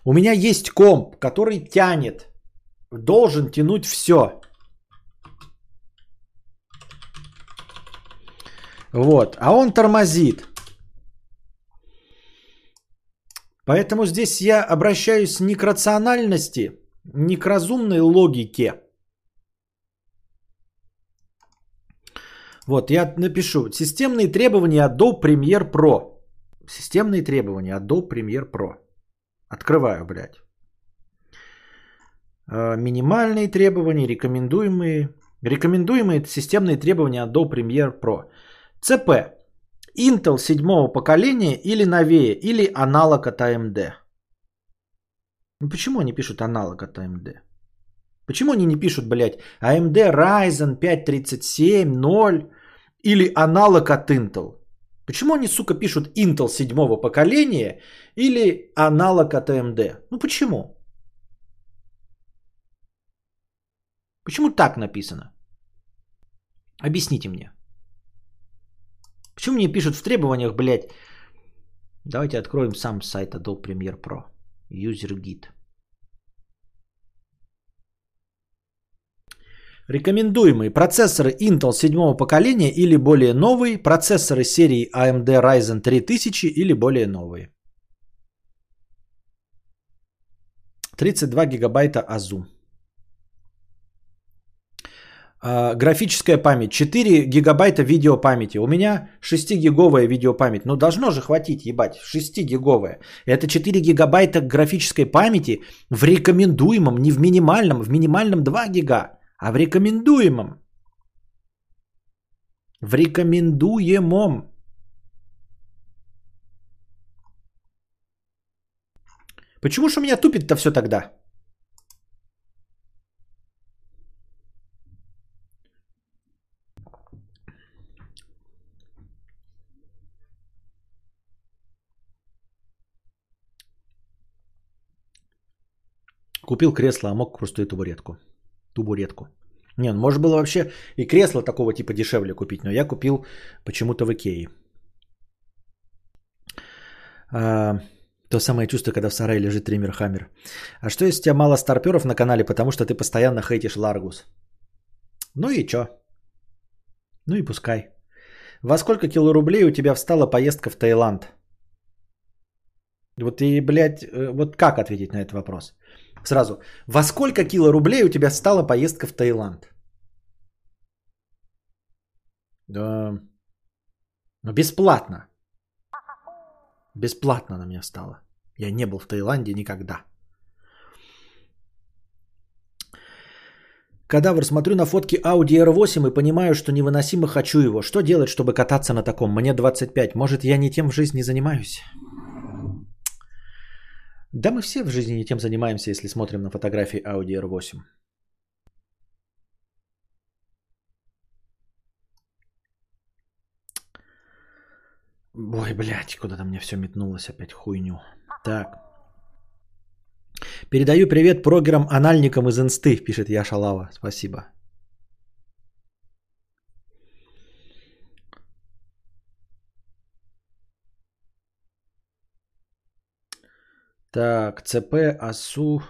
У меня есть комп, который тянет, должен тянуть все. Вот, а он тормозит. Поэтому здесь я обращаюсь не к рациональности, не к разумной логике. Вот, я напишу. Системные требования Adobe Premiere Pro. Системные требования Adobe Premiere Pro. Открываю, блядь. Э, Минимальные требования, рекомендуемые. Рекомендуемые системные требования Adobe Premiere Pro. ЦП. Intel седьмого поколения или новее, или аналог от AMD. Ну почему они пишут аналог от AMD? Почему они не пишут, блядь, AMD Ryzen 5 37 0 или аналог от Intel? Почему они, сука, пишут Intel седьмого поколения или аналог от AMD? Ну почему? Почему так написано? Объясните мне. Почему мне пишут в требованиях, блядь, Давайте откроем сам сайт Adobe Premiere Pro. User Guide. Рекомендуемые процессоры Intel седьмого поколения или более новые, процессоры серии AMD Ryzen 3000 или более новые. 32 гигабайта АЗУ. А, графическая память 4 гигабайта видеопамяти. У меня 6-гиговая видеопамять. Ну должно же хватить, ебать, 6-гиговая. Это 4 гигабайта графической памяти в рекомендуемом, не в минимальном, в минимальном 2 гига, а в рекомендуемом. В рекомендуемом. Почему же у меня тупит-то все тогда? Купил кресло, а мог просто и табуретку. Не, ну может было вообще и кресло такого типа дешевле купить, но я купил почему-то в Икее. А, то самое чувство, когда в сарае лежит триммер Хаммер. А что если у тебя мало старперов на канале, потому что ты постоянно хейтишь Ларгус? Ну и чё? Ну и пускай. Во сколько кило рублей у тебя встала поездка в Таиланд? Вот и, блядь, э, вот как ответить на этот вопрос? Сразу. Во сколько кило рублей у тебя стала поездка в Таиланд? Да. Ну, бесплатно. Бесплатно на меня стало. Я не был в Таиланде никогда. Кадавр, смотрю на фотки Audi R8 и понимаю, что невыносимо хочу его. Что делать, чтобы кататься на таком? Мне 25. Может, я не тем в жизни занимаюсь? Да мы все в жизни не тем занимаемся, если смотрим на фотографии Audi R8. Ой, блядь, куда-то мне все метнулось опять хуйню. Так. Передаю привет прогерам-анальникам из инсты, пишет Яша Лава. Спасибо. Так, ЦП, АСУ.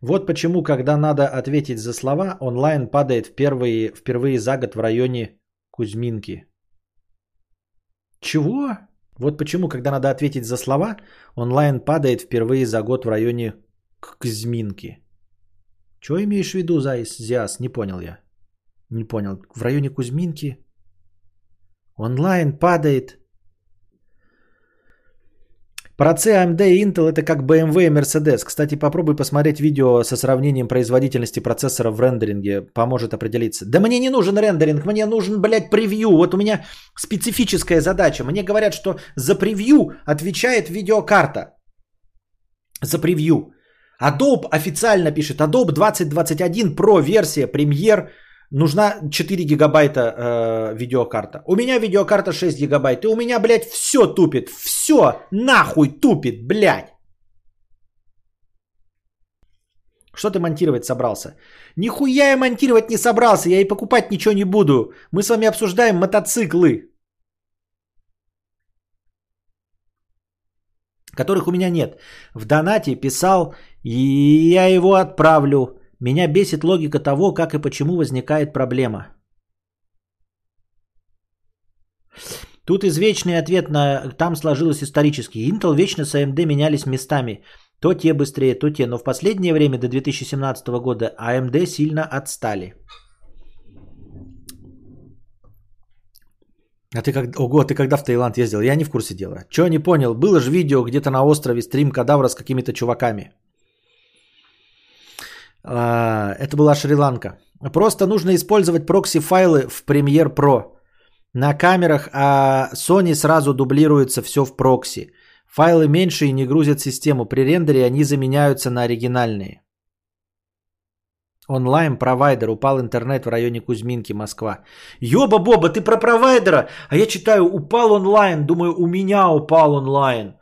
Вот почему, когда надо ответить за слова, онлайн падает впервые, впервые за год в районе Кузьминки. Чего? Вот почему, когда надо ответить за слова, онлайн падает впервые за год в районе Кузьминки. Что имеешь в виду, Зайс, Зиас? Не понял я. Не понял. В районе Кузьминки онлайн падает про C, AMD и Intel это как BMW и Mercedes. Кстати, попробуй посмотреть видео со сравнением производительности процессора в рендеринге. Поможет определиться. Да мне не нужен рендеринг, мне нужен, блядь, превью. Вот у меня специфическая задача. Мне говорят, что за превью отвечает видеокарта. За превью. Adobe официально пишет. Adobe 2021 Pro версия Premiere нужна 4 гигабайта э, видеокарта. У меня видеокарта 6 гигабайт. И у меня, блядь, все тупит. Все нахуй тупит, блядь. Что ты монтировать собрался? Нихуя я монтировать не собрался, я и покупать ничего не буду. Мы с вами обсуждаем мотоциклы. Которых у меня нет. В донате писал, я его отправлю. Меня бесит логика того, как и почему возникает проблема. Тут извечный ответ на... Там сложилось исторически. Intel вечно с AMD менялись местами. То те быстрее, то те. Но в последнее время, до 2017 года, AMD сильно отстали. А ты как... Ого, ты когда в Таиланд ездил? Я не в курсе дела. Чего не понял? Было же видео где-то на острове стрим кадавра с какими-то чуваками. А, это была Шри-Ланка. Просто нужно использовать прокси-файлы в Premiere Pro. На камерах а Sony сразу дублируется все в прокси. Файлы меньше и не грузят систему. При рендере они заменяются на оригинальные. Онлайн-провайдер. Упал интернет в районе Кузьминки, Москва. Ёба-боба, ты про провайдера? А я читаю, упал онлайн. Думаю, у меня упал онлайн.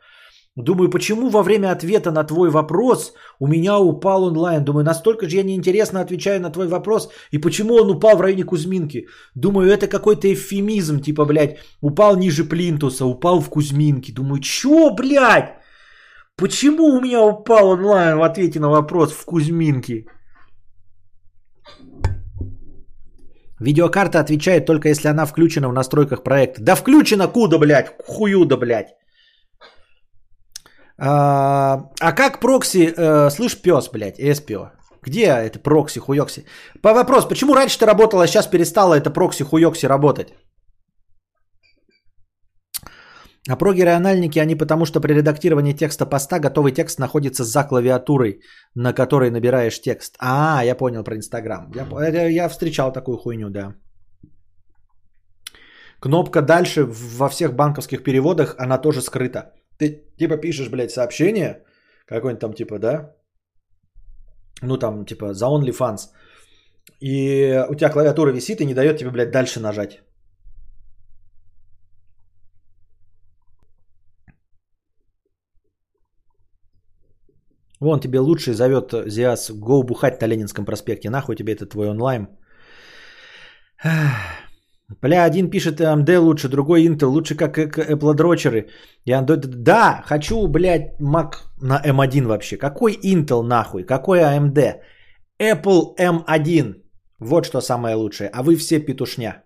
Думаю, почему во время ответа на твой вопрос у меня упал онлайн? Думаю, настолько же я неинтересно отвечаю на твой вопрос. И почему он упал в районе Кузьминки? Думаю, это какой-то эвфемизм, типа, блядь, упал ниже Плинтуса, упал в Кузьминки. Думаю, чё, блядь? Почему у меня упал онлайн в ответе на вопрос в Кузьминке? Видеокарта отвечает только если она включена в настройках проекта. Да включена куда, блядь? Хую да, блядь. А, а как прокси, э, слышь, пес, блядь, СПО? Где это прокси хуёкси? По вопрос, почему раньше ты работала, а сейчас перестала это прокси хуёкси работать? А прогеры-анальники, они потому что при редактировании текста поста готовый текст находится за клавиатурой, на которой набираешь текст. А, я понял про Инстаграм. Я, я, я встречал такую хуйню, да. Кнопка дальше во всех банковских переводах, она тоже скрыта. Ты типа пишешь, блядь, сообщение, какой-нибудь там типа, да, ну там типа за OnlyFans, и у тебя клавиатура висит и не дает тебе, блядь, дальше нажать. Вон тебе лучший зовет Зиас Го бухать на Ленинском проспекте. Нахуй тебе это твой онлайн. Бля, один пишет AMD лучше, другой Intel лучше, как Apple дрочеры. И Android... Да, хочу, блядь, Mac на M1 вообще. Какой Intel нахуй? Какой AMD? Apple M1. Вот что самое лучшее. А вы все петушня.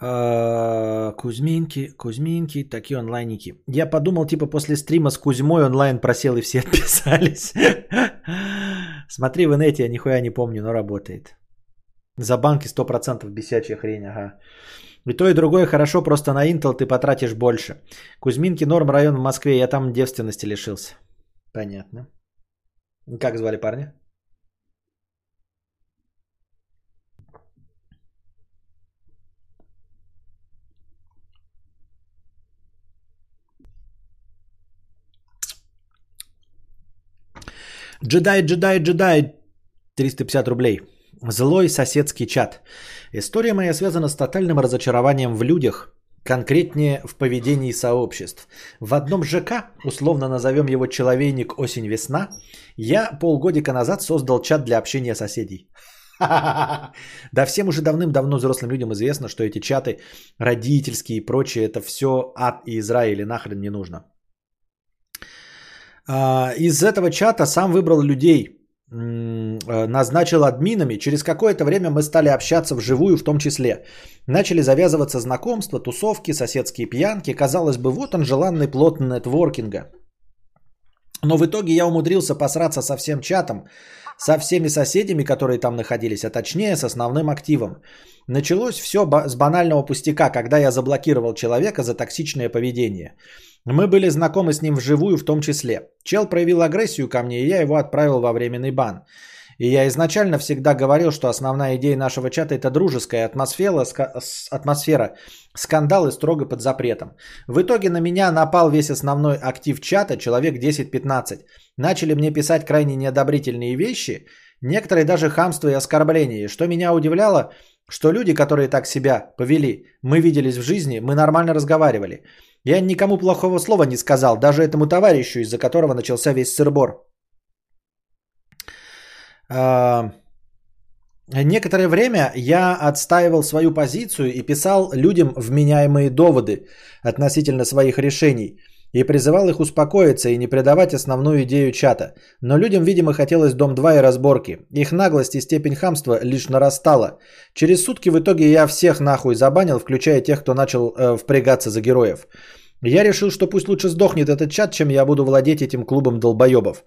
А, Кузьминки, Кузьминки, такие онлайники. Я подумал, типа, после стрима с Кузьмой онлайн просел и все отписались. Смотри в инете, я нихуя не помню, но работает. За банки 100% бесячая хрень, ага. И то, и другое хорошо, просто на Intel ты потратишь больше. Кузьминки, норм район в Москве, я там девственности лишился. Понятно. Как звали парня? Джедай, джедай, джедай. 350 рублей. Злой соседский чат. История моя связана с тотальным разочарованием в людях, конкретнее в поведении сообществ. В одном ЖК, условно назовем его «Человейник осень-весна», я полгодика назад создал чат для общения соседей. Да всем уже давным-давно взрослым людям известно, что эти чаты родительские и прочее, это все ад и Израиль, нахрен не нужно. А, из этого чата сам выбрал людей, э, назначил админами. Через какое-то время мы стали общаться вживую в том числе. Начали завязываться знакомства, тусовки, соседские пьянки. Казалось бы, вот он желанный плод нетворкинга. Но в итоге я умудрился посраться со всем чатом, со всеми соседями, которые там находились, а точнее с основным активом. Началось все с банального пустяка, когда я заблокировал человека за токсичное поведение. Мы были знакомы с ним вживую в том числе. Чел проявил агрессию ко мне, и я его отправил во временный бан. И я изначально всегда говорил, что основная идея нашего чата это дружеская атмосфера, атмосфера скандалы строго под запретом. В итоге на меня напал весь основной актив чата, человек 10-15. Начали мне писать крайне неодобрительные вещи, некоторые даже хамство и оскорбления. Что меня удивляло, что люди, которые так себя повели, мы виделись в жизни, мы нормально разговаривали. Я никому плохого слова не сказал, даже этому товарищу, из-за которого начался весь сырбор. А, некоторое время я отстаивал свою позицию и писал людям вменяемые доводы относительно своих решений и призывал их успокоиться и не предавать основную идею чата. Но людям, видимо, хотелось Дом 2 и разборки. Их наглость и степень хамства лишь нарастала. Через сутки в итоге я всех нахуй забанил, включая тех, кто начал э, впрягаться за героев. Я решил, что пусть лучше сдохнет этот чат, чем я буду владеть этим клубом долбоебов.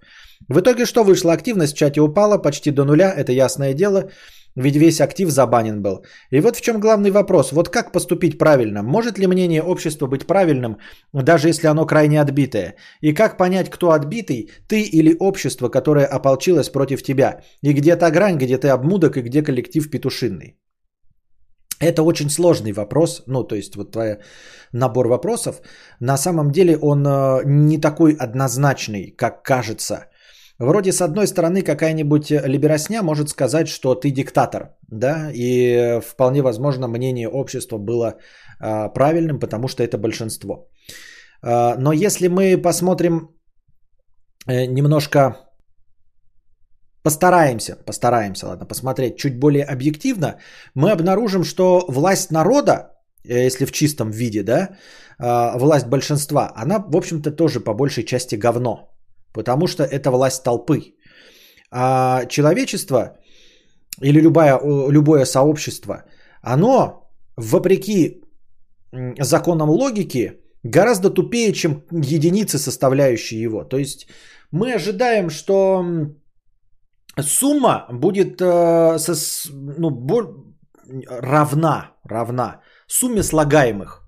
В итоге что вышло? Активность в чате упала почти до нуля, это ясное дело, ведь весь актив забанен был. И вот в чем главный вопрос. Вот как поступить правильно? Может ли мнение общества быть правильным, даже если оно крайне отбитое? И как понять, кто отбитый, ты или общество, которое ополчилось против тебя? И где та грань, где ты обмудок и где коллектив петушинный? Это очень сложный вопрос, ну то есть вот твой набор вопросов, на самом деле он э, не такой однозначный, как кажется. Вроде с одной стороны какая-нибудь либеросня может сказать, что ты диктатор, да, и вполне возможно мнение общества было а, правильным, потому что это большинство. А, но если мы посмотрим э, немножко, постараемся, постараемся, ладно, посмотреть чуть более объективно, мы обнаружим, что власть народа, э, если в чистом виде, да, а, власть большинства, она, в общем-то, тоже по большей части говно потому что это власть толпы. А человечество или любое, любое сообщество, оно, вопреки законам логики, гораздо тупее, чем единицы, составляющие его. То есть мы ожидаем, что сумма будет э, со, ну, боль, равна, равна сумме слагаемых.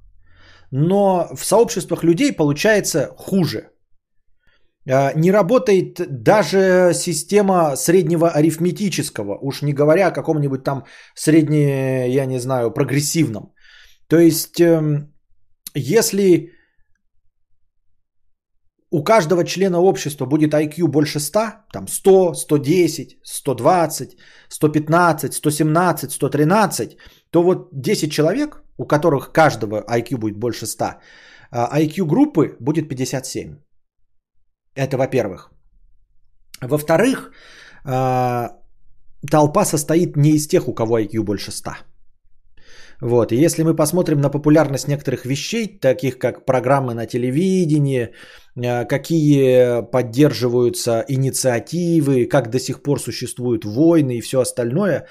Но в сообществах людей получается хуже. А, не работает даже система среднего арифметического, уж не говоря о каком-нибудь там средне, я не знаю, прогрессивном. То есть, эм, если у каждого члена общества будет IQ больше 100, там 100, 110, 120, 115, 117, 113, то вот 10 человек, у которых каждого IQ будет больше 100, IQ группы будет 57. Это во-первых. Во-вторых, а, толпа состоит не из тех, у кого IQ больше 100. Вот. И если мы посмотрим на популярность некоторых вещей, таких как программы на телевидении, а, какие поддерживаются инициативы, как до сих пор существуют войны и все остальное,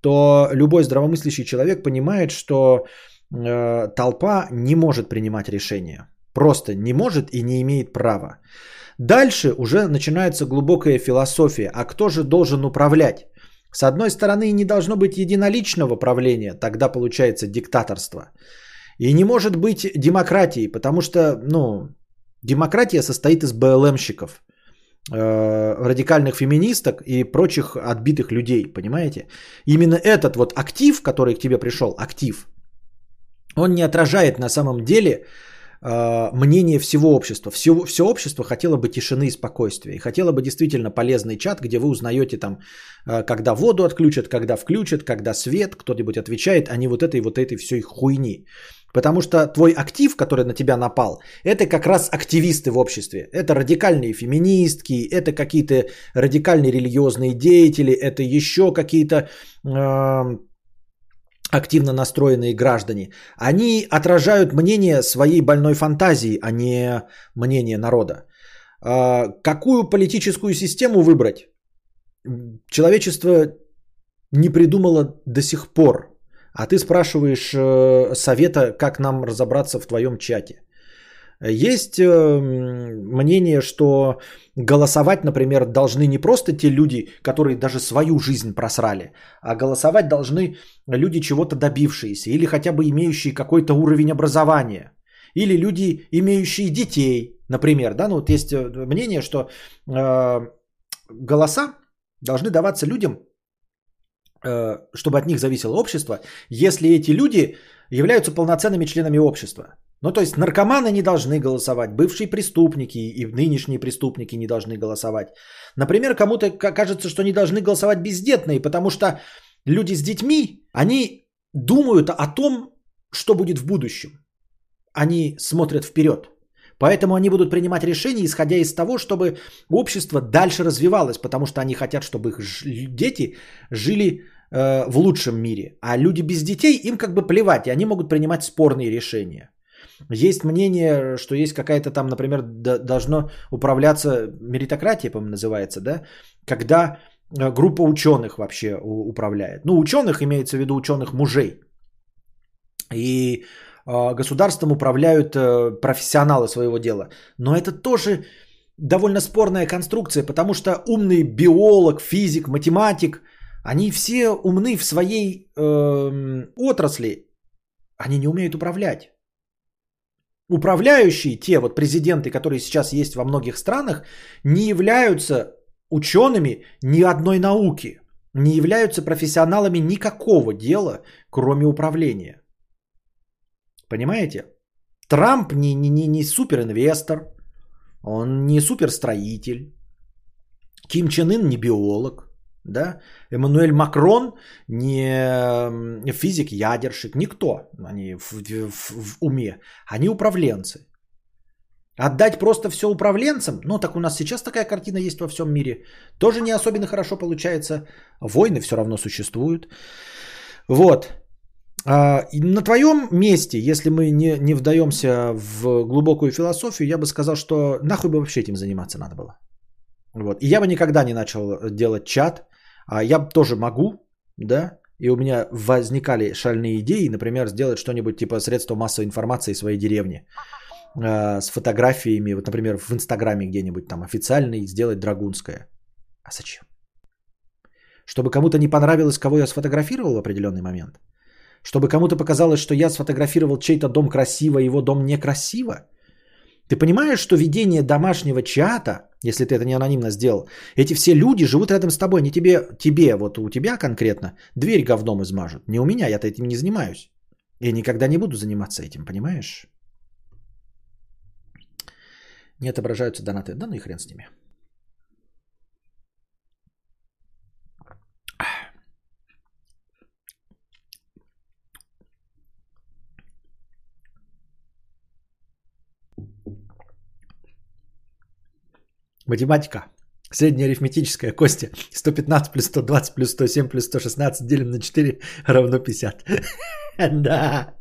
то любой здравомыслящий человек понимает, что а, толпа не может принимать решения. Просто не может и не имеет права. Дальше уже начинается глубокая философия. А кто же должен управлять? С одной стороны, не должно быть единоличного правления, тогда получается диктаторство. И не может быть демократии, потому что, ну, демократия состоит из БЛМщиков, э, радикальных феминисток и прочих отбитых людей, понимаете? Именно этот вот актив, который к тебе пришел, актив, он не отражает на самом деле мнение всего общества. Все, все общество хотело бы тишины и спокойствия. И хотело бы действительно полезный чат, где вы узнаете там, э, когда воду отключат, когда включат, когда свет, кто-нибудь отвечает, а не вот этой вот этой всей хуйни. Потому что твой актив, который на тебя напал, это как раз активисты в обществе. Это радикальные феминистки, это какие-то радикальные религиозные деятели, это еще какие-то э, активно настроенные граждане, они отражают мнение своей больной фантазии, а не мнение народа. А, какую политическую систему выбрать? Человечество не придумало до сих пор. А ты спрашиваешь э, совета, как нам разобраться в твоем чате. Есть э, мнение, что голосовать, например, должны не просто те люди, которые даже свою жизнь просрали, а голосовать должны люди чего-то добившиеся или хотя бы имеющие какой-то уровень образования. Или люди, имеющие детей, например. Да? Ну, вот есть э, мнение, что э, голоса должны даваться людям, э, чтобы от них зависело общество, если эти люди являются полноценными членами общества. Ну, то есть наркоманы не должны голосовать, бывшие преступники и нынешние преступники не должны голосовать. Например, кому-то кажется, что не должны голосовать бездетные, потому что люди с детьми, они думают о том, что будет в будущем. Они смотрят вперед. Поэтому они будут принимать решения, исходя из того, чтобы общество дальше развивалось, потому что они хотят, чтобы их дети жили э, в лучшем мире. А люди без детей, им как бы плевать, и они могут принимать спорные решения. Есть мнение, что есть какая-то там, например, должно управляться меритократия, по-моему, называется, да, когда э, группа ученых вообще управляет. Ну, ученых имеется в виду ученых мужей. И э, государством управляют профессионалы своего дела. Но это тоже довольно спорная конструкция, потому что умный биолог, физик, математик, они все умны в своей э, отрасли, они не умеют управлять управляющие, те вот президенты, которые сейчас есть во многих странах, не являются учеными ни одной науки, не являются профессионалами никакого дела, кроме управления. Понимаете? Трамп не, не, не, не суперинвестор, он не суперстроитель. Ким Чен Ын не биолог, да? Эммануэль Макрон не физик-ядерщик, никто. Они в, в, в уме. Они управленцы. Отдать просто все управленцам, ну так у нас сейчас такая картина есть во всем мире, тоже не особенно хорошо получается. Войны все равно существуют. Вот. А, на твоем месте, если мы не, не вдаемся в глубокую философию, я бы сказал, что нахуй бы вообще этим заниматься надо было. Вот. И я бы никогда не начал делать чат. А я тоже могу, да, и у меня возникали шальные идеи, например, сделать что-нибудь типа средства массовой информации своей деревни э, с фотографиями, вот, например, в Инстаграме где-нибудь там официальный сделать драгунское. А зачем? Чтобы кому-то не понравилось, кого я сфотографировал в определенный момент? Чтобы кому-то показалось, что я сфотографировал чей-то дом красиво, его дом некрасиво? Ты понимаешь, что ведение домашнего чата, если ты это не анонимно сделал, эти все люди живут рядом с тобой, не тебе, тебе, вот у тебя конкретно, дверь говном измажут. Не у меня, я-то этим не занимаюсь. Я никогда не буду заниматься этим, понимаешь? Не отображаются донаты. Да ну и хрен с ними. Математика. Средняя арифметическая кости. 115 плюс 120 плюс 107 плюс 116 делим на 4 равно 50. Да.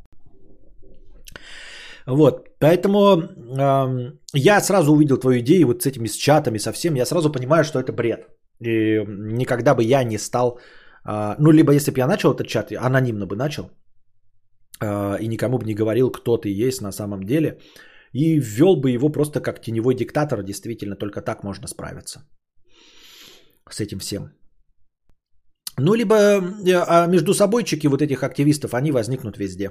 Вот, поэтому э, я сразу увидел твою идею вот с этими чатами совсем, я сразу понимаю, что это бред. И никогда бы я не стал, э, ну, либо если бы я начал этот чат, анонимно бы начал, э, и никому бы не говорил, кто ты есть на самом деле, и ввел бы его просто как теневой диктатор, действительно, только так можно справиться с этим всем. Ну, либо э, а между собойчики вот этих активистов, они возникнут везде.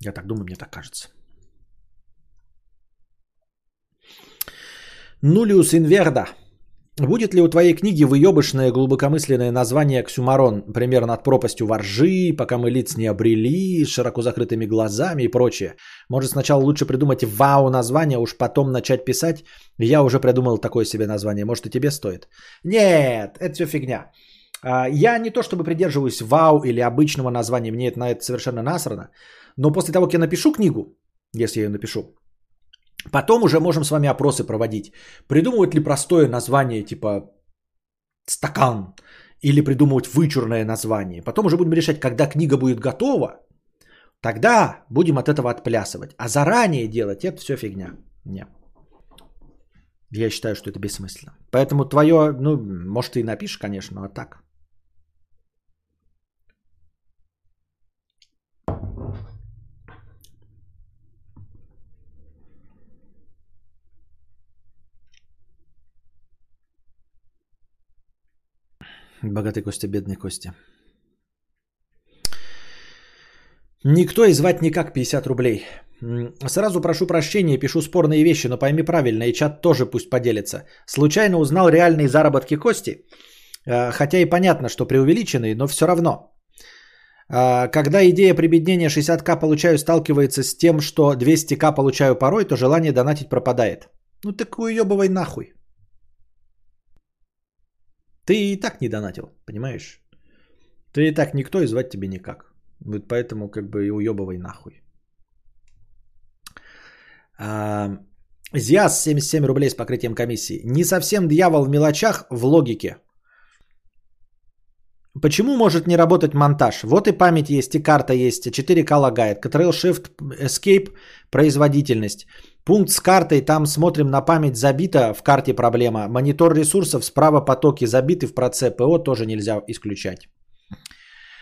Я так думаю, мне так кажется. Нулиус инверда. Будет ли у твоей книги выебышное глубокомысленное название «Оксюмарон», пример над пропастью воржи, пока мы лиц не обрели, с широко закрытыми глазами и прочее? Может, сначала лучше придумать вау название, уж потом начать писать? Я уже придумал такое себе название, может и тебе стоит? Нет, это все фигня. А, я не то чтобы придерживаюсь вау или обычного названия, мне это на это совершенно насрано. Но после того, как я напишу книгу, если я ее напишу, потом уже можем с вами опросы проводить. Придумывать ли простое название типа стакан или придумывать вычурное название. Потом уже будем решать, когда книга будет готова, тогда будем от этого отплясывать. А заранее делать это все фигня. Нет. Я считаю, что это бессмысленно. Поэтому твое, ну, может, ты и напишешь, конечно, а так. Богатый Костя, бедный Костя. Никто и звать никак 50 рублей. Сразу прошу прощения, пишу спорные вещи, но пойми правильно, и чат тоже пусть поделится. Случайно узнал реальные заработки Кости, э, хотя и понятно, что преувеличенные, но все равно. Э, когда идея прибеднения 60к получаю сталкивается с тем, что 200к получаю порой, то желание донатить пропадает. Ну так уебывай нахуй. Ты и так не донатил, понимаешь? Ты и так никто и звать тебе никак. Вот поэтому как бы и уебывай нахуй. Зиас 77 рублей с покрытием комиссии. Не совсем дьявол в мелочах, в логике. Почему может не работать монтаж? Вот и память есть, и карта есть, 4К лагает. Ctrl Shift Escape производительность. Пункт с картой, там смотрим на память, забита в карте проблема. Монитор ресурсов, справа потоки забиты в проце ПО, тоже нельзя исключать.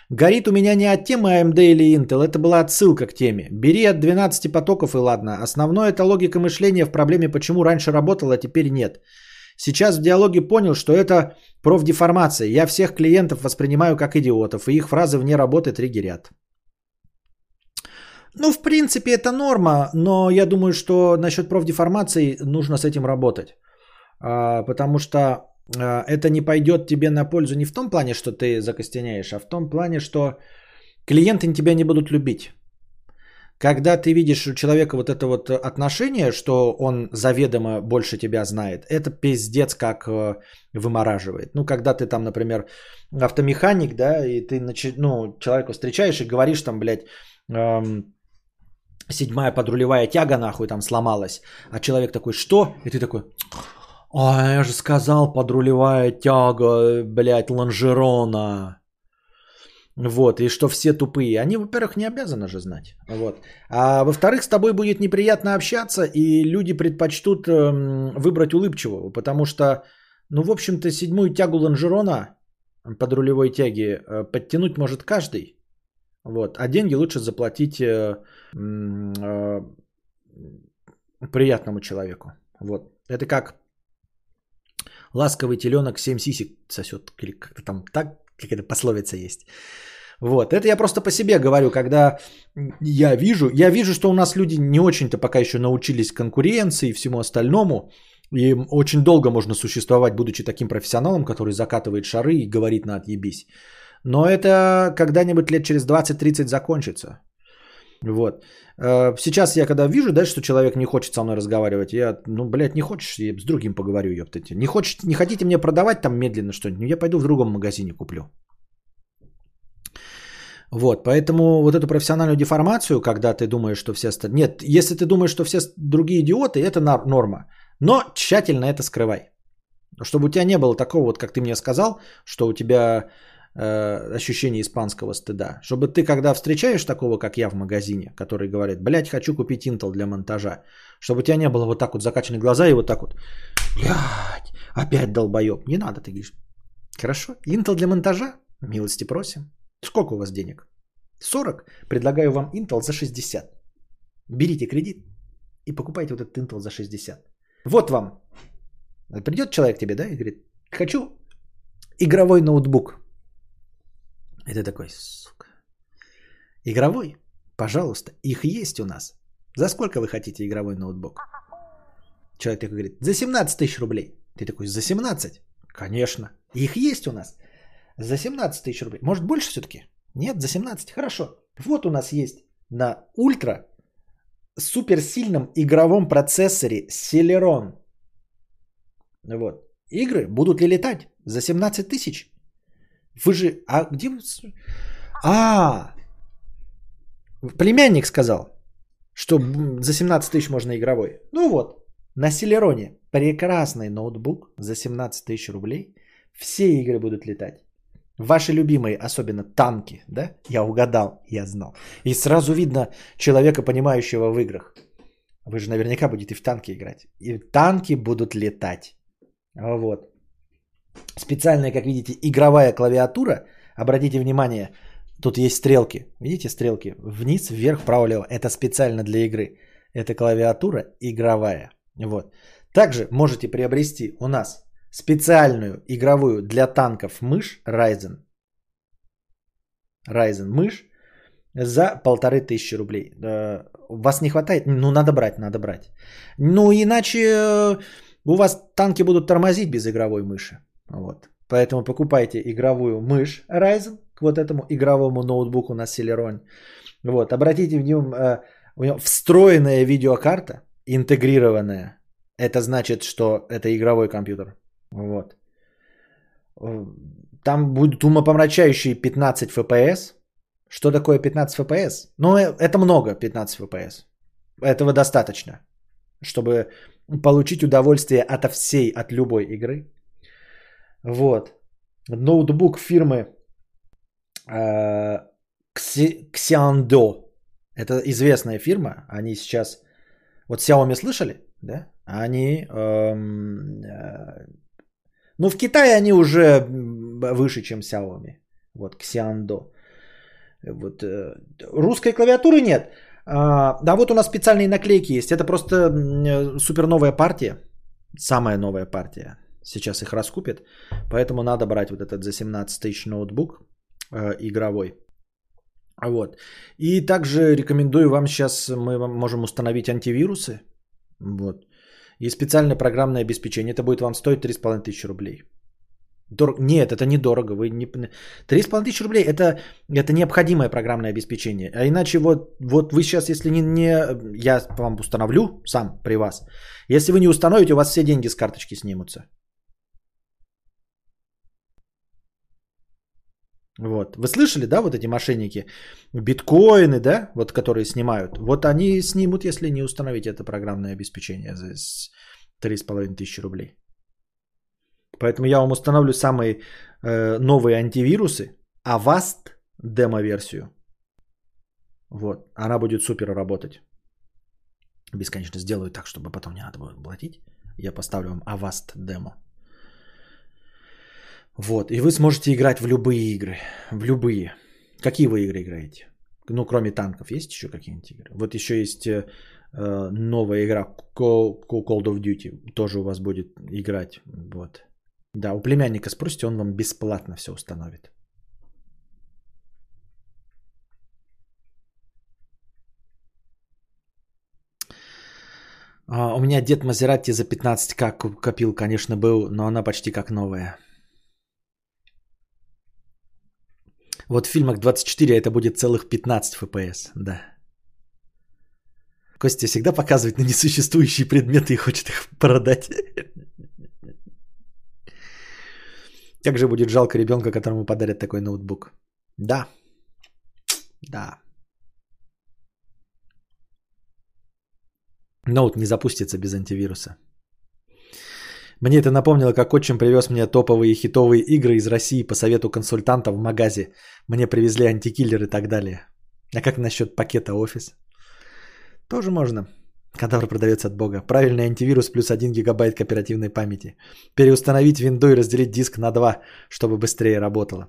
Горит у меня не от темы AMD или Intel, это была отсылка к теме. Бери от 12 потоков и ладно. Основное это логика мышления в проблеме, почему раньше работало, а теперь нет. Сейчас в диалоге понял, что это профдеформация. Я всех клиентов воспринимаю как идиотов, и их фразы вне работы триггерят. Ну, в принципе, это норма, но я думаю, что насчет профдеформации нужно с этим работать. А, потому что а, это не пойдет тебе на пользу не в том плане, что ты закостеняешь, а в том плане, что клиенты тебя не будут любить. Когда ты видишь у человека вот это вот отношение, что он заведомо больше тебя знает, это пиздец как э, вымораживает. Ну, когда ты там, например, автомеханик, да, и ты ну, человека встречаешь и говоришь там, блядь, эм, седьмая подрулевая тяга нахуй там сломалась, а человек такой, что? И ты такой, а я же сказал, подрулевая тяга, блядь, лонжерона. Вот, и что все тупые. Они, во-первых, не обязаны же знать. Вот. А во-вторых, с тобой будет неприятно общаться, и люди предпочтут эм, выбрать улыбчивого, потому что, ну, в общем-то, седьмую тягу лонжерона под рулевой тяги э, подтянуть может каждый. Вот. А деньги лучше заплатить э, э, приятному человеку. Вот. Это как ласковый теленок 7 сисек сосет. Или как-то там так какая-то пословица есть. Вот, это я просто по себе говорю, когда я вижу, я вижу, что у нас люди не очень-то пока еще научились конкуренции и всему остальному, и очень долго можно существовать, будучи таким профессионалом, который закатывает шары и говорит на отъебись. Но это когда-нибудь лет через 20-30 закончится. Вот. Э, сейчас я когда вижу, да, что человек не хочет со мной разговаривать, я, ну, блядь, не хочешь, я с другим поговорю, ёптайте. Не, хочешь, не хотите мне продавать там медленно что-нибудь, ну, я пойду в другом магазине куплю. Вот, поэтому вот эту профессиональную деформацию, когда ты думаешь, что все... Нет, если ты думаешь, что все другие идиоты, это норма. Но тщательно это скрывай. Чтобы у тебя не было такого, вот как ты мне сказал, что у тебя э, ощущение испанского стыда. Чтобы ты, когда встречаешь такого, как я в магазине, который говорит, блядь, хочу купить Intel для монтажа, чтобы у тебя не было вот так вот закачаны глаза и вот так вот, блядь, опять долбоеб. Не надо, ты говоришь, хорошо, Intel для монтажа, милости просим. Сколько у вас денег? 40? Предлагаю вам Intel за 60. Берите кредит и покупайте вот этот Intel за 60. Вот вам. Придет человек тебе, да, и говорит, хочу игровой ноутбук. И ты такой, сука. Игровой? Пожалуйста, их есть у нас. За сколько вы хотите игровой ноутбук? Человек такой говорит, за 17 тысяч рублей. Ты такой, за 17? Конечно. Их есть у нас. За 17 тысяч рублей. Может больше все-таки? Нет, за 17. Хорошо. Вот у нас есть на ультра суперсильном игровом процессоре Celeron. Вот. Игры будут ли летать за 17 тысяч? Вы же... А где вы... А! Племянник сказал, что за 17 тысяч можно игровой. Ну вот, на Селероне прекрасный ноутбук за 17 тысяч рублей. Все игры будут летать. Ваши любимые, особенно танки, да? Я угадал, я знал. И сразу видно человека, понимающего в играх. Вы же наверняка будете в танки играть. И танки будут летать. Вот. Специальная, как видите, игровая клавиатура. Обратите внимание, тут есть стрелки. Видите стрелки? Вниз, вверх, вправо, лево. Это специально для игры. Это клавиатура игровая. Вот. Также можете приобрести у нас специальную игровую для танков мышь Ryzen. Ryzen мышь за полторы тысячи рублей. Вас не хватает? Ну, надо брать, надо брать. Ну, иначе э, у вас танки будут тормозить без игровой мыши. Вот. Поэтому покупайте игровую мышь Ryzen к вот этому игровому ноутбуку на Celeron. Вот. Обратите внимание, э, у него встроенная видеокарта, интегрированная. Это значит, что это игровой компьютер. Вот. Там будут умопомрачающие 15 FPS. Что такое 15 FPS? Ну, э, это много 15 FPS. Этого достаточно, чтобы получить удовольствие от всей, от любой игры. Вот. Ноутбук фирмы э, Xiando. Это известная фирма. Они сейчас... Вот Xiaomi слышали? Да? Они эм, э, ну, в Китае они уже выше, чем Xiaomi. Вот, Xiando. Вот, э, русской клавиатуры нет. А, да, вот у нас специальные наклейки есть. Это просто э, супер новая партия. Самая новая партия. Сейчас их раскупят. Поэтому надо брать вот этот за 17 тысяч ноутбук э, игровой. Вот. И также рекомендую вам сейчас, мы можем установить антивирусы. Вот и специальное программное обеспечение. Это будет вам стоить 3,5 тысячи рублей. Дор... Нет, это недорого. Вы не... 3,5 тысячи рублей это, это необходимое программное обеспечение. А иначе вот, вот вы сейчас, если не, не... Я вам установлю сам при вас. Если вы не установите, у вас все деньги с карточки снимутся. Вот. Вы слышали, да, вот эти мошенники? Биткоины, да, вот которые снимают. Вот они снимут, если не установите это программное обеспечение за 3,5 тысячи рублей. Поэтому я вам установлю самые э, новые антивирусы, Avast демо-версию. Вот, она будет супер работать. Бесконечно сделаю так, чтобы потом не надо было платить. Я поставлю вам Avast демо. Вот, и вы сможете играть в любые игры. В любые. Какие вы игры играете? Ну, кроме танков, есть еще какие-нибудь игры? Вот еще есть э, новая игра Call, of Duty. Тоже у вас будет играть. Вот. Да, у племянника спросите, он вам бесплатно все установит. А, у меня дед Мазерати за 15к копил, конечно, был, но она почти как новая. Вот в фильмах 24 это будет целых 15 FPS, да. Костя всегда показывает на несуществующие предметы и хочет их продать. Как же будет жалко ребенка, которому подарят такой ноутбук. Да. Да. Ноут не запустится без антивируса. Мне это напомнило, как отчим привез мне топовые хитовые игры из России по совету консультанта в магазе. Мне привезли антикиллер и так далее. А как насчет пакета офис? Тоже можно. Кадавр продается от бога. Правильный антивирус плюс 1 гигабайт кооперативной памяти. Переустановить винду и разделить диск на 2, чтобы быстрее работало.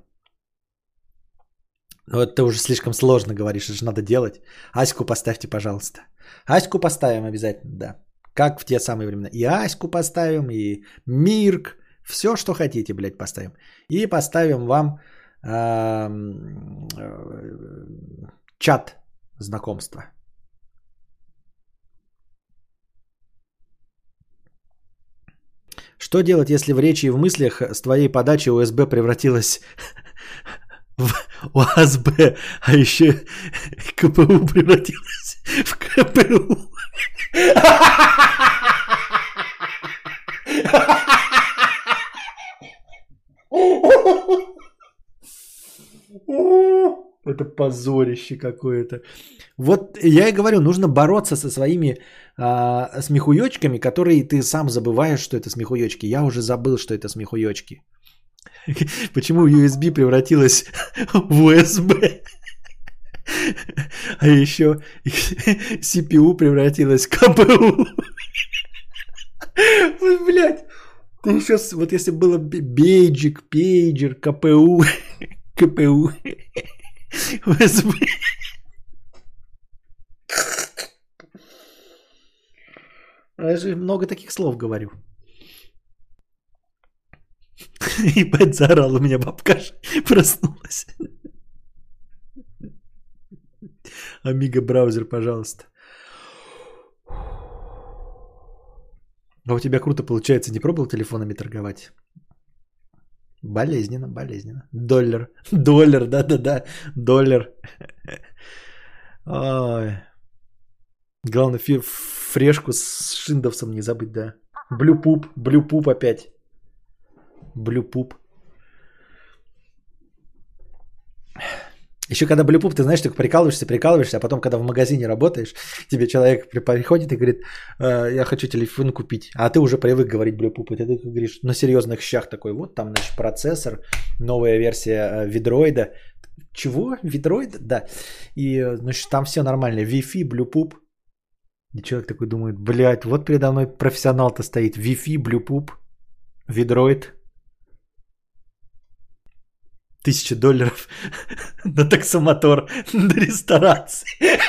Ну это уже слишком сложно говоришь, это же надо делать. Аську поставьте, пожалуйста. Аську поставим обязательно, да. Как в те самые времена. И Аську поставим, и Мирк. Все, что хотите, блядь, поставим. И поставим вам э, чат знакомства. Что делать, если в речи и в мыслях с твоей подачи УСБ превратилась в УАСБ, а еще КПУ превратилась в КПУ? Это позорище какое-то. Вот я и говорю, нужно бороться со своими а, смехуёчками, которые ты сам забываешь, что это смехуёчки. Я уже забыл, что это смехуёчки. Почему USB превратилась в USB? А еще CPU превратилась в КПУ. Блять. Ты еще, вот если было бейджик, пейджер, КПУ, КПУ, USB. Я же много таких слов говорю. Ебать, заорал у меня бабка проснулась. Амиго браузер, пожалуйста. А у тебя круто получается, не пробовал телефонами торговать? Болезненно, болезненно. Доллар. Доллар, да-да-да. Доллар. Ой. Главное, фи- фрешку с шиндовсом не забыть, да. Блюпуп, блюпуп опять. Блюпуп. Еще когда блюпуп, ты знаешь, ты прикалываешься, прикалываешься, а потом, когда в магазине работаешь, тебе человек приходит и говорит, э, я хочу телефон купить, а ты уже привык говорить блюпуп, и ты говоришь на серьезных щах такой, вот там, значит, процессор, новая версия э, видроида. Чего? Видроид? Да. И, э, значит, там все нормально. Wi-Fi, блюпуп, и человек такой думает, блядь, вот передо мной профессионал-то стоит. Wi-Fi, Bluepoop, Vidroid. Тысяча долларов на таксомотор на ресторации.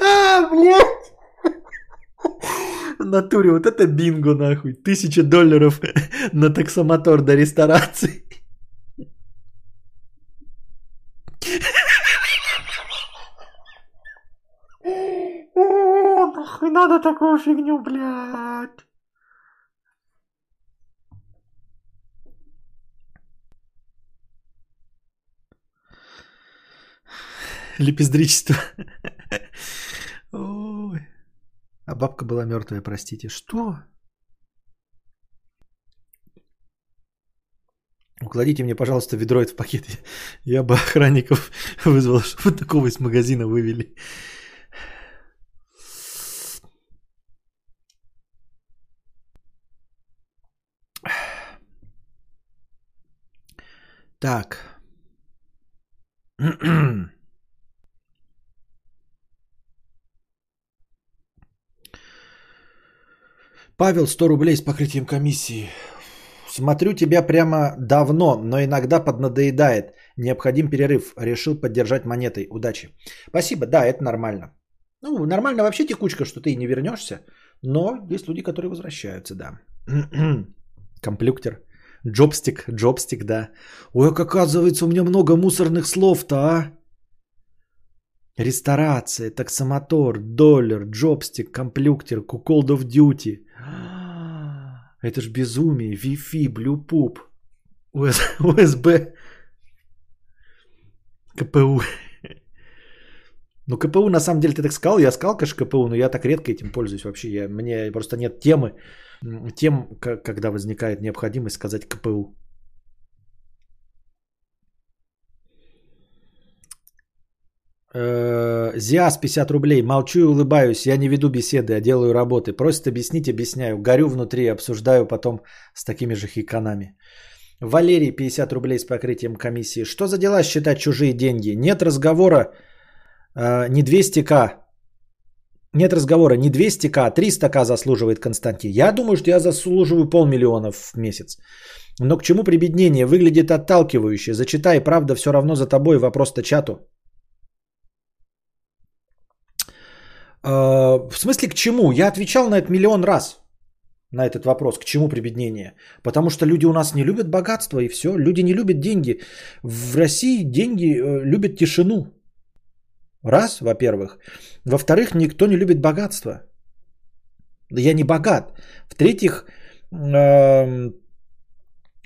А, блядь. В натуре, вот это бинго нахуй. Тысяча долларов на таксомотор до ресторации. О, нахуй надо такую фигню, блядь. Лепездричество. Ой. А бабка была мертвая, простите. Что? Укладите мне, пожалуйста, ведро это в пакет. Я бы охранников вызвал, чтобы такого из магазина вывели. Так. Павел, 100 рублей с покрытием комиссии. Смотрю тебя прямо давно, но иногда поднадоедает. Необходим перерыв. Решил поддержать монетой. Удачи. Спасибо. Да, это нормально. Ну, нормально вообще текучка, что ты не вернешься. Но есть люди, которые возвращаются, да. Комплюктер. Джобстик, джобстик, да. Ой, как оказывается, у меня много мусорных слов-то, а? Ресторация, таксомотор, доллар, джобстик, комплюктер, куколд of duty. Это ж безумие. Wi-Fi, Bluetooth, USB, КПУ. Ну, КПУ, на самом деле, ты так сказал, я сказал, конечно, КПУ, но я так редко этим пользуюсь вообще. Я, мне просто нет темы, тем, когда возникает необходимость сказать КПУ. Зиас 50 рублей. Молчу и улыбаюсь. Я не веду беседы, а делаю работы. Просит объяснить, объясняю. Горю внутри, обсуждаю потом с такими же хиканами. Валерий 50 рублей с покрытием комиссии. Что за дела считать чужие деньги? Нет разговора э, не 200к. Нет разговора не 200к, а 300к заслуживает Константин. Я думаю, что я заслуживаю полмиллиона в месяц. Но к чему прибеднение? Выглядит отталкивающе. Зачитай, правда, все равно за тобой. Вопрос-то чату. В смысле к чему? Я отвечал на это миллион раз. На этот вопрос, к чему прибеднение? Потому что люди у нас не любят богатство и все. Люди не любят деньги. В России деньги э, любят тишину. Раз, во-первых. Во-вторых, никто не любит богатство. Я не богат. В-третьих, эм,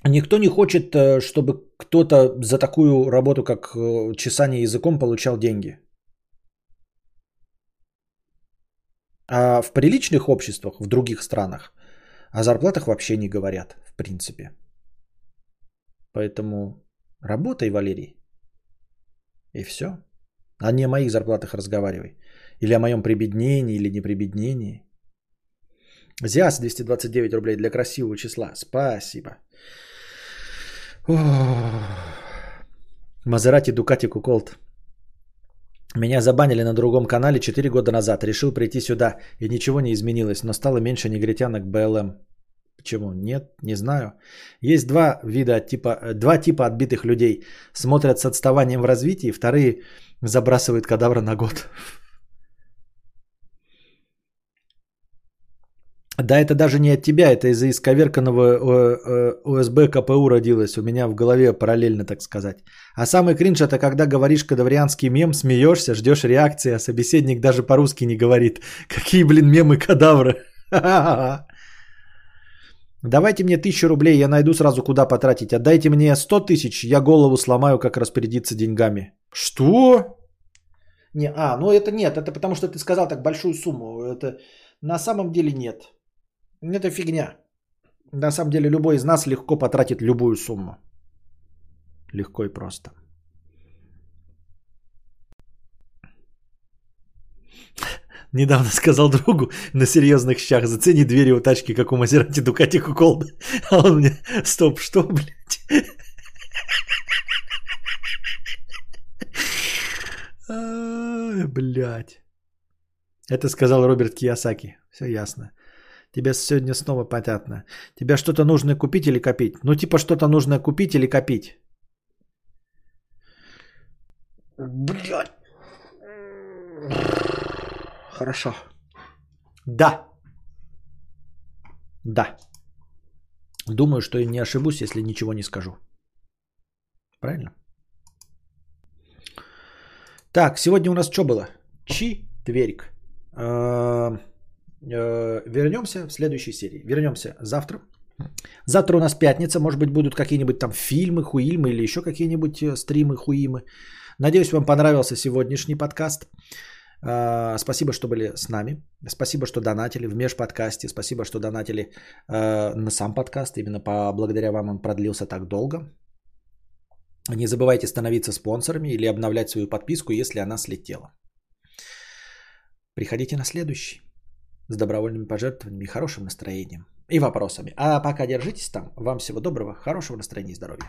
никто не хочет, э, чтобы кто-то за такую работу, как чесание языком, получал деньги. А в приличных обществах, в других странах, о зарплатах вообще не говорят, в принципе. Поэтому работай, Валерий. И все. А не о моих зарплатах разговаривай. Или о моем прибеднении, или не прибеднении. Зиас 229 рублей для красивого числа. Спасибо. Мазерати Дукати Куколт. Меня забанили на другом канале 4 года назад. Решил прийти сюда, и ничего не изменилось, но стало меньше негритянок БЛМ. Почему? Нет, не знаю. Есть два вида, типа, два типа отбитых людей. Смотрят с отставанием в развитии, вторые забрасывают кадавра на год. Да, это даже не от тебя, это из-за исковерканного ОСБ э, э, КПУ родилось. У меня в голове параллельно, так сказать. А самый кринж это когда говоришь кадаврианский мем, смеешься, ждешь реакции, а собеседник даже по-русски не говорит. Какие, блин, мемы кадавры. Давайте мне тысячу рублей, я найду сразу куда потратить. Отдайте мне сто тысяч, я голову сломаю, как распорядиться деньгами. Что? Не, а, ну это нет, это потому что ты сказал так большую сумму. Это на самом деле нет. Это фигня. На самом деле любой из нас легко потратит любую сумму. Легко и просто. Недавно сказал другу на серьезных щах, зацени двери у тачки, как у Мазерати Дукати Куколда. А он мне, стоп, что, блядь? Блядь. Это сказал Роберт Киясаки. Все ясно. Тебе сегодня снова понятно. Тебе что-то нужно купить или копить? Ну, типа что-то нужно купить или копить. Блядь. Хорошо. Да. Да. Думаю, что и не ошибусь, если ничего не скажу. Правильно? Так, сегодня у нас что было? Четверик. Э, вернемся в следующей серии. Вернемся завтра Завтра у нас пятница, может быть, будут какие-нибудь там фильмы, хуильмы или еще какие-нибудь э, стримы, хуимы. Надеюсь, вам понравился сегодняшний подкаст. А, Спасибо, что были с нами. Спасибо, что донатили в межподкасте. Спасибо, что донатили э, на сам подкаст. Именно по, благодаря вам он продлился так долго. Не забывайте становиться спонсорами или обновлять свою подписку, если она слетела. Приходите на следующий с добровольными пожертвованиями и хорошим настроением и вопросами. А пока держитесь там. Вам всего доброго, хорошего настроения и здоровья.